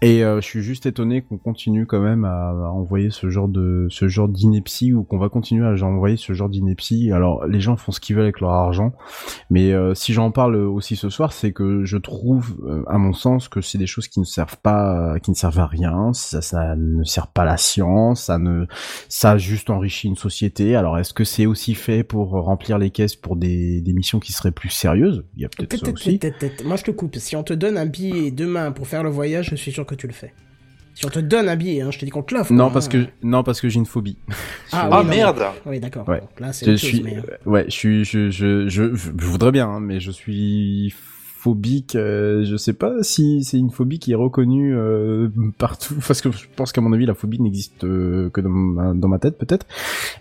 Et euh, je suis juste étonné qu'on continue quand même à, à envoyer ce genre de, ce genre d'ineptie ou qu'on va continuer à envoyer ce genre d'ineptie. Alors, les gens font ce qu'ils veulent avec leur argent, mais euh, si j'en parle aussi ce soir, c'est que je trouve, euh, à mon sens, que c'est des choses qui ne servent pas, qui ne servent à rien. Ça, ça ne sert pas la science, ça ne, ça a juste enrichi une société. Alors, est-ce que c'est aussi fait pour remplir les caisses pour des, des missions qui seraient plus sérieuses? Il y a peut-être ça aussi. Moi je te coupe. Si on te donne un billet demain pour faire le voyage, je suis sûr que tu le fais. Si on te donne un billet, hein, je te dis qu'on te l'offre. Non, hein. parce que non, parce que j'ai une phobie. Ah, Ah oui, non, merde Oui d'accord. Ouais. Là c'est Je chose, suis, mais, euh, ouais, je suis, je, je, je, je voudrais bien, hein, mais je suis phobique. euh, je sais pas si c'est une phobie qui est reconnue euh, partout, parce que je pense qu'à mon avis la phobie n'existe euh, que dans ma, dans ma tête peut-être.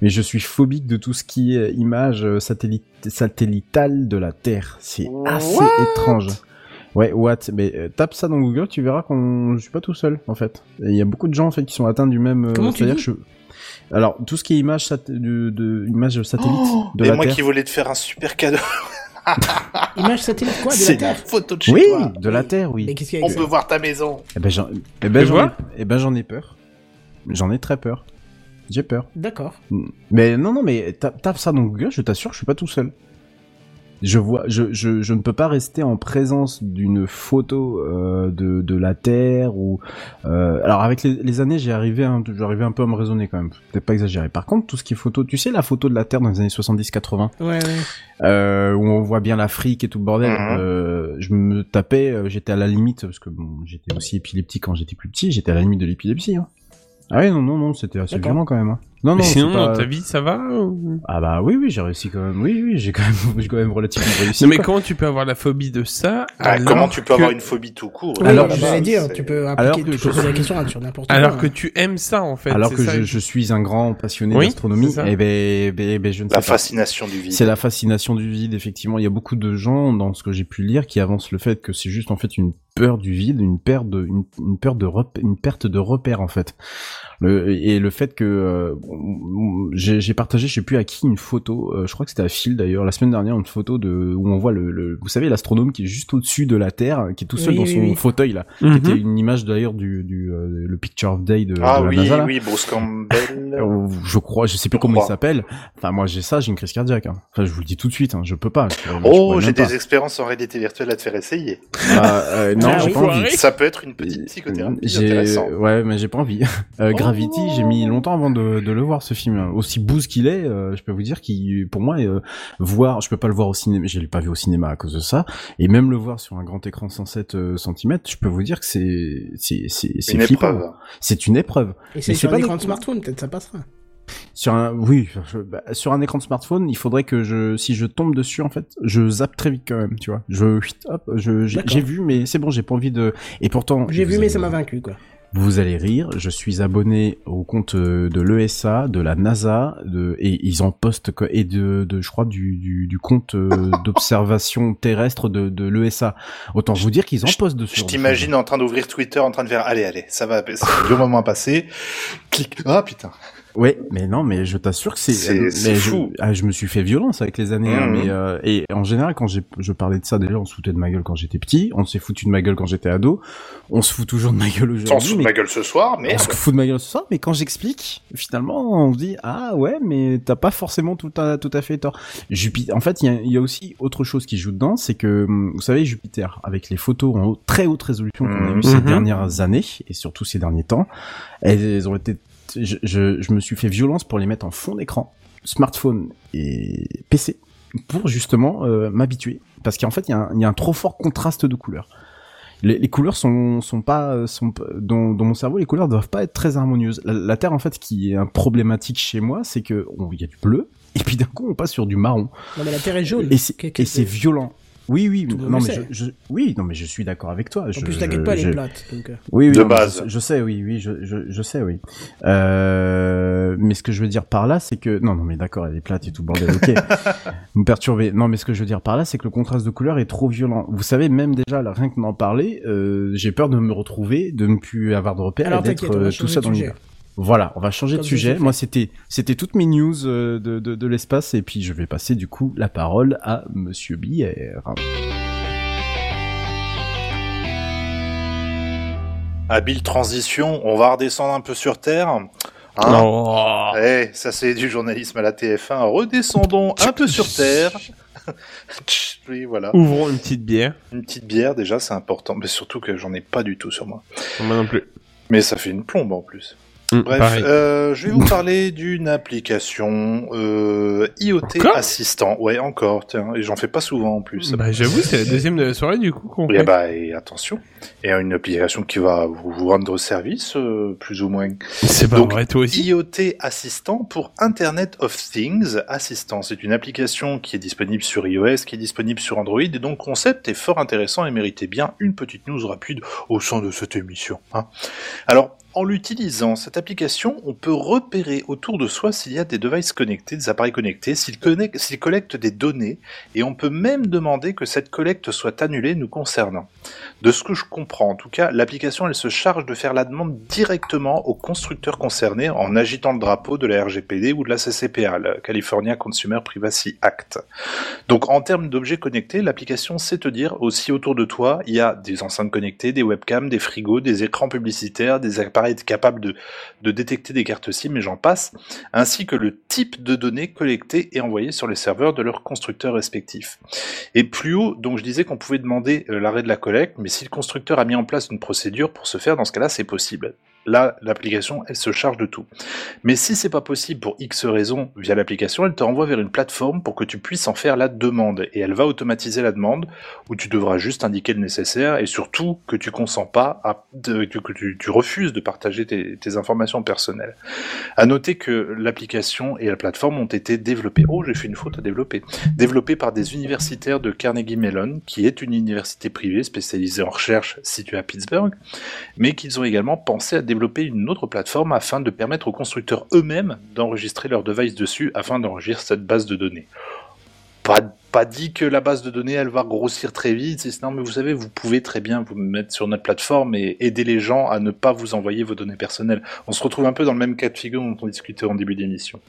Mais je suis phobique de tout ce qui est image satellite, satellitale de la Terre. C'est assez étrange. Ouais, what? Mais euh, tape ça dans Google, tu verras qu'on je suis pas tout seul en fait. Il y a beaucoup de gens en fait qui sont atteints du même. euh, Comment tu c'est-à-dire dis que je- Alors tout ce qui est image sat... de, de image satellite de Et la moi Terre. qui voulais te faire un super cadeau. Image satellite quoi de la C'est la Terre photo de chez Oui, toi. de la Terre, oui. Mais qu'est-ce qu'il y a On peut voir ta maison. Eh ben j'en eh ben, j'en ai... eh ben, j'en ai peur. J'en ai très peur. J'ai peur. D'accord. Mais non, non, mais tape, tape ça dans Google, je t'assure, je suis pas tout seul. Je vois, je, je, je ne peux pas rester en présence d'une photo euh, de, de la Terre ou. euh, alors avec les, les années, j'ai arrivé, un, j'arrivais un peu à me raisonner quand même. Peut-être pas exagéré. Par contre, tout ce qui est photo, tu sais la photo de la Terre dans les années 70-80, Ouais ouais. euh, où on voit bien l'Afrique et tout le bordel. Mhm. euh, je me tapais, euh, j'étais à la limite parce que bon, j'étais aussi épileptique quand j'étais plus petit. J'étais à la limite de l'épilepsie. Hein. Ah oui, non, non, non, c'était assez violent quand même. Hein. Non, non, Mais sinon, pas- dans ta vie, ça va ou- Ah bah oui, oui, j'ai réussi quand même. Oui, oui, j'ai quand même, j'ai quand même relativement réussi. Non, mais quoi. comment tu peux avoir la phobie de ça Ah, alors comment tu peux que- avoir une phobie tout court Oui, Alors, bah, je- j'allais dire, tu peux alors que tu je- poser la question sur n'importe quoi. Alors que tu aimes ça, en fait. Alors que ça je, je suis un grand passionné Oui, d'astronomie, et ben, ben, ben, je ne sais La pas. fascination du vide. C'est la fascination du vide, effectivement. Il y a beaucoup de gens, dans ce que j'ai pu lire, qui avancent le fait que c'est juste, en fait, une peur du vide, une perte de, une, une peur de rep- une perte de repère, en fait. Le, et le fait que euh, j'ai j'ai partagé, je sais plus à qui, une photo, euh, je crois que c'était à Phil d'ailleurs, la semaine dernière, une photo de où on voit le, le vous savez, l'astronome qui est juste au-dessus de la Terre, qui est tout seul Oui, dans oui, son oui. fauteuil là, Mhm. qui était une image d'ailleurs du, du euh, le picture of day de, Ah de la oui, NASA. oui, Bruce Campbell. Euh, Je crois, je sais plus Je comment il s'appelle. Enfin, moi j'ai ça, j'ai une crise cardiaque. hein. Enfin, je vous le dis tout de suite, hein, je peux pas. Je Oh, j'ai des expériences en réalité virtuelle à te faire essayer. Ah, euh, non, Ah j'ai oui. pas envie. Ça peut être une petite psychothérapie J'ai, intéressante. ouais, mais j'ai pas envie. Euh, Oh. Gravity, j'ai mis longtemps avant de, de le voir ce film. Aussi bouse qu'il est, euh, je peux vous dire qu'il, pour moi, euh, voir, je peux pas le voir au cinéma, je l'ai pas vu au cinéma à cause de ça, et même le voir sur un grand écran 107 cm, je peux vous dire que c'est, c'est, c'est, c'est Une flippant. épreuve. C'est une épreuve. Et c'est sur un écran de smartphone, peut-être ça passera. Sur un, oui, je- bah, sur un écran de smartphone, il faudrait que je, si je tombe dessus, en fait, je zappe très vite quand même, tu vois. Je, hop, je, j'ai, vu, mais c'est bon, j'ai pas envie de, et pourtant. J'ai vu, mais ça m'a vaincu, quoi. Vous allez rire, je suis abonné au compte euh, de l'ESA, de la NASA, de, et ils en postent, et de, de, je crois, du, du, du compte euh, d'observation terrestre de, de l'ESA. Autant vous dire qu'ils en postent dessus. Je t'imagine en train d'ouvrir Twitter, en train de faire allez, allez, ça va, c'est un vieux moment à passer. Clic. Ah putain. Ouais, mais non, mais je t'assure que c'est, C'est- mais je- fou. ah, Je, me suis fait violence avec les années, hein, Mhm. mais euh, et en général quand j'ai, je parlais de ça déjà, on se foutait de ma gueule quand j'étais petit, on s'est foutu de ma gueule quand j'étais ado, on se fout toujours de ma gueule aujourd'hui. On se fout de ma gueule ce soir, mais On se fout de ma gueule ce soir, mais quand j'explique, finalement, on se dit ah ouais, mais t'as pas forcément tout à tout à fait tort. Jupiter. En fait, il y a, il y a aussi autre chose qui joue dedans, c'est que hum, vous savez Jupiter, avec les photos en très haute résolution qu'on a Mhm. eues ces Mhm. dernières années et surtout ces derniers temps, elles ont été. Je, je, je me suis fait violence pour les mettre en fond d'écran, smartphone et PC, pour justement euh, m'habituer, parce qu'en fait, il y, a un- il y a un trop fort contraste de couleurs. Les, les couleurs sont sont pas sont dans, dans mon cerveau les couleurs doivent pas être très harmonieuses. La, la terre en fait qui est un problématique chez moi c'est que il y a du bleu et puis d'un coup on passe sur du marron. Non, mais la Terre est jaune. et c'est? violent oui oui Tout le non le mais je, je- oui non mais je suis d'accord avec toi En je, plus, t'inquiète pas, elle je- est plate. Donc, euh, oui, oui, De non, base. Je, je sais, oui, oui, je, je, je sais, oui. Euh, mais ce que je veux dire par là, c'est que non, non, mais d'accord, elle est plate et tout bordel, ok. Vous me perturbez. Non, mais ce que je veux dire par là, c'est que le contraste de couleur est trop violent. Vous savez, même déjà, là, rien que d'en parler, euh, j'ai peur de me retrouver, de ne plus avoir de repères Alors et d'être euh, tout ça dans l'univers. Voilà, on va changer Comme de sujet. Moi, c'était, c'était toutes mes news euh, de, de, de l'espace, et puis je vais passer du coup la parole à Monsieur Bière. habile transition, on va redescendre un peu sur Terre. Hein? Oh. Eh, ça c'est du journalisme à la TF1. Redescendons un peu sur Terre. Tch, oui, voilà. Ouvrons une petite bière. Une petite bière déjà, c'est important. Mais surtout que j'en ai pas du tout sur moi. Moi non plus. Mais ça fait une plombe en plus. Mm, Bref, euh, je vais vous parler d'une application euh, IoT Encore? assistant. Ouais, encore, tiens, et j'en fais pas souvent en plus. Bah, j'avoue, c'est la deuxième de la soirée du coup qu'on Et fait. bah, et attention, et une application qui va vous, vous rendre service, euh, plus ou moins. C'est pas Donc, vrai, toi aussi. IoT Assistant pour Internet of Things Assistant. C'est une application qui est disponible sur iOS, qui est disponible sur Android, et donc concept est fort intéressant et méritait bien une petite news rapide au sein de cette émission. hein. Alors, en l'utilisant, cette application, on peut repérer autour de soi s'il y a des devices connectés, des appareils connectés, s'ils collectent des données, et on peut même demander que cette collecte soit annulée nous concernant. De ce que je comprends, en tout cas, l'application elle se charge de faire la demande directement aux constructeurs concernés en agitant le drapeau de la RGPD ou de la CCPA, la California Consumer Privacy Act. Donc en termes d'objets connectés, l'application sait te dire aussi autour de toi, il y a des enceintes connectées, des webcams, des frigos, des écrans publicitaires, des appareils capables de, de détecter des cartes SIM et j'en passe, ainsi que le type de données collectées et envoyées sur les serveurs de leurs constructeurs respectifs. Et plus haut, donc je disais qu'on pouvait demander euh, l'arrêt de la collecte, mais si le constructeur a mis en place une procédure pour ce faire, dans ce cas-là, c'est possible. Là, l'application, elle se charge de tout. Mais si c'est pas possible pour X raisons via l'application, elle te renvoie vers une plateforme pour que tu puisses en faire la demande. Et elle va automatiser la demande, où tu devras juste indiquer le nécessaire, et surtout que tu consens pas à, que tu, refuses de partager tes, tes informations personnelles. À noter que l'application et la plateforme ont été développées. Oh, j'ai fait une faute à développer. Développées par des universitaires de Carnegie Mellon, qui est une université privée spécialisée en recherche située à Pittsburgh, mais qu'ils ont également pensé à développer une autre plateforme afin de permettre aux constructeurs eux-mêmes d'enregistrer leurs devices dessus afin d'enregistrer cette base de données. Pas, pas dit que la base de données elle va grossir très vite, non mais vous savez, vous pouvez très bien vous mettre sur notre plateforme et aider les gens à ne pas vous envoyer vos données personnelles. On se retrouve un peu dans le même cas de figure dont on discutait en début d'émission.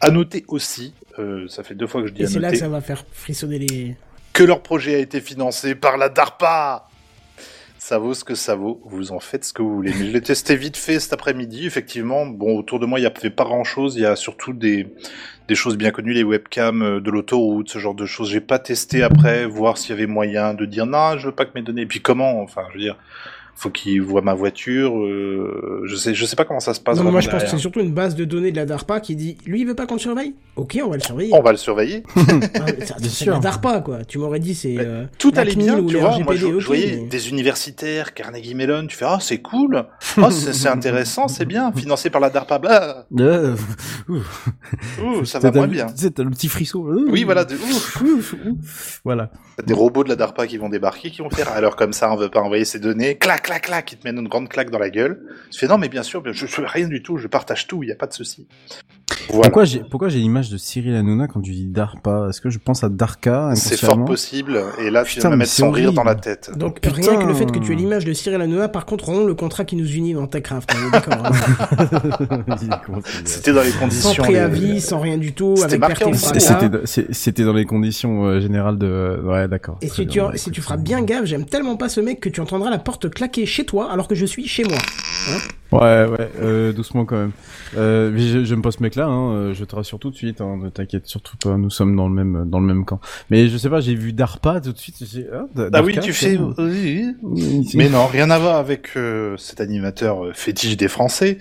À noter aussi, euh, ça fait deux fois que je dis Et à c'est là noter, que ça va faire frissonner les. que leur projet a été financé par la DARPA. Ça vaut ce que ça vaut, vous en faites ce que vous voulez. Mais je l'ai testé vite fait cet après-midi, effectivement. Bon, autour de moi, il n'y avait pas grand-chose. Il y a surtout des, des choses bien connues, les webcams euh, de l'autoroute, ce genre de choses. J'ai pas testé après, voir s'il y avait moyen de dire non, je veux pas que mes données. Et puis comment Enfin, je veux dire, faut qu'ils voient ma voiture. euh, je sais, je sais pas comment ça se passe. Non, moi je pense que derrière. c'est surtout une base de données de la DARPA qui dit lui il veut pas qu'on le surveille? Ok, on va le surveiller. On va le surveiller. Ah, c'est sûr. la DARPA quoi. Tu m'aurais dit c'est. euh, Tout la allait CNIL bien, ou tu vois. RGPD, Moi, je, je ok, voyais mais- des universitaires, Carnegie Mellon, tu fais, ah, c'est cool. Ah, c'est c'est intéressant, c'est bien. Financé par la DARPA, bah, Euh, ouh. ouh, ça va moins bien. Tu sais, t'as le petit frisson. Oui, voilà, de ouf. Ouf, ouf. Voilà. Des robots de la DARPA qui vont débarquer, qui vont faire, alors comme ça, on veut pas envoyer ces données, clac, clac, clac, ils te mettent une grande claque dans la gueule. Tu fais, non, mais bien sûr, je, je fais rien du tout, je partage tout, il y a pas de souci. Voilà. Pourquoi j'ai pourquoi j'ai l'image de Cyril Hanouna quand tu dis DARPA? Est-ce que je pense à Darka C'est fort possible, et là, tu Putain, vas me mettre son rire dans la tête. Donc Putain. rien que le fait que tu aies l'image de Cyril Hanouna, par contre, rendons le contrat qui nous unit dans TechCraft. on est D'accord. hein. C'était dans les sans conditions. préavis, les- sans rien du tout, C'était avec marqué. C'était dans- les conditions euh, générales de ouais d'accord. Et si tu, bien, bah, si tu feras bien gaffe, j'aime tellement pas ce mec que tu entendras la porte claquer chez toi alors que je suis chez moi. Ouais ouais euh, doucement quand même. Euh, je- j'aime pas ce mec là hein, euh, je te rassure tout de suite hein, ne t'inquiète surtout pas nous sommes dans le même dans le même camp. Mais je sais pas j'ai vu DARPA tout de suite j'ai ah, Ah oui, tu fais. oui. Oui, c'est- Mais non, rien à voir avec euh, cet animateur euh, fétiche des Français.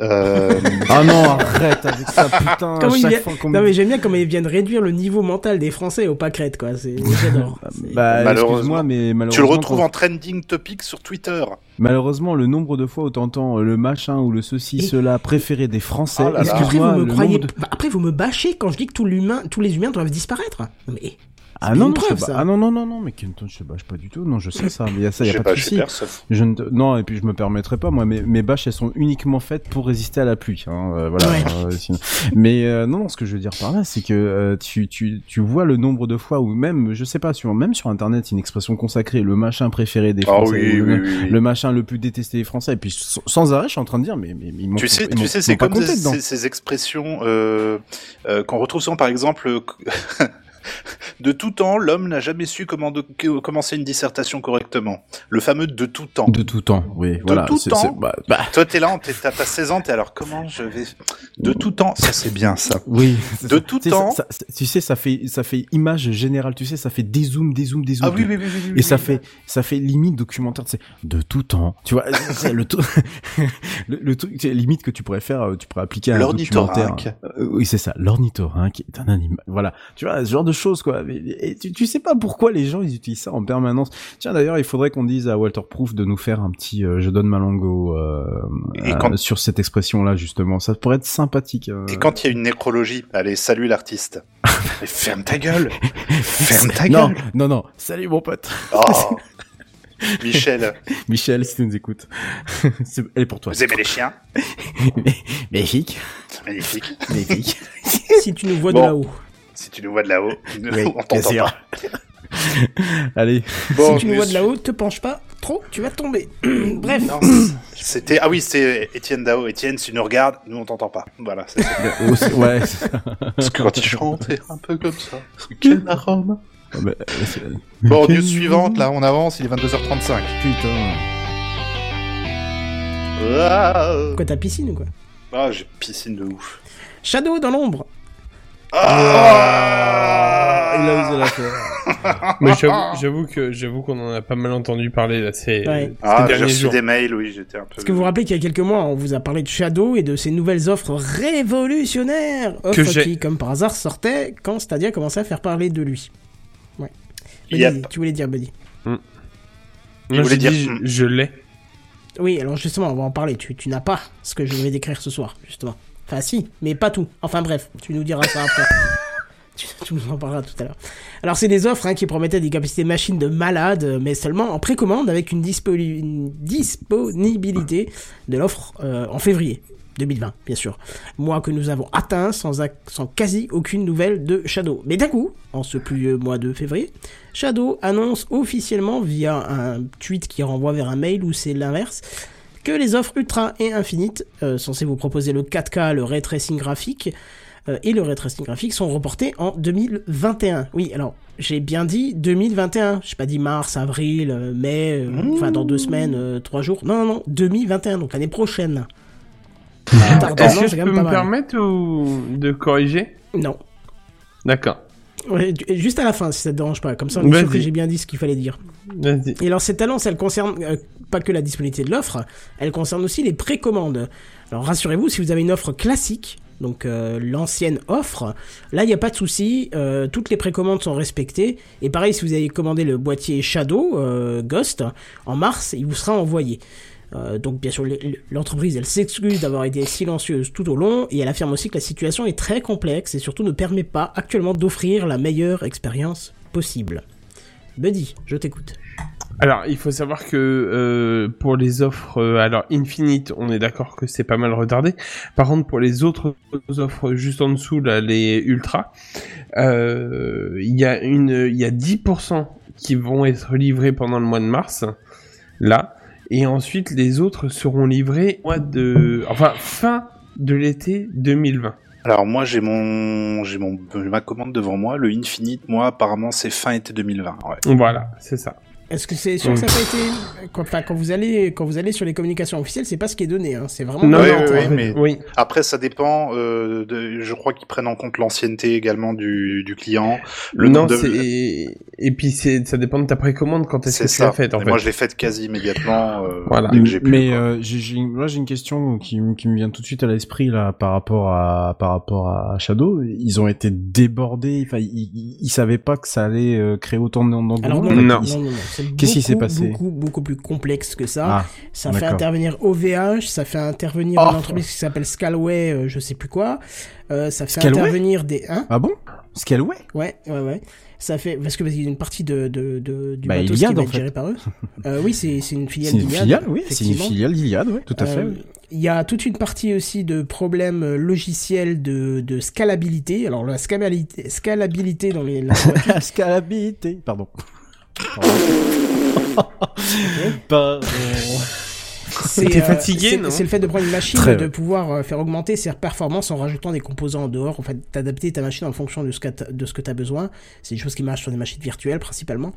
Euh, Ah non arrête avec ça putain. Chaque vient- fois qu'on Non mais j'aime bien comment ils viennent réduire le niveau mental des Français aux pâquerettes quoi. C'est j'adore. C'est- Bah, Malheureusement. excuse-moi, mais tu le retrouves quand- en trending topic sur Twitter. Malheureusement, le nombre de fois où t'entends euh, le machin ou le ceci, Et- cela préféré des Français, Oh là là. Après vous me croyez, nombre de... après vous me bâchez quand je dis que tout l'humain, tous les humains doivent disparaître. Mais Ah non, une non, preuve, ça. ah non, non, non, non, mais Kenton, je te bâche pas du tout, non, je sais ça, mais y a ça, y a pas pas de souci. Je ne Non, et puis je me permettrai pas, moi, mes, mes bâches, elles sont uniquement faites pour résister à la pluie, hein, euh, voilà. Ouais. euh, sinon- Mais euh, non, non, ce que je veux dire par là, c'est que euh, tu, tu, tu vois le nombre de fois où même, je sais pas, sur, même sur Internet, une expression consacrée, le machin préféré des Ah Français, oui, le, oui, oui. le machin le plus détesté des Français, et puis sans, sans arrêt, je suis en train de dire, mais, mais, mais ils m'ont Tu sais, tu sais, c'est comme ces, ces- ces expressions euh, euh, qu'on retrouve souvent, par exemple, euh, de tout temps, l'homme n'a jamais su comment de- commencer une dissertation correctement. Le fameux de tout temps. De tout temps, oui, voilà. tout c'est- temps bah, bah, Toi, t'es là, t'es- t'as t'as 16 ans, t'es alors comment je vais de tout temps Ça, c'est bien ça. Oui. De tout Tu sais, temps. ça- ça- tu sais, ça fait, ça fait image générale. Tu sais, ça fait des zooms, des zooms, des zooms. Ah oui, oui, oui, oui, oui, Et ça oui. fait, ça fait limite documentaire. Tu sais, de tout temps. Tu vois, c'est le, tout- le, le truc, c'est limite que tu pourrais faire, euh, tu pourrais appliquer à un documentaire. L'ornithorynque. Euh, oui, c'est ça. L'ornithorynque est un animal. Voilà. Tu vois, ce genre de choses, quoi. Mais, et tu, tu sais pas pourquoi les gens, ils utilisent ça en permanence. Tiens, d'ailleurs, il faudrait qu'on dise à Walter Proof de nous faire un petit, euh, je donne ma langue au, euh, Et euh, quand- sur cette expression-là, justement. Ça pourrait être sympathique. euh. Et quand il y a une nécrologie, allez, salut l'artiste. Mais ferme ta gueule Ferme ta non, gueule non, non. Salut, mon pote. Oh Michel, Michel, si tu nous écoutes. C'est- Elle est pour toi. vous aimez les chiens? Magnifique. C'est magnifique. Magnifique. si tu nous vois Bon. de là-haut. Si tu nous vois de là-haut, nous, Oui, on t'entend pas. Allez. Bon, si tu nous vois de là-haut, te penche pas trop, tu vas tomber. Bref. Non, c'était ah oui, c'est Étienne Dao. Étienne, si tu nous regardes, nous on t'entend pas. Voilà. c'est- c'est- ouais. c'est- Parce que quand il chante, c'est un peu comme ça. Quel arôme. Oh, c'est- Bon, news suivante, là, on avance, il est 22h35. Putain. Quoi, ta piscine ou quoi? Ah, j'ai piscine de ouf. Shadow dans l'ombre. Ah, Il a osé la faire. Mais j'avoue- que j'avoue qu'on en a pas mal entendu parler là. Ouais. ces Ah, j'ai derniers reçu jours. des mails, oui, j'étais un peu. Parce que vous vous rappelez qu'il y a quelques mois, on vous a parlé de Shadow et de ses nouvelles offres révolutionnaires. Offres qui, comme par hasard, sortaient quand Stadia commençait à faire parler de lui. Ouais. Buddy, Yep. Tu voulais dire, Buddy Moi, voulait j'ai dire- je, je l'ai. Oui, alors justement, on va en parler. Tu, tu n'as pas ce que je vais décrire ce soir, justement. Enfin, si, mais pas tout. Enfin, bref, tu nous diras ça après. tu, tu nous en parleras tout à l'heure. Alors, c'est des offres hein, qui promettaient des capacités machines de malade, mais seulement en précommande avec une, dispo- une disponibilité de l'offre euh, en février 2020, bien sûr. Mois que nous avons atteint sans, quasi aucune nouvelle de Shadow. Mais d'un coup, en ce pluvieux mois de février, Shadow annonce officiellement via un tweet qui renvoie vers un mail où c'est l'inverse que les offres ultra et infinites, euh, censées vous proposer le 4K, le ray tracing graphique euh, et le ray tracing graphique, sont reportées en 2021. Oui, alors j'ai bien dit 2021. J'ai pas dit mars, avril, euh, mai, euh, enfin dans deux semaines, trois jours. Non, non, non, 2021, donc l'année prochaine. D'un Est-ce que je peux me mal. permettre ou de corriger? Non. D'accord. Ouais, juste à la fin, si ça te dérange pas. Comme ça, on est sûr que j'ai bien dit ce qu'il fallait dire. Et alors cette annonce, elle concerne euh, pas que la disponibilité de l'offre, elle concerne aussi les précommandes. Alors rassurez-vous, si vous avez une offre classique, donc euh, l'ancienne offre, là il n'y a pas de souci, euh, toutes les précommandes sont respectées. Et pareil, si vous avez commandé le boîtier Shadow euh, Ghost en mars, il vous sera envoyé. Donc bien sûr, l'entreprise, elle s'excuse d'avoir été silencieuse tout au long et elle affirme aussi que la situation est très complexe et surtout ne permet pas actuellement d'offrir la meilleure expérience possible. Buddy, je t'écoute. Alors, il faut savoir que euh, pour les offres, euh, alors Infinite, on est d'accord que c'est pas mal retardé. Par contre, pour les autres offres juste en dessous, là, les Ultra, euh, il y a une, il y a 10% qui vont être livrés pendant le mois de mars, là, et ensuite les autres seront livrés au mois de, enfin fin de l'été 2020. Alors moi j'ai mon j'ai mon ma commande devant moi, le Infinite, moi apparemment c'est fin été 2020. Ouais. Voilà, c'est ça. Est-ce que c'est sûr que ça n'a pas été quand, enfin, quand vous allez quand vous allez sur les communications officielles, c'est pas ce qui est donné. Hein. C'est vraiment. Non, en fait, mais- oui. Après ça dépend. Euh, de, je crois qu'ils prennent en compte l'ancienneté également du, du client. Le non, de- c'est et puis c'est ça dépend de ta précommande quand est-ce C'est que tu ça. l'as faite en Et fait. Moi je l'ai faite quasi immédiatement. Euh, Voilà. dès que j'ai pu, mais euh, j'ai, j'ai- moi j'ai une question qui, me vient tout de suite à l'esprit là par rapport à par rapport à Shadow. Ils ont été débordés. Enfin, ils, ils, ils savaient pas que ça allait euh, créer autant d'engouement. Non, Non. non, non, Qu'est-ce qui s'est passé Beaucoup, beaucoup plus complexe que ça. Ah, ça fait intervenir OVH, ça fait intervenir Oh. une entreprise qui s'appelle Scalway, euh, je sais plus quoi. Euh, ça fait Scalway intervenir des. Hein ah bon? Scaleway Ouais, ouais, ouais. Ça fait parce que parce qu'il y a une partie de, de, de du Bah, bateau Iliad, qui va être gérée par eux. Euh, oui, c'est c'est une filiale C'est une filiale, oui. C'est une filiale d'Iliad, oui, tout à fait. Euh. Il y a toute une partie aussi de problèmes logiciels de, de scalabilité. Alors la scalabilité, scalabilité dans les La scalabilité. Pardon. Pardon. T'es euh, fatigué, c'est- non C'est le fait de prendre une machine Très, et de pouvoir euh, faire augmenter ses performances en rajoutant des composants en dehors. En fait, d'adapter ta machine en fonction de ce que t'as- de ce que tu as besoin. C'est des choses qui marchent sur des machines virtuelles principalement.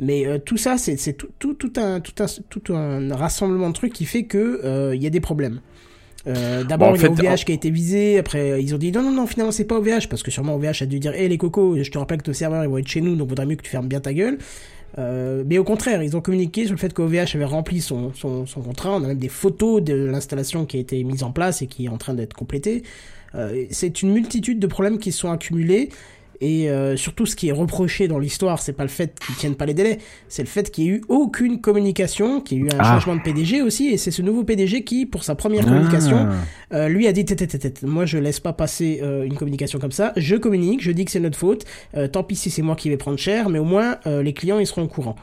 Mais euh, tout ça, c'est tout, tout, tout, un, tout, un, tout un rassemblement de trucs qui fait que euh, il y a des problèmes. Euh, D'abord, Bon, il y a OVH en- qui a été visé. Après, euh, ils ont dit non, non, non, finalement, c'est pas OVH parce que sûrement OVH a dû dire, hé les cocos, je te rappelle que nos serveurs ils vont être chez nous, donc vaudrait mieux que tu fermes bien ta gueule. Euh, mais au contraire, ils ont communiqué sur le fait qu'OVH avait rempli son, contrat. On a même des photos de l'installation qui a été mise en place et qui est en train d'être complétée. Euh, c'est une multitude de problèmes qui sont accumulés. Et euh, surtout, ce qui est reproché dans l'histoire, c'est pas le fait qu'ils tiennent pas les délais, c'est le fait qu'il y ait eu aucune communication, qu'il y ait eu un Ah. changement de PDG aussi, et c'est ce nouveau PDG qui, pour sa première communication, Ah. euh, lui a dit tête, tête, tête, tête. Moi, je laisse pas passer euh, une communication comme ça. Je communique, je dis que c'est notre faute. Tant pis si c'est moi qui vais prendre cher, mais au moins euh, les clients ils seront au courant.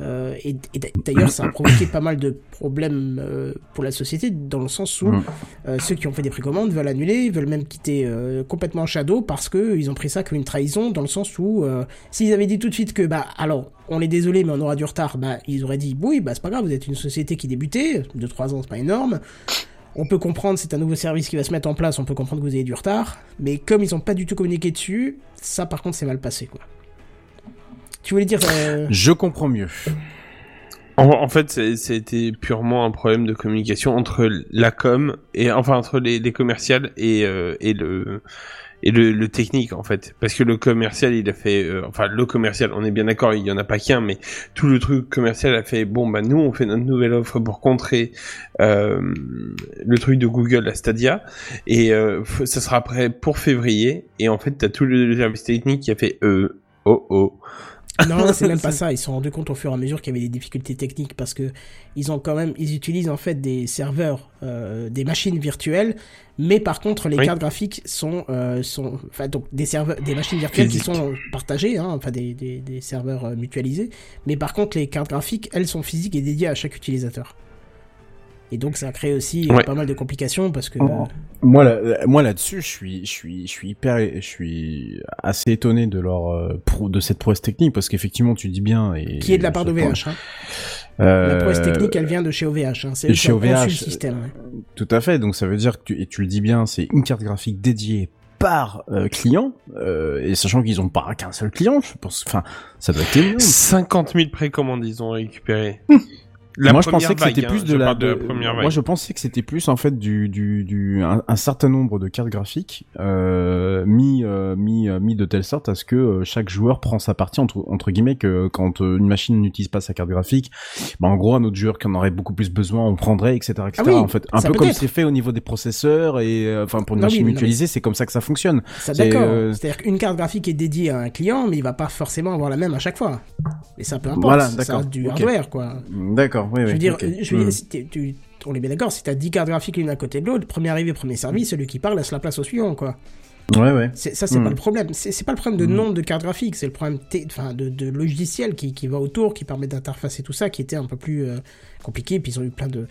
Euh, et et d'ailleurs, ça a provoqué pas mal de problèmes euh, pour la société dans le sens où Mm. euh, ceux qui ont fait des précommandes veulent annuler, veulent même quitter complètement Shadow parce que ils ont pris ça comme une trahison dans le sens où s'ils avaient dit tout de suite que bah alors on est désolé mais on aura du retard, bah ils auraient dit oui bah c'est pas grave, vous êtes une société qui débutait, de 3 ans c'est pas énorme. On peut comprendre, c'est un nouveau service qui va se mettre en place, on peut comprendre que vous ayez du retard, mais comme ils ont pas du tout communiqué dessus, ça par contre c'est mal passé quoi. Tu voulais dire euh, Je comprends mieux. En, en fait, c'est- c'était purement un problème de communication entre la com et enfin entre les, les commerciales et, euh, et le et le, le technique en fait, parce que le commercial il a fait, euh, enfin le commercial, on est bien d'accord, il y en a pas qu'un, mais tout le truc commercial a fait bon bah nous on fait notre nouvelle offre pour contrer euh, le truc de Google, la Stadia, et euh, ça sera prêt pour février, et en fait t'as tout le service technique qui a fait euh, oh oh. Non, c'est même pas ça. Ils se sont rendus compte au fur et à mesure qu'il y avait des difficultés techniques parce que ils ont quand même, ils utilisent en fait des serveurs, euh, des machines virtuelles, mais par contre les Oui. cartes graphiques sont, euh, sont, enfin donc des serveurs, des machines virtuelles qui sont partagées, hein, enfin des, des, des serveurs euh, mutualisés, mais par contre les cartes graphiques, elles sont physiques et dédiées à chaque utilisateur. Et donc ça crée aussi euh, Ouais. pas mal de complications parce que Oh. Moi, là, moi là-dessus, je suis, je suis, je suis hyper, je suis assez étonné de leur euh, de cette prouesse technique parce qu'effectivement, tu dis bien et qui est de la part d'OVH. Hein. Euh, La prouesse technique, elle vient de chez OVH. Hein. C'est chez OVH, le système. ouais. Tout à fait. Donc ça veut dire que tu, et tu le dis bien, c'est une carte graphique dédiée par euh, client euh, et sachant qu'ils ont pas qu'un seul client, je pense. Enfin, ça doit être énorme. 50 000 précommandes ils ont récupéré. moi, je pensais que c'était plus hein, de la, de de- la première vague. Moi, je pensais que c'était plus en fait du du, du un, un certain nombre de cartes graphiques euh, mis euh, mis euh, mis de telle sorte à ce que euh, chaque joueur prend sa partie entre entre guillemets que quand une machine n'utilise pas sa carte graphique, bah en gros un autre joueur qui en aurait beaucoup plus besoin on prendrait etc etc. Ah oui, en fait, un peu comme c'est fait au niveau des processeurs et euh, enfin pour une Ah oui, machine mais mutualisée, c'est comme ça que ça fonctionne. D'accord. euh, C'est-à-dire qu'une carte graphique est dédiée à un client, mais il va pas forcément avoir la même à chaque fois. Et ça peu importe. Voilà, ça d'accord. reste du hardware, quoi. D'accord, oui. je veux dire, je veux tu, on est bien d'accord, si t'as 10 cartes graphiques l'une à côté de l'autre, premier arrivé, premier servi, celui qui parle laisse la place au suivant, quoi. Ouais, ouais. Ça, c'est pas le problème. C'est pas le problème de nombre de cartes graphiques, c'est le problème de, de logiciel qui, qui va autour, qui permet d'interfacer tout ça, qui était un peu plus euh, compliqué. Puis ils ont eu plein de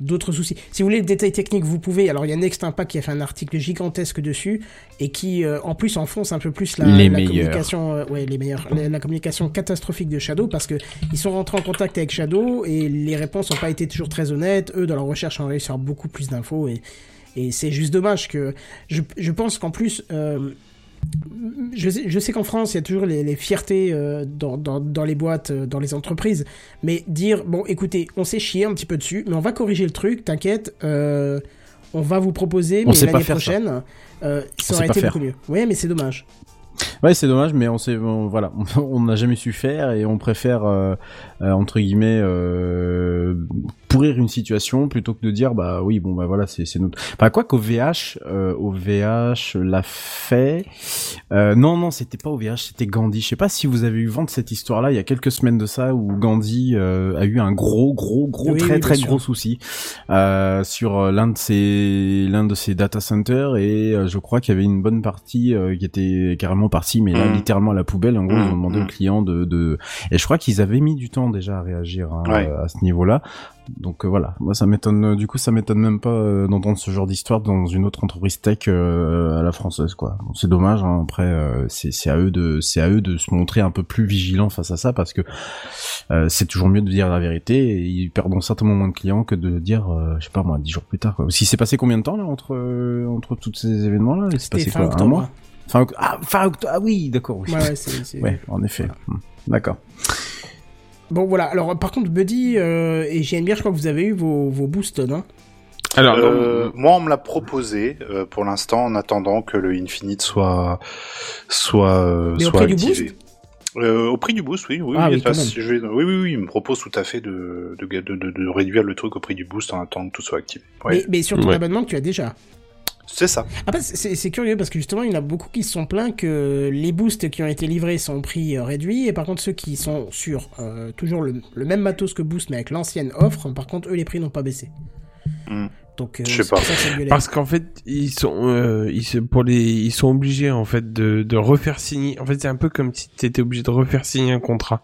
d'autres soucis. Si vous voulez le détail technique, vous pouvez. Alors il y a Next Impact qui a fait un article gigantesque dessus et qui euh, en plus enfonce un peu plus la, Les la meilleurs. communication, euh, ouais les meilleurs, la, la communication catastrophique de Shadow parce que ils sont rentrés en contact avec Shadow et les réponses n'ont pas été toujours très honnêtes. Eux dans leur recherche ont réussi à avoir beaucoup plus d'infos et et c'est juste dommage que je, je pense qu'en plus euh, je sais, je sais qu'en France, il y a toujours les, les fiertés euh, dans, dans, dans les boîtes, euh, dans les entreprises, mais dire, bon, écoutez, on s'est chié un petit peu dessus, mais on va corriger le truc, t'inquiète, euh, on va vous proposer, On mais l'année faire ça. prochaine, ça On aurait été faire. beaucoup mieux. Ouais, mais c'est dommage. Ouais, c'est dommage, mais on sait, on- voilà, on n'a jamais su faire et on préfère euh, entre guillemets euh, pourrir une situation plutôt que de dire bah oui bon bah voilà c'est c'est notre. Enfin quoi qu'au VH, euh, au VH l'a fait. Euh, non non c'était pas au VH, c'était Gandhi. Je sais pas si vous avez eu vent de cette histoire-là il y a quelques semaines de ça où Gandhi euh, a eu un gros gros gros Oui, très oui, très gros souci euh, sur euh, l'un de ses l'un de ses data centers et euh, je crois qu'il y avait une bonne partie euh, qui était carrément partie mais là Mm. littéralement à la poubelle en gros ils ont Mm, demandé mm. au client de, de et je crois qu'ils avaient mis du temps déjà à réagir hein, Ouais. euh, à ce niveau-là donc euh, voilà moi ça m'étonne euh, du coup ça m'étonne même pas euh, d'entendre ce genre d'histoire dans une autre entreprise tech euh, à la française quoi Bon, c'est dommage hein, après euh, c'est c'est à eux de c'est à eux de se montrer un peu plus vigilants face à ça parce que euh, c'est toujours mieux de dire la vérité et ils perdront certainement moins de clients que de dire euh, je sais pas moi dix jours plus tard quoi. Qu'il s'est passé combien de temps là entre euh, entre tous ces événements là Il s'est C'était passé fin quoi un mois? Fin oct- ah fin octobre ah oui d'accord oui. Ouais, ouais, c'est- c'est- Ouais, en effet. D'accord. Bon, voilà. Alors, par contre, Buddy euh, et JNBR, je crois que vous avez eu vos, vos boosts, non? Alors, Euh, moi, on me l'a proposé euh, pour l'instant en attendant que le Infinite soit soit euh, Mais au soit prix du activé. boost? Euh, au prix du boost, oui, oui, Ah oui, je vais- oui, oui, oui, il me propose tout à fait de, de, de, de- de réduire le truc au prix du boost en attendant que tout soit activé. Ouais. mais, mais sur ton Ouais. abonnement que tu as déjà. C'est ça. Après, c'est c'est curieux parce que justement, il y en a beaucoup qui se sont plaints que les boosts qui ont été livrés sont au prix euh, réduit et par contre, ceux qui sont sur euh, toujours le, le même matos que Boost mais avec l'ancienne offre, par contre, eux, les prix n'ont pas baissé. Hmm. Donc, euh, Je sais pas. ça. Parce qu'en fait, ils sont, euh, ils se, pour les, ils sont obligés en fait de, de refaire signer. En fait, c'est un peu comme si t'étais obligé de refaire signer un contrat.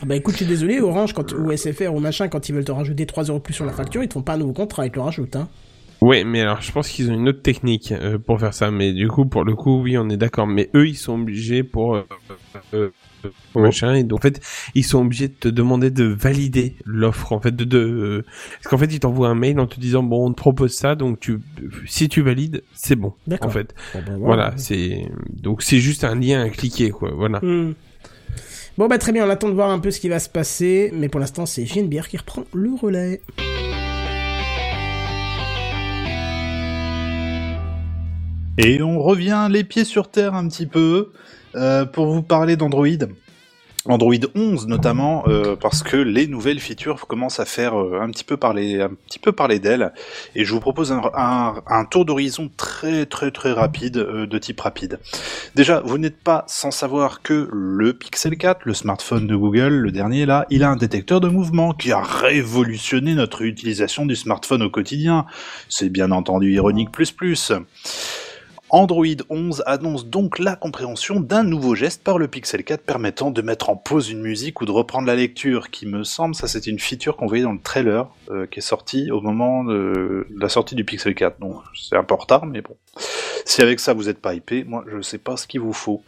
Ah Bah écoute, je suis désolé, Orange quand, ou SFR ou machin, quand ils veulent te rajouter 3 euros plus sur la facture, ils te font pas un nouveau contrat, ils te le rajoutent. Hein. Ouais, mais alors je pense qu'ils ont une autre technique euh, pour faire ça. Mais du coup, pour le coup, oui, on est d'accord. Mais eux, ils sont obligés pour euh, euh, machin. Et donc, en fait, ils sont obligés de te demander de valider l'offre. En fait, de, de parce qu'en fait, ils t'envoient un mail en te disant bon, on te propose ça, donc tu, si tu valides, c'est bon. D'accord. En fait, Bon, bah, voilà, c'est donc c'est juste un lien à cliquer, quoi. Voilà. Hmm. Bon bah très bien, on attend de voir un peu ce qui va se passer, mais pour l'instant c'est JNBR qui reprend le relais. Et on revient les pieds sur terre un petit peu euh, pour vous parler d'Android. Android 11 notamment euh, parce que les nouvelles features commencent à faire euh, un petit peu parler un petit peu parler d'elles et je vous propose un, un, un tour d'horizon très très très rapide euh, de type rapide. Déjà, vous n'êtes pas sans savoir que le Pixel 4, le smartphone de Google, le dernier là, il a un détecteur de mouvement qui a révolutionné notre utilisation du smartphone au quotidien. C'est bien entendu ironique plus plus. Android 11 annonce donc la compréhension d'un nouveau geste par le Pixel 4 permettant de mettre en pause une musique ou de reprendre la lecture, qui me semble, ça c'était une feature qu'on voyait dans le trailer, euh, qui est sortie au moment de la sortie du Pixel 4. Donc c'est un peu en retard, mais bon. Si avec ça vous n'êtes pas hypé, moi je ne sais pas ce qu'il vous faut.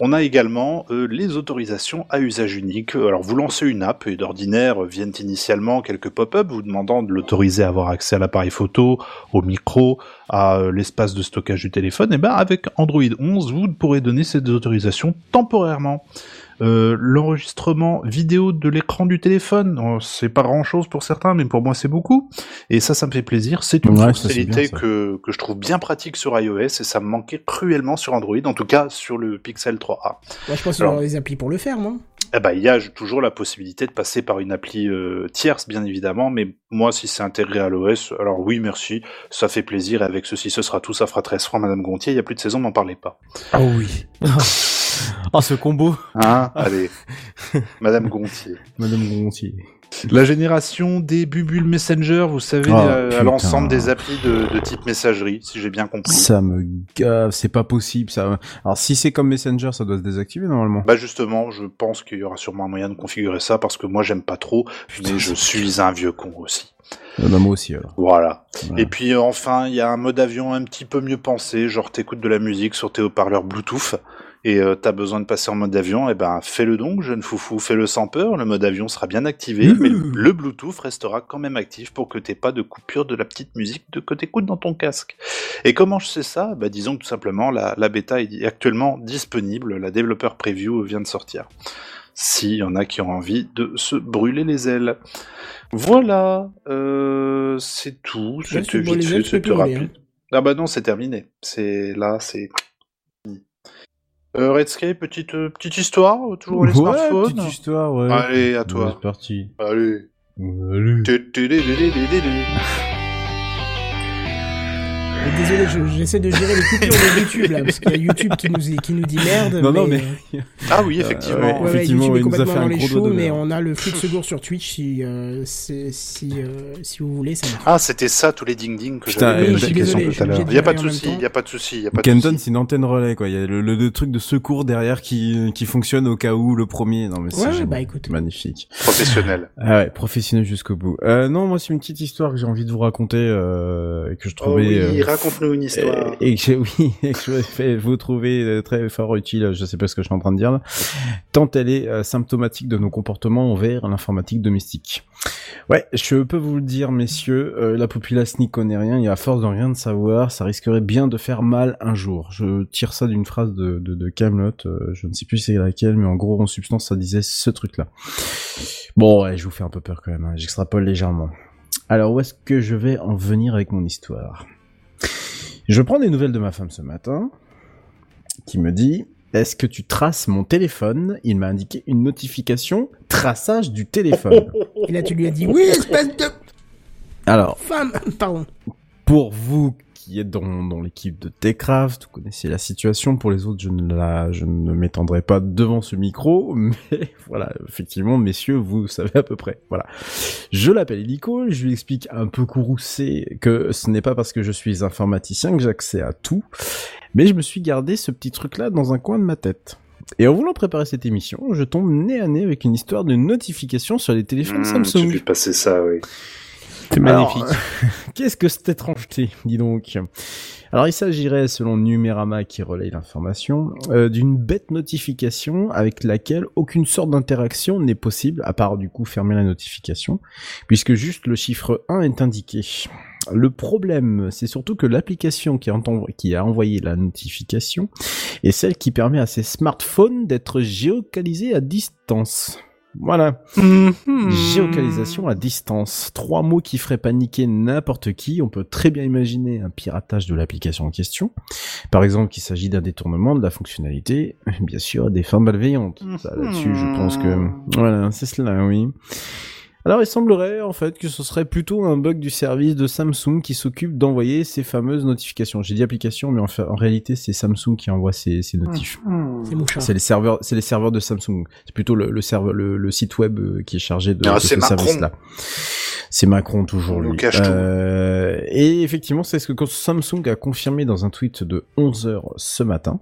On a également euh, les autorisations à usage unique. Alors vous lancez une app et d'ordinaire viennent initialement quelques pop-up vous demandant de l'autoriser à avoir accès à l'appareil photo, au micro, à euh, l'espace de stockage du téléphone et eh ben avec Android 11, vous pourrez donner ces autorisations temporairement. Euh, l'enregistrement vidéo de l'écran du téléphone, oh, c'est pas grand-chose pour certains, mais pour moi c'est beaucoup. Et ça, ça me fait plaisir. C'est une ouais, fonctionnalité que, que je trouve bien pratique sur iOS et ça me manquait cruellement sur Android, en tout cas sur le Pixel 3A. Ouais, je pense qu'il y aura des applis pour le faire, non? Eh ben, il y a toujours la possibilité de passer par une appli euh, tierce, bien évidemment, mais moi, si c'est intégré à l'OS, alors oui, merci, ça fait plaisir, et avec ceci, ce sera tout, ça fera 13 francs, Madame Gontier, il n'y a plus de saison, m'en parlez pas. Ah oh oui oh, ce combo hein, Allez, Madame Gontier. Madame Gontier. La génération des Bubule Messenger, vous savez, ah, euh, à l'ensemble des applis de, type messagerie, si j'ai bien compris. Ça me gave, c'est pas possible. Ça. Alors si c'est comme Messenger, ça doit se désactiver normalement. Bah justement, je pense qu'il y aura sûrement un moyen de configurer ça parce que moi j'aime pas trop, mais je suis un vieux con aussi. Euh, bah, moi aussi. Voilà. Et puis euh, enfin, il y a un mode avion un petit peu mieux pensé, genre t'écoutes de la musique sur tes haut-parleurs Bluetooth et euh, t'as besoin de passer en mode avion, et ben fais-le donc, jeune foufou, fais-le sans peur, le mode avion sera bien activé, mais le Bluetooth restera quand même actif pour que t'aies pas de coupure de la petite musique de que t'écoutes dans ton casque. Et comment je sais ça? Bah, disons que tout simplement, la, bêta est actuellement disponible, la développeur preview vient de sortir s'il y en a qui ont envie de se brûler les ailes. Voilà, euh, c'est tout. C'était vite fait, c'était rapide. Ah bah non, c'est terminé. C'est là, c'est euh, Redscape, petite, euh, petite histoire, euh, toujours les ouais, smartphones. Petite histoire, ouais. Allez, à toi. C'est parti. Allez. Allez. Désolé, j'essaie de gérer les coupures de YouTube là, parce qu'il y a YouTube qui nous, dit merde. Non, non, mais. Ah oui, effectivement. Ouais, ouais, effectivement YouTube est complètement dans les shows, mais on a le flux de secours sur Twitch si, euh, si, si, euh, si vous voulez. Ça ah, c'était ça tous les ding-ding que j'avais oui, désolé, tout à l'heure. Il n'y a pas de souci, il n'y a pas de souci. Kenton, c'est une antenne relais, quoi. Il y a le, truc de secours derrière qui, qui fonctionne au cas où le premier. Non, mais c'est bah, écoute. magnifique. Professionnel. Ah ouais, professionnel jusqu'au bout. Euh, non, moi, c'est une petite histoire que j'ai envie de vous raconter euh, et que je oh trouvais euh, et, que oui, et que je vais vous trouver euh, très fort utile, je sais pas ce que je suis en train de dire là, tant elle est euh, symptomatique de nos comportements envers l'informatique domestique. Ouais, je peux vous le dire, messieurs, euh, la populace n'y connaît rien, et à force de rien de savoir, ça risquerait bien de faire mal un jour. Je tire ça d'une phrase de, de, Camelot, je ne sais plus c'est laquelle, mais en gros, en substance, ça disait ce truc-là. Bon, ouais, je vous fais un peu peur quand même, hein, j'extrapole légèrement. Alors, où est-ce que je vais en venir avec mon histoire? Je prends des nouvelles de ma femme ce matin, qui me dit Est-ce que tu traces mon téléphone? Il m'a indiqué une notification traçage du téléphone. Et là, tu lui as dit oui, espèce de Alors, femme. Pardon. pour vous qui êtes dans, dans l'équipe de Techcraft, vous connaissez la situation. Pour les autres, je ne la, je ne m'étendrai pas devant ce micro, mais voilà, effectivement, messieurs, vous savez à peu près. Voilà. Je l'appelle Illico, je lui explique un peu courroucé que ce n'est pas parce que je suis informaticien que j'ai accès à tout, mais je me suis gardé ce petit truc-là dans un coin de ma tête. Et en voulant préparer cette émission, je tombe nez à nez avec une histoire de notification sur les téléphones Mmh, J'ai Samsung. vu passer ça, oui. C'est Alors, magnifique. Qu'est-ce que cette étrangeté, dis donc? Alors il s'agirait, selon Numérama qui relaye l'information, euh, d'une bête notification avec laquelle aucune sorte d'interaction n'est possible, à part du coup fermer la notification, puisque juste le chiffre 1 est indiqué. Le problème, c'est surtout que l'application qui, qui a envoyé la notification est celle qui permet à ces smartphones d'être géocalisés à distance. Voilà. Mhm. Géocalisation à distance. Trois mots qui feraient paniquer n'importe qui. On peut très bien imaginer un piratage de l'application en question. Par exemple, qu'il s'agit d'un détournement de la fonctionnalité, bien sûr, à des fins malveillantes. Ça, là-dessus, je pense que, voilà, c'est cela, oui. Alors, il semblerait, en fait, que ce serait plutôt un bug du service de Samsung qui s'occupe d'envoyer ces fameuses notifications. J'ai dit application, mais en, fait, en réalité, c'est Samsung qui envoie ces, ces notifs. C'est mouchard. C'est les serveurs, c'est les serveurs de Samsung. C'est plutôt le, le serveur, le, le site web euh, qui est chargé de, Ah, de c'est ce Macron. service-là. C'est Macron toujours lui. Euh, et effectivement, c'est ce que Samsung a confirmé dans un tweet de 11 heures ce matin,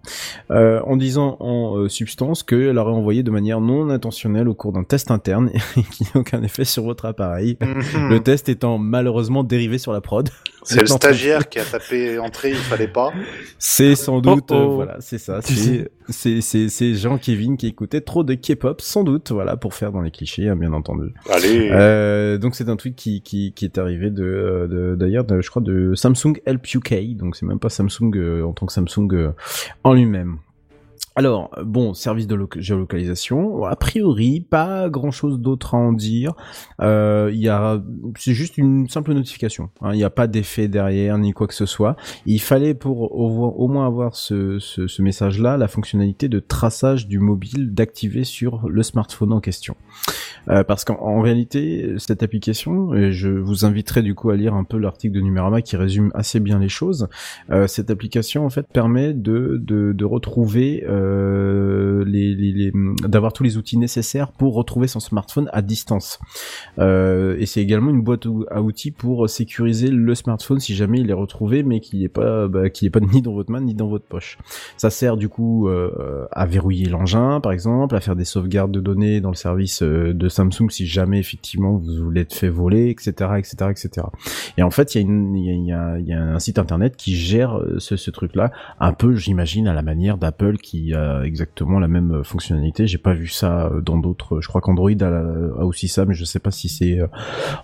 euh, en disant en euh, substance qu'elle aurait envoyé de manière non intentionnelle au cours d'un test interne et qui n'a aucun effet sur votre appareil. Mhm. Le test étant malheureusement dérivé sur la prod. C'est le stagiaire qui a tapé entrée, il fallait pas. C'est sans doute, Oh, euh, oh. voilà, c'est ça. C'est c'est Jean-Kevin qui écoutait trop de K-pop, sans doute, voilà, pour faire dans les clichés, hein, bien entendu. Allez. Euh, donc c'est un tweet qui qui qui est arrivé de de- d'ailleurs de, je crois de Samsung Help UK, donc c'est même pas Samsung euh, en tant que Samsung euh, en lui-même. Alors, bon, service de loca- géolocalisation, a priori, pas grand-chose d'autre à en dire. Euh, Il y a, c'est juste une simple notification. hein. Il n'y a pas d'effet derrière ni quoi que ce soit. Il fallait pour au, moins avoir ce, message-là, la fonctionnalité de traçage du mobile d'activer sur le smartphone en question. Euh, parce qu'en en réalité, cette application, et je vous inviterai du coup à lire un peu l'article de Numérama qui résume assez bien les choses. euh, cette application en fait permet de retrouver euh, les- d'avoir tous les outils nécessaires pour retrouver son smartphone à distance. Euh, et c'est également une boîte à outils pour sécuriser le smartphone si jamais il est retrouvé, mais qu'il n'est pas bah, qu'il pas ni dans votre main ni dans votre poche. Ça sert du coup euh, à verrouiller l'engin, par exemple, à faire des sauvegardes de données dans le service euh, de Samsung si jamais effectivement vous vous l'êtes fait voler, etc., etc., etc. Et en fait, il y, a un site internet qui gère euh, ce truc-là, un peu, j'imagine, à la manière d'Apple qui a exactement la même euh, fonctionnalité. J'ai pas vu ça euh, dans d'autres. Je crois qu'Android a, a aussi ça, mais je sais pas si c'est euh,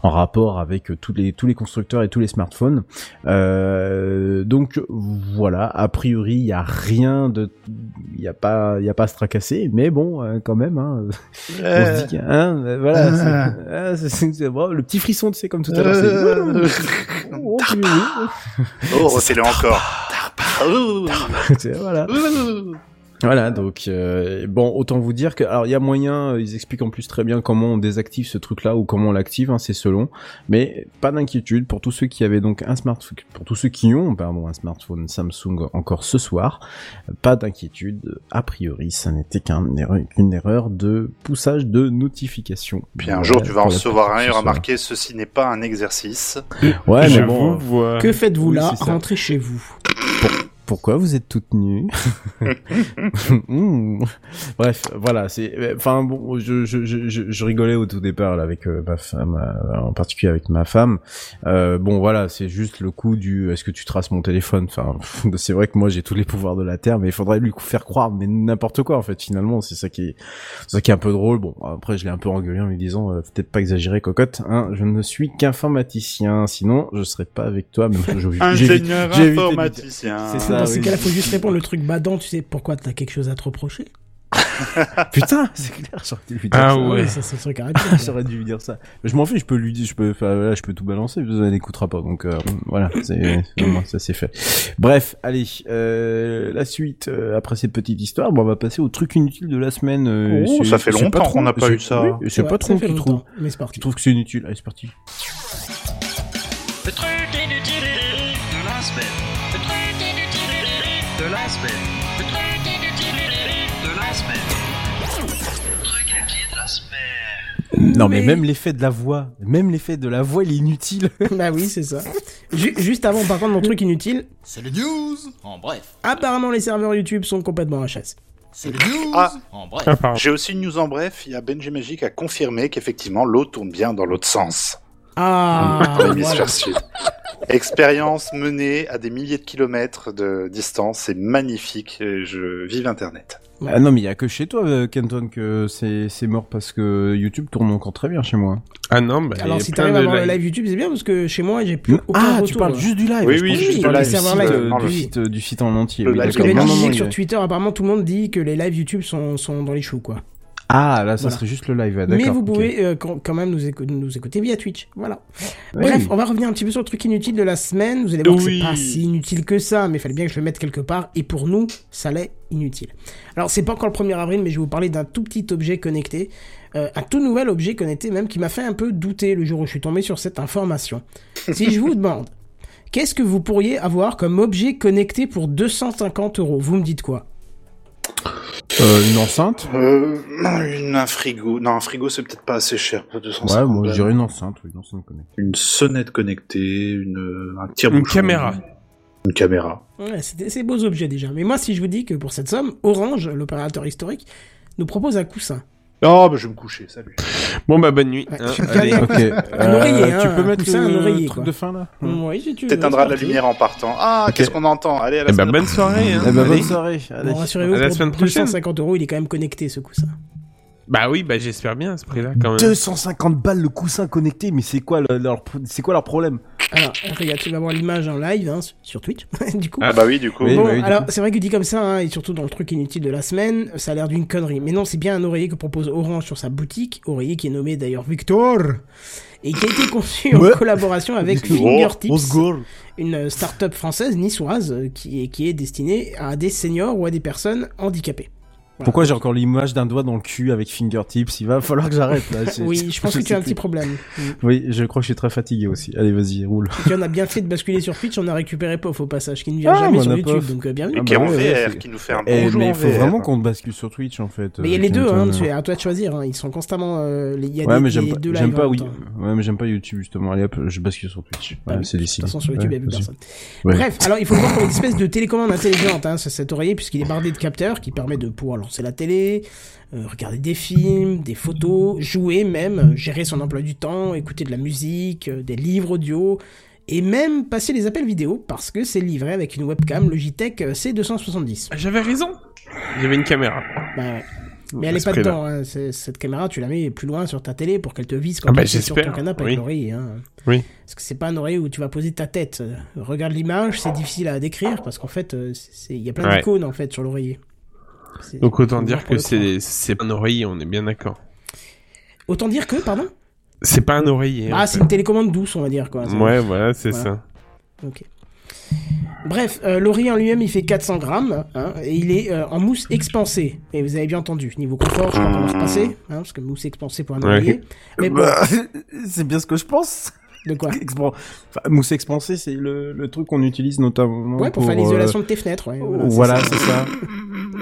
en rapport avec euh, tous les tous les constructeurs et tous les smartphones. Euh, donc voilà, a priori, il y a rien de, il y a pas, il y a pas à se tracasser, mais bon, euh, quand même, hein, on se dit, que, hein, euh, voilà, c'est- ah, c'est- c'est- c'est- bon, le petit frisson, tu sais, comme tout à l'heure. Euh. c'est- Oh, oui, oui. Oh, refais-le encore. C'est- voilà. Voilà, donc euh, bon, autant vous dire que alors il y a moyen, euh, ils expliquent en plus très bien comment on désactive ce truc-là ou comment on l'active, hein, c'est selon. Mais pas d'inquiétude pour tous ceux qui avaient donc un smartphone, pour tous ceux qui ont pardon un smartphone Samsung encore ce soir, pas d'inquiétude. A priori, ça n'était qu'un erreur, qu'une erreur de poussage de notification. Puis un jour, tu vas recevoir un et il y aura histoire. marqué ceci n'est pas un exercice. Ouais, mais bon. Que faites-vous oui, là. Rentrez chez vous. Pourquoi vous êtes toutes nues Mmh. Bref, voilà, c'est. Enfin bon, je, je, je, je rigolais au tout départ là, avec euh, ma femme, euh, en particulier avec ma femme. Euh, bon, voilà, c'est juste le coup du. Est-ce que tu traces mon téléphone? Enfin, c'est vrai que moi j'ai tous les pouvoirs de la terre, mais il faudrait lui faire croire, mais n'importe quoi en fait. Finalement, c'est ça qui est, c'est ça qui est un peu drôle. Bon, après je l'ai un peu engueulé en lui disant, euh, peut-être pas exagérer, cocotte. Hein, je ne suis qu'informaticien, sinon je serais pas avec toi. Même j'ai Ingénieur informaticien. C'est ça. Dans ces cas-là, faut juste répondre le truc badant, tu sais pourquoi t'as quelque chose à te reprocher Putain, c'est clair, j'aurais dû lui dire Ah ça. ouais. ça, c'est un truc à répondre. J'aurais dû lui dire ça. Mais je m'en fiche, je peux lui dire, je peux, voilà, je peux tout balancer, vous n'écoutera pas, donc euh, voilà, c'est, ça c'est fait. Bref, allez, euh, la suite euh, après cette petite histoire, bon, on va passer au truc inutile de la semaine. euh, Oh, ça fait longtemps qu'on n'a pas eu ça. oui, c'est Ouais, pas trop ça qui trouve, mais c'est parti. qui trouve que c'est inutile? Allez, c'est parti. Le truc inutile de la semaine. La semaine. Le truc inutile de la semaine. Le. Non, mais, Mais- même l'effet de la voix, même l'effet de la voix, il est inutile. bah oui, c'est ça. Ju- juste avant, par contre, mon truc inutile, C'est les news en bref. apparemment les serveurs YouTube sont complètement HS. C'est les news Ah. en bref. J'ai aussi une news en bref. Il y a Benji Magic a confirmé qu'effectivement l'eau tourne bien dans l'autre sens. Ah, voilà. Expérience menée à des milliers de kilomètres de distance. C'est magnifique. et Je vive Internet. Ah non, mais il y a que chez toi, euh, Kenton, que c'est, mort parce que YouTube tourne encore très bien chez moi. Ah non, bah, Alors si t'arrives à voir le live. YouTube, c'est bien parce que chez moi, j'ai plus aucun Ah, retour. tu parles là. juste du live. Oui, je oui, juste du live. site, live. euh, Non, du le- site, euh, du site en entier. Le oui, live Parce que Non, non, sur a- Twitter, apparemment, tout le monde dit que les lives YouTube sont, sont dans les choux, quoi. Ah, là, ça Voilà. serait juste le live. Mais vous pouvez euh, quand quand même nous, écou- nous écouter via Twitch. Voilà. Oui. Bref, on va revenir un petit peu sur le truc inutile de la semaine. Vous allez voir Oui. que c'est pas si inutile que ça, mais il fallait bien que je le mette quelque part. Et pour nous, ça l'est inutile. Alors, c'est pas encore le 1er avril, mais je vais vous parler d'un tout petit objet connecté. Euh, un tout nouvel objet connecté même qui m'a fait un peu douter le jour où je suis tombé sur cette information. si je vous demande, qu'est-ce que vous pourriez avoir comme objet connecté pour 250 euros? Vous me dites quoi? Euh, une enceinte? Euh, une, un frigo. Non, un frigo, c'est peut-être pas assez cher. Ouais, 250 moi, je dirais une enceinte, oui, une enceinte connectée. Une sonnette connectée, une, un Une tire-bouchon. caméra. Une caméra. Ouais, c'est des c'est beaux objets déjà. Mais moi, si je vous dis que pour cette somme, Orange, l'opérateur historique, nous propose un coussin. Oh, bah, je vais me coucher, salut. Bon bah bonne nuit. Hein, suis allez. Ok. Un oreiller, hein, tu peux un mettre un le oreiller, truc quoi. de fin, là Oui, si tu veux. T'éteindras la lumière en partant. Ah, qu'est-ce qu'on entend? Allez, à la Eh semaine bonne soirée. Hein. Eh ben, Allez. bonne soirée. Allez. Bon, rassurez-vous, pour semaine prochaine. 250 euros, il est quand même connecté, ce coussin. Bah oui, bah j'espère bien à ce prix-là quand même. 250 balles le coussin connecté, mais c'est quoi le- leur, c'est quoi leur problème? Alors, regarde, tu vas voir l'image en live hein, sur Twitch, du coup. Ah, bah oui, du coup. Oui, bon, bah oui, du alors c'est vrai que dit comme ça, hein, et surtout dans le truc inutile de la semaine, ça a l'air d'une connerie. Mais non, c'est bien un oreiller que propose Orange sur sa boutique, oreiller qui est nommé d'ailleurs Victor, et qui a été conçu Ouais. en collaboration avec Oh, Fingertips, une start-up française niçoise euh, qui est, qui est destinée à des seniors ou à des personnes handicapées. Pourquoi j'ai encore l'image d'un doigt dans le cul avec fingertips? Il va falloir que j'arrête là. Oui, je pense que tu as un petit problème. Oui, je crois que je suis très fatigué aussi. Allez, vas-y, roule. Et puis on a bien fait de basculer sur Twitch, on a récupéré Pof au passage, qui ne vient Ah, jamais sur on a YouTube, donc euh, bienvenue. Et Ah, qui est bah en VR, qui nous fait un Eh, bonjour mais il faut VR. vraiment qu'on bascule sur Twitch en fait. Mais il y a euh, les deux, hein, à toi de choisir. Hein. Ils sont constamment. euh, Il y a Ouais, des, mais les j'aime pas, deux j'aime lives. Ouais, mais j'aime pas YouTube justement. Allez hop, je bascule sur Twitch. Oui, c'est De décidé. toute façon, sur YouTube, il n'y a plus personne. Bref, alors il faut le voir comme une espèce de télécommande intelligente, hein, ce- cet oreiller, puisqu'il est bardé de capteurs qui permet de pouvoir la télé, euh, regarder des films, des photos, jouer même, euh, gérer son emploi du temps, écouter de la musique, euh, des livres audio, et même passer les appels vidéo, parce que c'est livré avec une webcam Logitech euh, C270. Ah, J'avais raison. J'avais une caméra. Bah ouais. Mais elle est ce pas dedans, hein. cette caméra, tu la mets plus loin sur ta télé pour qu'elle te vise quand Ah bah, tu es sur ton canapé oui. avec l'oreiller. Hein. Oui. Parce que c'est pas un oreiller où tu vas poser ta tête. Regarde l'image, c'est difficile à décrire parce qu'en fait, il y a plein Ouais. d'icônes en fait sur l'oreiller. Donc autant dire que c'est c'est pas un oreiller, on est bien d'accord. Autant dire que, pardon? C'est pas un oreiller. Ah, c'est une télécommande douce, on va dire quoi. Ouais, voilà, c'est Voilà. ça. Ok. Bref, euh, l'oreiller en lui-même, il fait 400 grammes, hein, et il est euh, en mousse expansée. Et vous avez bien entendu, niveau confort, je crois qu'on va repasser, hein, parce que mousse expansée pour un Ouais. oreiller. Mais bon, Bah, c'est bien ce que je pense. De quoi Expan- enfin, mousse expansée, c'est le, le truc qu'on utilise notamment Ouais, pour, faire euh, l'isolation de tes fenêtres, ouais. Voilà, Voilà, c'est c'est ça.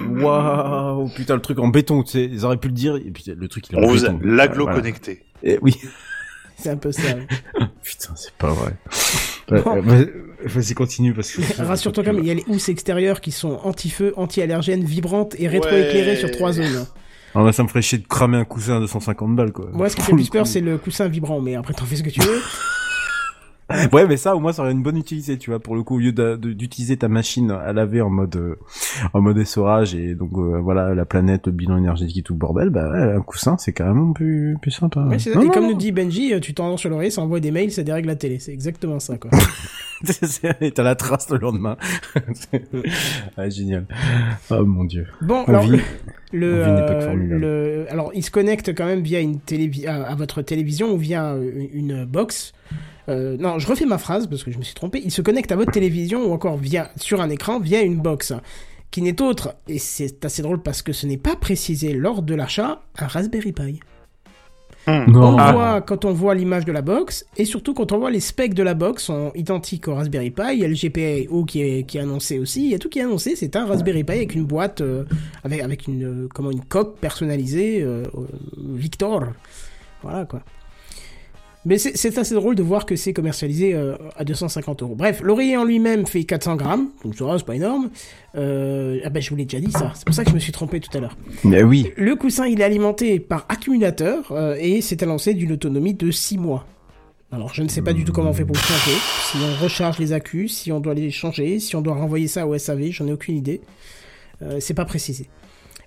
Waouh, putain, le truc en béton, tu sais, ils auraient pu le dire, et puis le truc il est en vous béton. l'aglo Voilà. connecté. Eh oui. C'est un peu ça. ouais. Putain, c'est pas vrai. Euh, vas- Vas-y, continue parce que. Rassure-toi quand même, il y a les housses extérieures qui sont anti-feu, anti-allergènes, vibrantes et rétroéclairées Ouais. sur trois zones. Ah, bah, ça me ferait chier de cramer un coussin à 250 balles, quoi. Moi, ce qui fait plus peur, c'est le coussin vibrant, mais après, t'en fais ce que tu veux. Ouais, mais ça, au moins, ça aurait une bonne utilité, tu vois, pour le coup, au lieu d'utiliser ta machine à laver en mode, euh, en mode essorage et donc, euh, voilà, la planète, le bilan énergétique et tout le bordel, bah, ouais, un coussin, c'est carrément plus, plus sympa. Ouais, c'est ça. Non, et non, comme non. nous dit Benji, euh, tu t'endors sur l'oreiller, ça envoie des mails, ça dérègle la télé. C'est exactement ça, quoi. C'est- et t'as la trace le lendemain. ah, génial. Oh mon dieu. Bon, On alors, vit- le, une euh, le- alors, il se connecte quand même via une télévi à, à votre télévision ou via euh, une box. Euh, non, je refais ma phrase parce que je me suis trompé. Il se connecte à votre télévision ou encore via sur un écran via une box qui n'est autre et c'est assez drôle parce que ce n'est pas précisé lors de l'achat un Raspberry Pi. Non. On Ah. voit quand on voit l'image de la box et surtout quand on voit les specs de la box sont identiques au Raspberry Pi. Il y a le GPIO qui est, qui est annoncé aussi. Il y a tout qui est annoncé. C'est un Raspberry Pi avec une boîte euh, avec avec une euh, comment une coque personnalisée euh, Victor. Voilà quoi. Mais c'est assez drôle de voir que c'est commercialisé euh, à 250 euros. Bref, l'oreiller en lui-même fait 400 grammes, donc ça c'est pas énorme. Euh, ah ben je vous l'ai déjà dit ça, c'est pour ça que je me suis trompé tout à l'heure. Mais oui. Le coussin, il est alimenté par accumulateur euh, et c'est annoncé d'une autonomie de 6 mois. Alors, je ne sais pas du tout comment on fait pour le changer. Si on recharge les accus, si on doit les changer, si on doit renvoyer ça au SAV, j'en ai aucune idée. C'est pas précisé.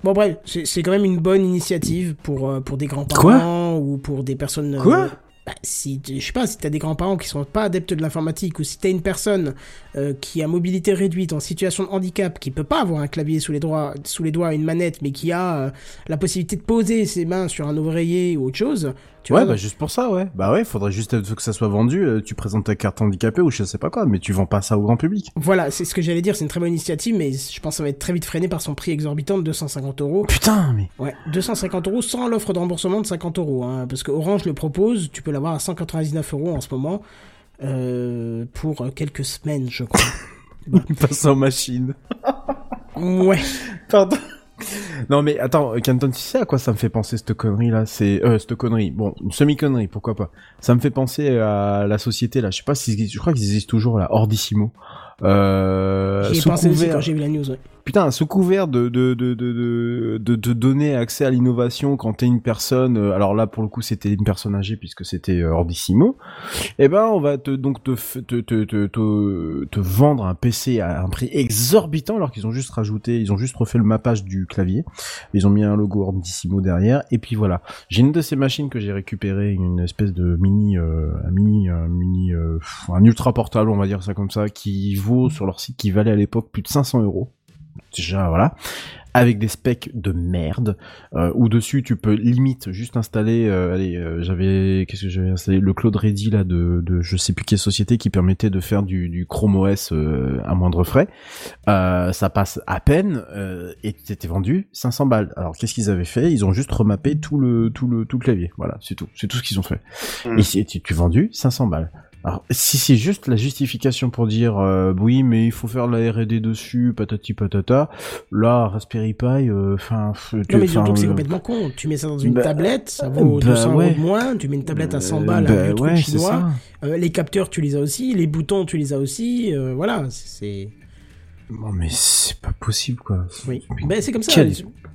Bon, bref, c'est quand même une bonne initiative pour, pour des grands-parents ou pour des personnes. Quoi? Bah, si, je sais pas, si t'as des grands-parents qui sont pas adeptes de l'informatique ou si t'as une personne euh, qui a mobilité réduite en situation de handicap, qui peut pas avoir un clavier sous les doigts, sous les doigts, une manette, mais qui a euh, la possibilité de poser ses mains sur un ouvrier ou autre chose, tu ouais, vois. bah juste pour ça, ouais. Bah ouais, faudrait juste que ça soit vendu. euh, tu présentes ta carte handicapée ou je sais pas quoi, mais tu vends pas ça au grand public. Voilà, c'est ce que j'allais dire, c'est une très bonne initiative, mais je pense que ça va être très vite freiné par son prix exorbitant de 250 euros. Putain, mais Ouais, 250 euros sans l'offre de remboursement de 50 euros, hein, parce que Orange le propose, tu peux l'avoir à 199 euros en ce moment, euh, pour quelques semaines, je crois. passe en machine. ouais. Pardon. Non mais attends, Canton, tu sais à quoi ça me fait penser cette connerie là C'est euh, cette connerie. Bon, une semi connerie, pourquoi pas. Ça me fait penser à la société là. Je sais pas si je crois qu'ils existent toujours là, Ordissimo. Euh, J'y ai pensé aussi couvert- quand j'ai vu la news, ouais. Putain, sous couvert de de de de de, de, donner accès à l'innovation quand t'es une personne, euh, alors là pour le coup c'était une personne âgée puisque c'était euh, Ordissimo, eh ben on va te donc te te te te, te, vendre un PC à un prix exorbitant alors qu'ils ont juste rajouté, ils ont juste refait le mappage du clavier, ils ont mis un logo Ordissimo derrière et puis voilà. J'ai une de ces machines que j'ai récupéré, une espèce de mini euh, un mini mini euh, un ultra portable on va dire ça comme ça qui vaut sur leur site qui valait à l'époque plus de 500 euros déjà voilà avec des specs de merde euh, où dessus tu peux limite juste installer euh, allez euh, j'avais qu'est-ce que j'avais installé? Le Cloud Ready là de, de je sais plus quelle société qui permettait de faire du, du Chrome OS euh, à moindre frais. Euh, ça passe à peine euh, et c'était vendu 500 balles. Alors qu'est-ce qu'ils avaient fait? Ils ont juste remappé tout le tout le tout le clavier. Voilà c'est tout. C'est tout ce qu'ils ont fait. Hmm. et tu, tu vendu 500 balles alors, si c'est juste la justification pour dire euh, oui, mais il faut faire de la R&D dessus, patati patata, là, Raspberry Pi, euh, enfin, Non, mais surtout que c'est euh, complètement con. Tu mets ça dans une bah, tablette, ça vaut bah, 200 ouais. euros de moins. Tu mets une tablette à 100 euh, balles, bah, un ouais, chinois. Euh, les capteurs, tu les as aussi. Les boutons, tu les as aussi. euh, voilà, c'est... Bon, mais c'est pas possible, quoi. Oui, ben, c'est comme ça. Quel-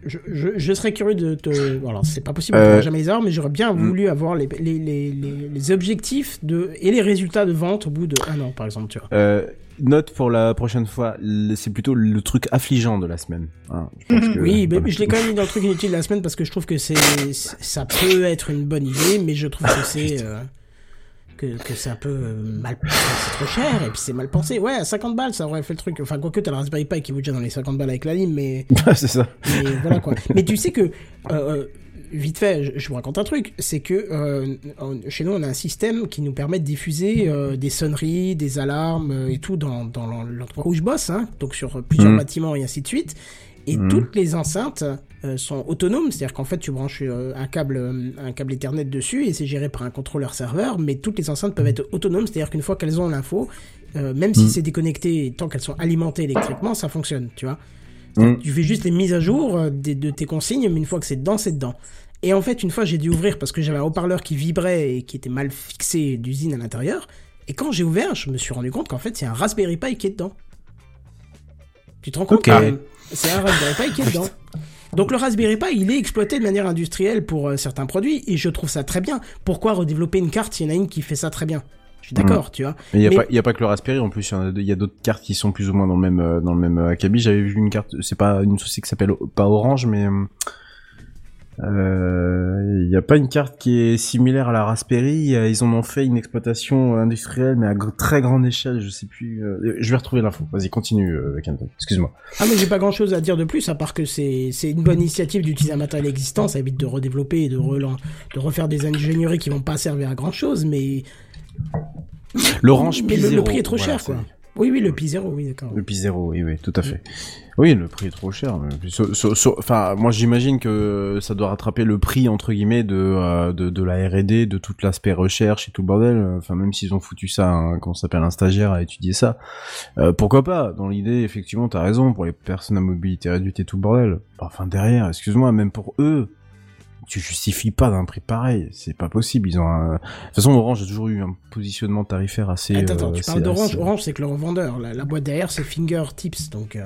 Je, je, je serais curieux de te. Alors, c'est pas possible, Euh, jamais les avoir, mais j'aurais bien mm. voulu avoir les, les, les, les, les objectifs de, et les résultats de vente au bout de un an, par exemple, tu vois. Euh, note pour la prochaine fois, c'est plutôt le truc affligeant de la semaine. hein. Je pense que- Oui, mais voilà. je l'ai quand même mis dans le truc inutile de la semaine parce que je trouve que c'est, c'est- ça peut être une bonne idée, mais je trouve que c'est, euh, que, que c'est un peu euh, mal, c'est trop cher et puis c'est mal pensé. Ouais, à 50 balles, ça aurait fait le truc. Enfin, quoique t'as le Raspberry Pi qui vaut déjà dans les 50 balles avec la lime, mais, c'est ça. mais voilà quoi. Mais tu sais que, euh, euh, vite fait, je, je vous raconte un truc, c'est que euh, chez nous on a un système qui nous permet de diffuser euh, des sonneries, des alarmes et tout dans, dans l'en- l'endroit où je bosse, hein, donc sur plusieurs Mhm. bâtiments et ainsi de suite. Et Mhm. toutes les enceintes euh, sont autonomes, c'est-à-dire qu'en fait tu branches euh, un câble, euh, un câble Ethernet dessus et c'est géré par un contrôleur serveur, mais toutes les enceintes peuvent être autonomes, c'est-à-dire qu'une fois qu'elles ont l'info, euh, même si Mhm. c'est déconnecté, tant qu'elles sont alimentées électriquement, ça fonctionne, tu vois. Tu fais juste les mises à jour de tes consignes, mais une fois que c'est dedans, c'est dedans. Et en fait, une fois, j'ai dû ouvrir parce que j'avais un haut-parleur qui vibrait et qui était mal fixé d'usine à l'intérieur. Et quand j'ai ouvert, je me suis rendu compte qu'en fait, c'est un Raspberry Pi qui est dedans. Tu te rends compte Ok. quand même C'est un Raspberry Pi qui est dedans. Donc le Raspberry Pi, il est exploité de manière industrielle pour euh, certains produits et je trouve ça très bien. Pourquoi redévelopper une carte s'il y en a une qui fait ça très bien? Je suis d'accord, tu vois. Mais il y a Mais- a pas que le Raspberry, en plus, il y a, d'autres cartes qui sont plus ou moins dans le même, euh, dans le même euh, acabit. J'avais vu une carte, c'est pas une société qui s'appelle, pas Orange, mais, euh, euh, il y a pas une carte qui est similaire à la Raspberry. euh, Ils en ont fait une exploitation euh, industrielle, mais à très grande échelle, je sais plus. euh, je vais retrouver l'info. Vas-y, continue, euh, Kenton. Excuse-moi. Ah mais j'ai pas grand chose à dire de plus à part que c'est c'est une bonne initiative d'utiliser un matériel existant, ça évite de redévelopper et de, relan- de refaire des ingénieries qui vont pas servir à grand chose, mais L'Orange le, le prix est trop voilà, cher quoi. Oui oui le Pi zéro oui d'accord. Le Pi zéro, oui, oui, tout à fait. Oui, le prix est trop cher. Enfin, moi j'imagine que ça doit rattraper le prix entre guillemets de euh, de, de la R&D, de tout l'aspect recherche et tout le bordel. Enfin, même s'ils ont foutu ça, hein, ça s'appelle, un stagiaire à étudier ça. Euh, pourquoi pas? Dans l'idée, effectivement, t'as raison pour les personnes à mobilité réduite et tout le bordel. Enfin, derrière, excuse-moi, même pour eux. Tu justifies pas d'un prix pareil, c'est pas possible. Ils ont un... De toute façon, Orange a toujours eu un positionnement tarifaire assez. Attends, attends, euh, tu assez- parles d'Orange, assez- Orange c'est que le revendeur, la, la boîte derrière c'est Fingertips donc euh,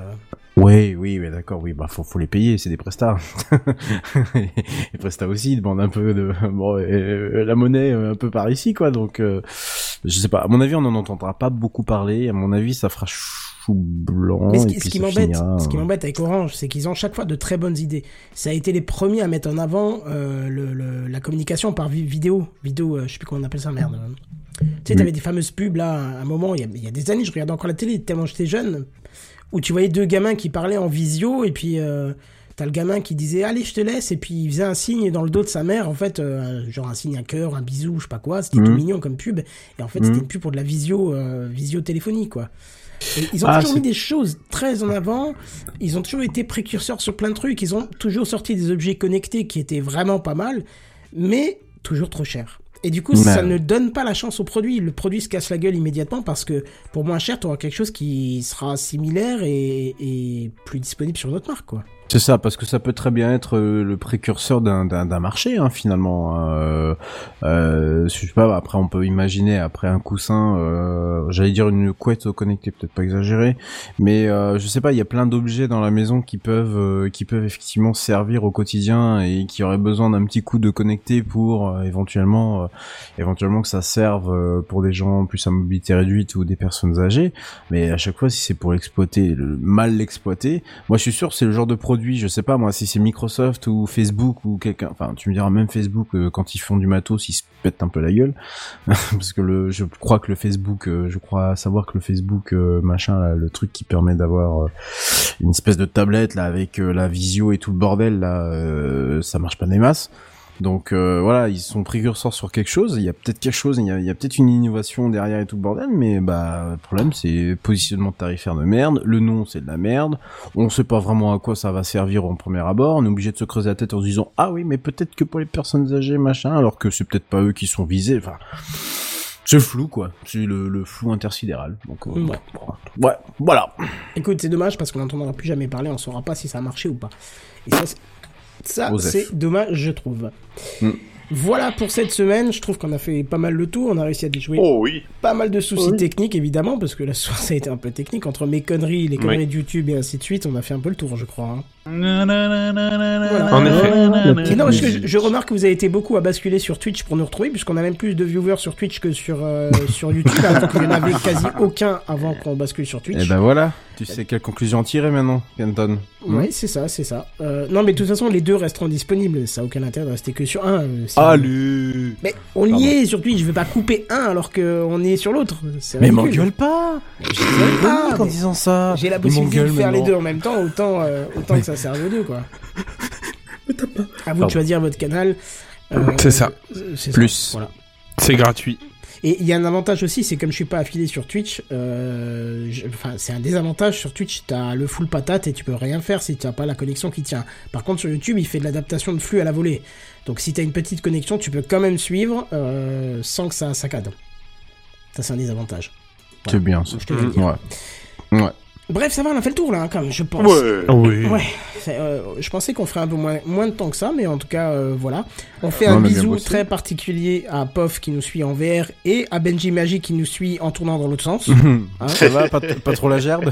Oui, oui, oui, d'accord, oui, bah faut, faut les payer, c'est des prestats. les prestats aussi, ils demandent un peu de bon, euh, la monnaie euh, un peu par ici, quoi. Donc, euh, je sais pas. À mon avis, on n'en entendra pas beaucoup parler. À mon avis, ça fera ch- chou blanc. Mais ce et qui, puis ce qui m'embête, finira, ce qui m'embête avec Orange, c'est qu'ils ont chaque fois de très bonnes idées. Ça a été les premiers à mettre en avant euh, le, le- la communication par vi- vidéo, vidéo, euh, je sais plus comment on appelle ça, merde. Tu sais, t'avais des fameuses pubs là, à un moment, il y, a, il y a des années, je regardais encore la télé tellement j'étais jeune, où tu voyais deux gamins qui parlaient en visio et puis euh, t'as le gamin qui disait allez je te laisse et puis il faisait un signe dans le dos de sa mère en fait, euh, genre un signe, un cœur, un bisou, je sais pas quoi, c'était tout Mhm. mignon comme pub et en fait c'était une pub pour de la visio, euh, visio téléphonie quoi. Et ils ont Ah, toujours mis des choses très en avant. Ils ont toujours été précurseurs sur plein de trucs. Ils ont toujours sorti des objets connectés qui étaient vraiment pas mal, mais toujours trop chers. Et du coup, Ouais. ça ne donne pas la chance au produit. Le produit se casse la gueule immédiatement parce que pour moins cher, tu auras quelque chose qui sera similaire et, et plus disponible sur notre marque, quoi. C'est ça, parce que ça peut très bien être euh, le précurseur d'un marché hein, finalement. Euh, euh, je sais pas. Après, on peut imaginer après un coussin, euh, j'allais dire une couette connectée, peut-être pas exagéré, mais euh, je sais pas. Il y a plein d'objets dans la maison qui peuvent euh, qui peuvent effectivement servir au quotidien et qui auraient besoin d'un petit coup de connecté pour éventuellement éventuellement que ça serve pour des gens plus à mobilité réduite ou des personnes âgées. Mais à chaque fois, si c'est pour l'exploiter, le, mal l'exploiter, moi je suis sûr c'est le genre de produit, je sais pas moi, si c'est Microsoft ou Facebook ou quelqu'un, enfin tu me diras même Facebook euh, quand ils font du matos, ils se pètent un peu la gueule parce que le, je crois que le Facebook, euh, je crois savoir que le Facebook euh, machin, le truc qui permet d'avoir une espèce de tablette là avec la visio et tout le bordel là, ça marche pas des masses. Donc euh, voilà, ils sont précurseurs sur quelque chose. Il y a peut-être quelque chose, il y a, peut-être une innovation derrière et tout le bordel, mais bah le problème c'est positionnement tarifaire de merde. Le nom c'est de la merde. On sait pas vraiment à quoi ça va servir en premier abord. On est obligé de se creuser la tête en se disant ah oui mais peut-être que pour les personnes âgées machin, alors que c'est peut-être pas eux qui sont visés. Enfin c'est flou quoi. C'est le, le flou intersidéral. Donc euh, Ouais. bon, ouais, voilà. Écoute, c'est dommage parce qu'on n'entendra plus jamais parler, on saura pas si ça a marché ou pas. Et ça, c'est- ça c'est dommage, je trouve. Mm. Voilà pour cette semaine. Je trouve qu'on a fait pas mal le tour. On a réussi à déjouer Oh oui. pas mal de soucis Oui. techniques, évidemment, parce que la soirée ça a été un peu technique. Entre mes conneries, les conneries Oui. de YouTube et ainsi de suite, on a fait un peu le tour, je crois. hein. En effet. Et non, parce que je, je remarque que vous avez été beaucoup à basculer sur Twitch pour nous retrouver, puisqu'on a même plus de viewers sur Twitch que sur, euh, sur YouTube, alors qu'il n'y en avait quasi aucun avant qu'on bascule sur Twitch. Et ben voilà. Tu sais quelle conclusion en tirer maintenant, Kenton Oui, c'est ça, c'est ça. Euh, non, mais de toute façon, les deux resteront disponibles. Ça n'a aucun intérêt de rester que sur un. euh, si- Allez Mais on y est sur Twitch, je vais pas couper un alors qu'on est sur l'autre. C'est Mais ridicule. m'engueule pas Je m'engueule pas, en mais disant ça J'ai la Il possibilité de m'engueule faire les maintenant. deux en même temps, autant, euh, autant que ça serve aux deux, quoi. À vous de Pardon. choisir votre canal. Euh, C'est ça. c'est ça, Plus. Voilà. C'est gratuit. Et il y a un avantage aussi, c'est comme je suis pas affilié sur Twitch, euh, je- enfin c'est un désavantage sur Twitch, t'as le full patate et tu peux rien faire si tu n'as pas la connexion qui tient. Par contre sur YouTube, il fait de l'adaptation de flux à la volée. Donc si t'as une petite connexion, tu peux quand même suivre euh, sans que ça saccade. Ça c'est un désavantage. C'est bien ça. Je te. Ouais. Ouais. Bref, ça va, on a fait le tour là, quand même, je pense. Ouais. Oui. Ouais, euh, je pensais qu'on ferait un peu moins, moins de temps que ça, mais en tout cas, euh, voilà. On fait Non, un bisou très particulier à Pof qui nous suit en VR et à Benji Magic qui nous suit en tournant dans l'autre sens. Hein ça va pas, pas trop la gerbe?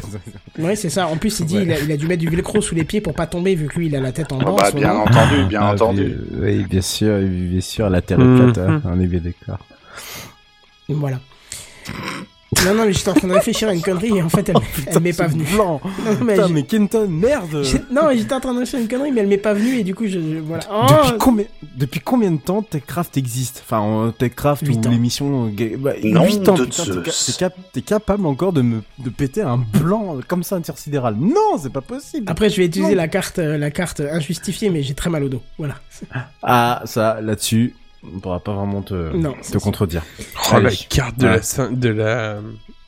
Ouais, c'est ça. En plus, il dit Ouais. il, a, il a dû mettre du velcro sous les pieds pour pas tomber vu que lui il a la tête en Ah bas. bah, bien entendu, bien Ah, entendu. bien- Oui, bien sûr, bien sûr, la terre est Mhm. plate, hein, on est bien d'accord. Voilà. Non, non, mais j'étais en train de réfléchir à une connerie et en fait, elle, elle m'est pas venue. Blanc. Non, mais Putain, je- mais Kenton, merde non, mais j'étais en train de réfléchir à une connerie, mais elle m'est pas venue et du coup, je, je- voilà. Oh, depuis, combien, depuis combien de temps TechCraft existe? Enfin, euh, TechCraft Huit ou ans. l'émission... euh, Bah, Non, 8 ans, t'es ca- t'es cap- t'es capable encore de me de péter un blanc comme ça intersidéral. Non, c'est pas possible Après, je vais utiliser Non. la carte, euh, la carte injustifiée, mais j'ai très mal au dos. Voilà. Ah, ça, là-dessus, on pourra pas vraiment te, Non, te contredire. Oh, la carte de Ouais. la de la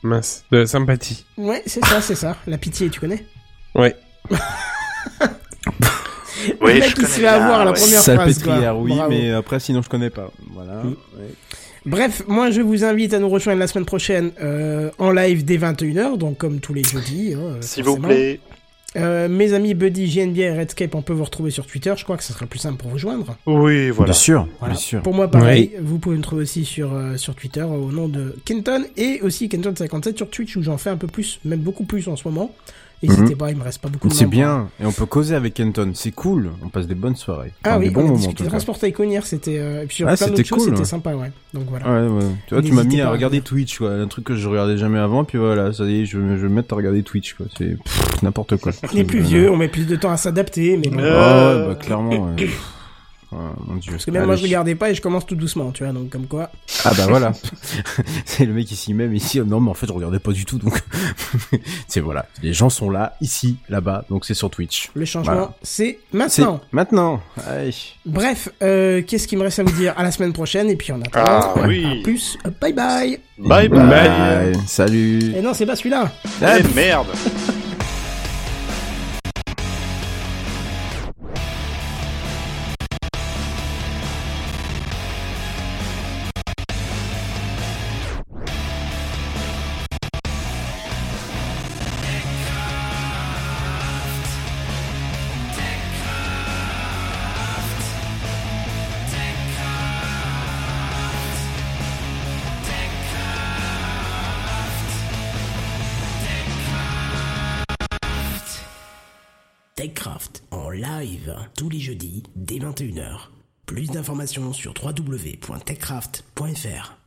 mince, de la sympathie. Ouais, c'est ça, c'est ça. La pitié, tu connais? Ouais. Oui, Le mec, je il se connais fait bien, avoir à la ouais. première phrase, quoi. Salpêtrière, oui, Bravo. mais après, sinon, je connais pas. Voilà. Mm. ouais. Bref, moi je vous invite à nous rejoindre la semaine prochaine euh, en live dès 21h, donc comme tous les jeudis. hein, S'il vous plaît. Euh, mes amis Buddy, JNB et Redscape, on peut vous retrouver sur Twitter. Je crois que ce sera plus simple pour vous joindre. Oui, voilà. Bien sûr, Voilà. bien sûr. Pour moi, pareil, vous pouvez me trouver aussi sur, euh, sur Twitter au nom de Kenton et aussi Kenton57 sur Twitch où j'en fais un peu plus, même beaucoup plus en ce moment. N'hésitez pas, il me reste pas beaucoup de C'est membres. bien. Et on peut causer avec Kenton. C'est cool. On passe des bonnes soirées. Ah Enfin, oui, des bons on a discuté. Transport hier, c'était... euh, Et puis sur Ah, plein d'autres cool, c'était ouais. sympa, ouais. Donc voilà. Ouais, ouais. Tu vois, tu m'as mis à regarder. Twitch, quoi. Un truc que je regardais jamais avant, puis voilà, ça y est, je, vais- je vais me mettre à regarder Twitch, quoi. C'est n'importe quoi. On est plus vieux, on met plus de temps à s'adapter, mais bon. Ah ouais, bah clairement. ouais. Ouais, mon dieu. Parce que même moi, je regardais pas et je commence tout doucement, tu vois, donc comme quoi. Ah bah voilà. c'est le mec ici même ici. Non mais en fait je regardais pas du tout donc. c'est voilà. Les gens sont là, ici, là-bas, donc c'est sur Twitch. Le changement, Voilà. c'est maintenant. maintenant. Allez. Bref, euh, qu'est-ce qu'il me reste à vous dire? À la semaine prochaine et puis en attendant, Ah, à oui. plus, bye bye. Bye bye. Bye. Salut. Et non, c'est pas celui-là. Eh merde. Jeudis dès 21h. Plus d'informations sur www.techcraft.fr.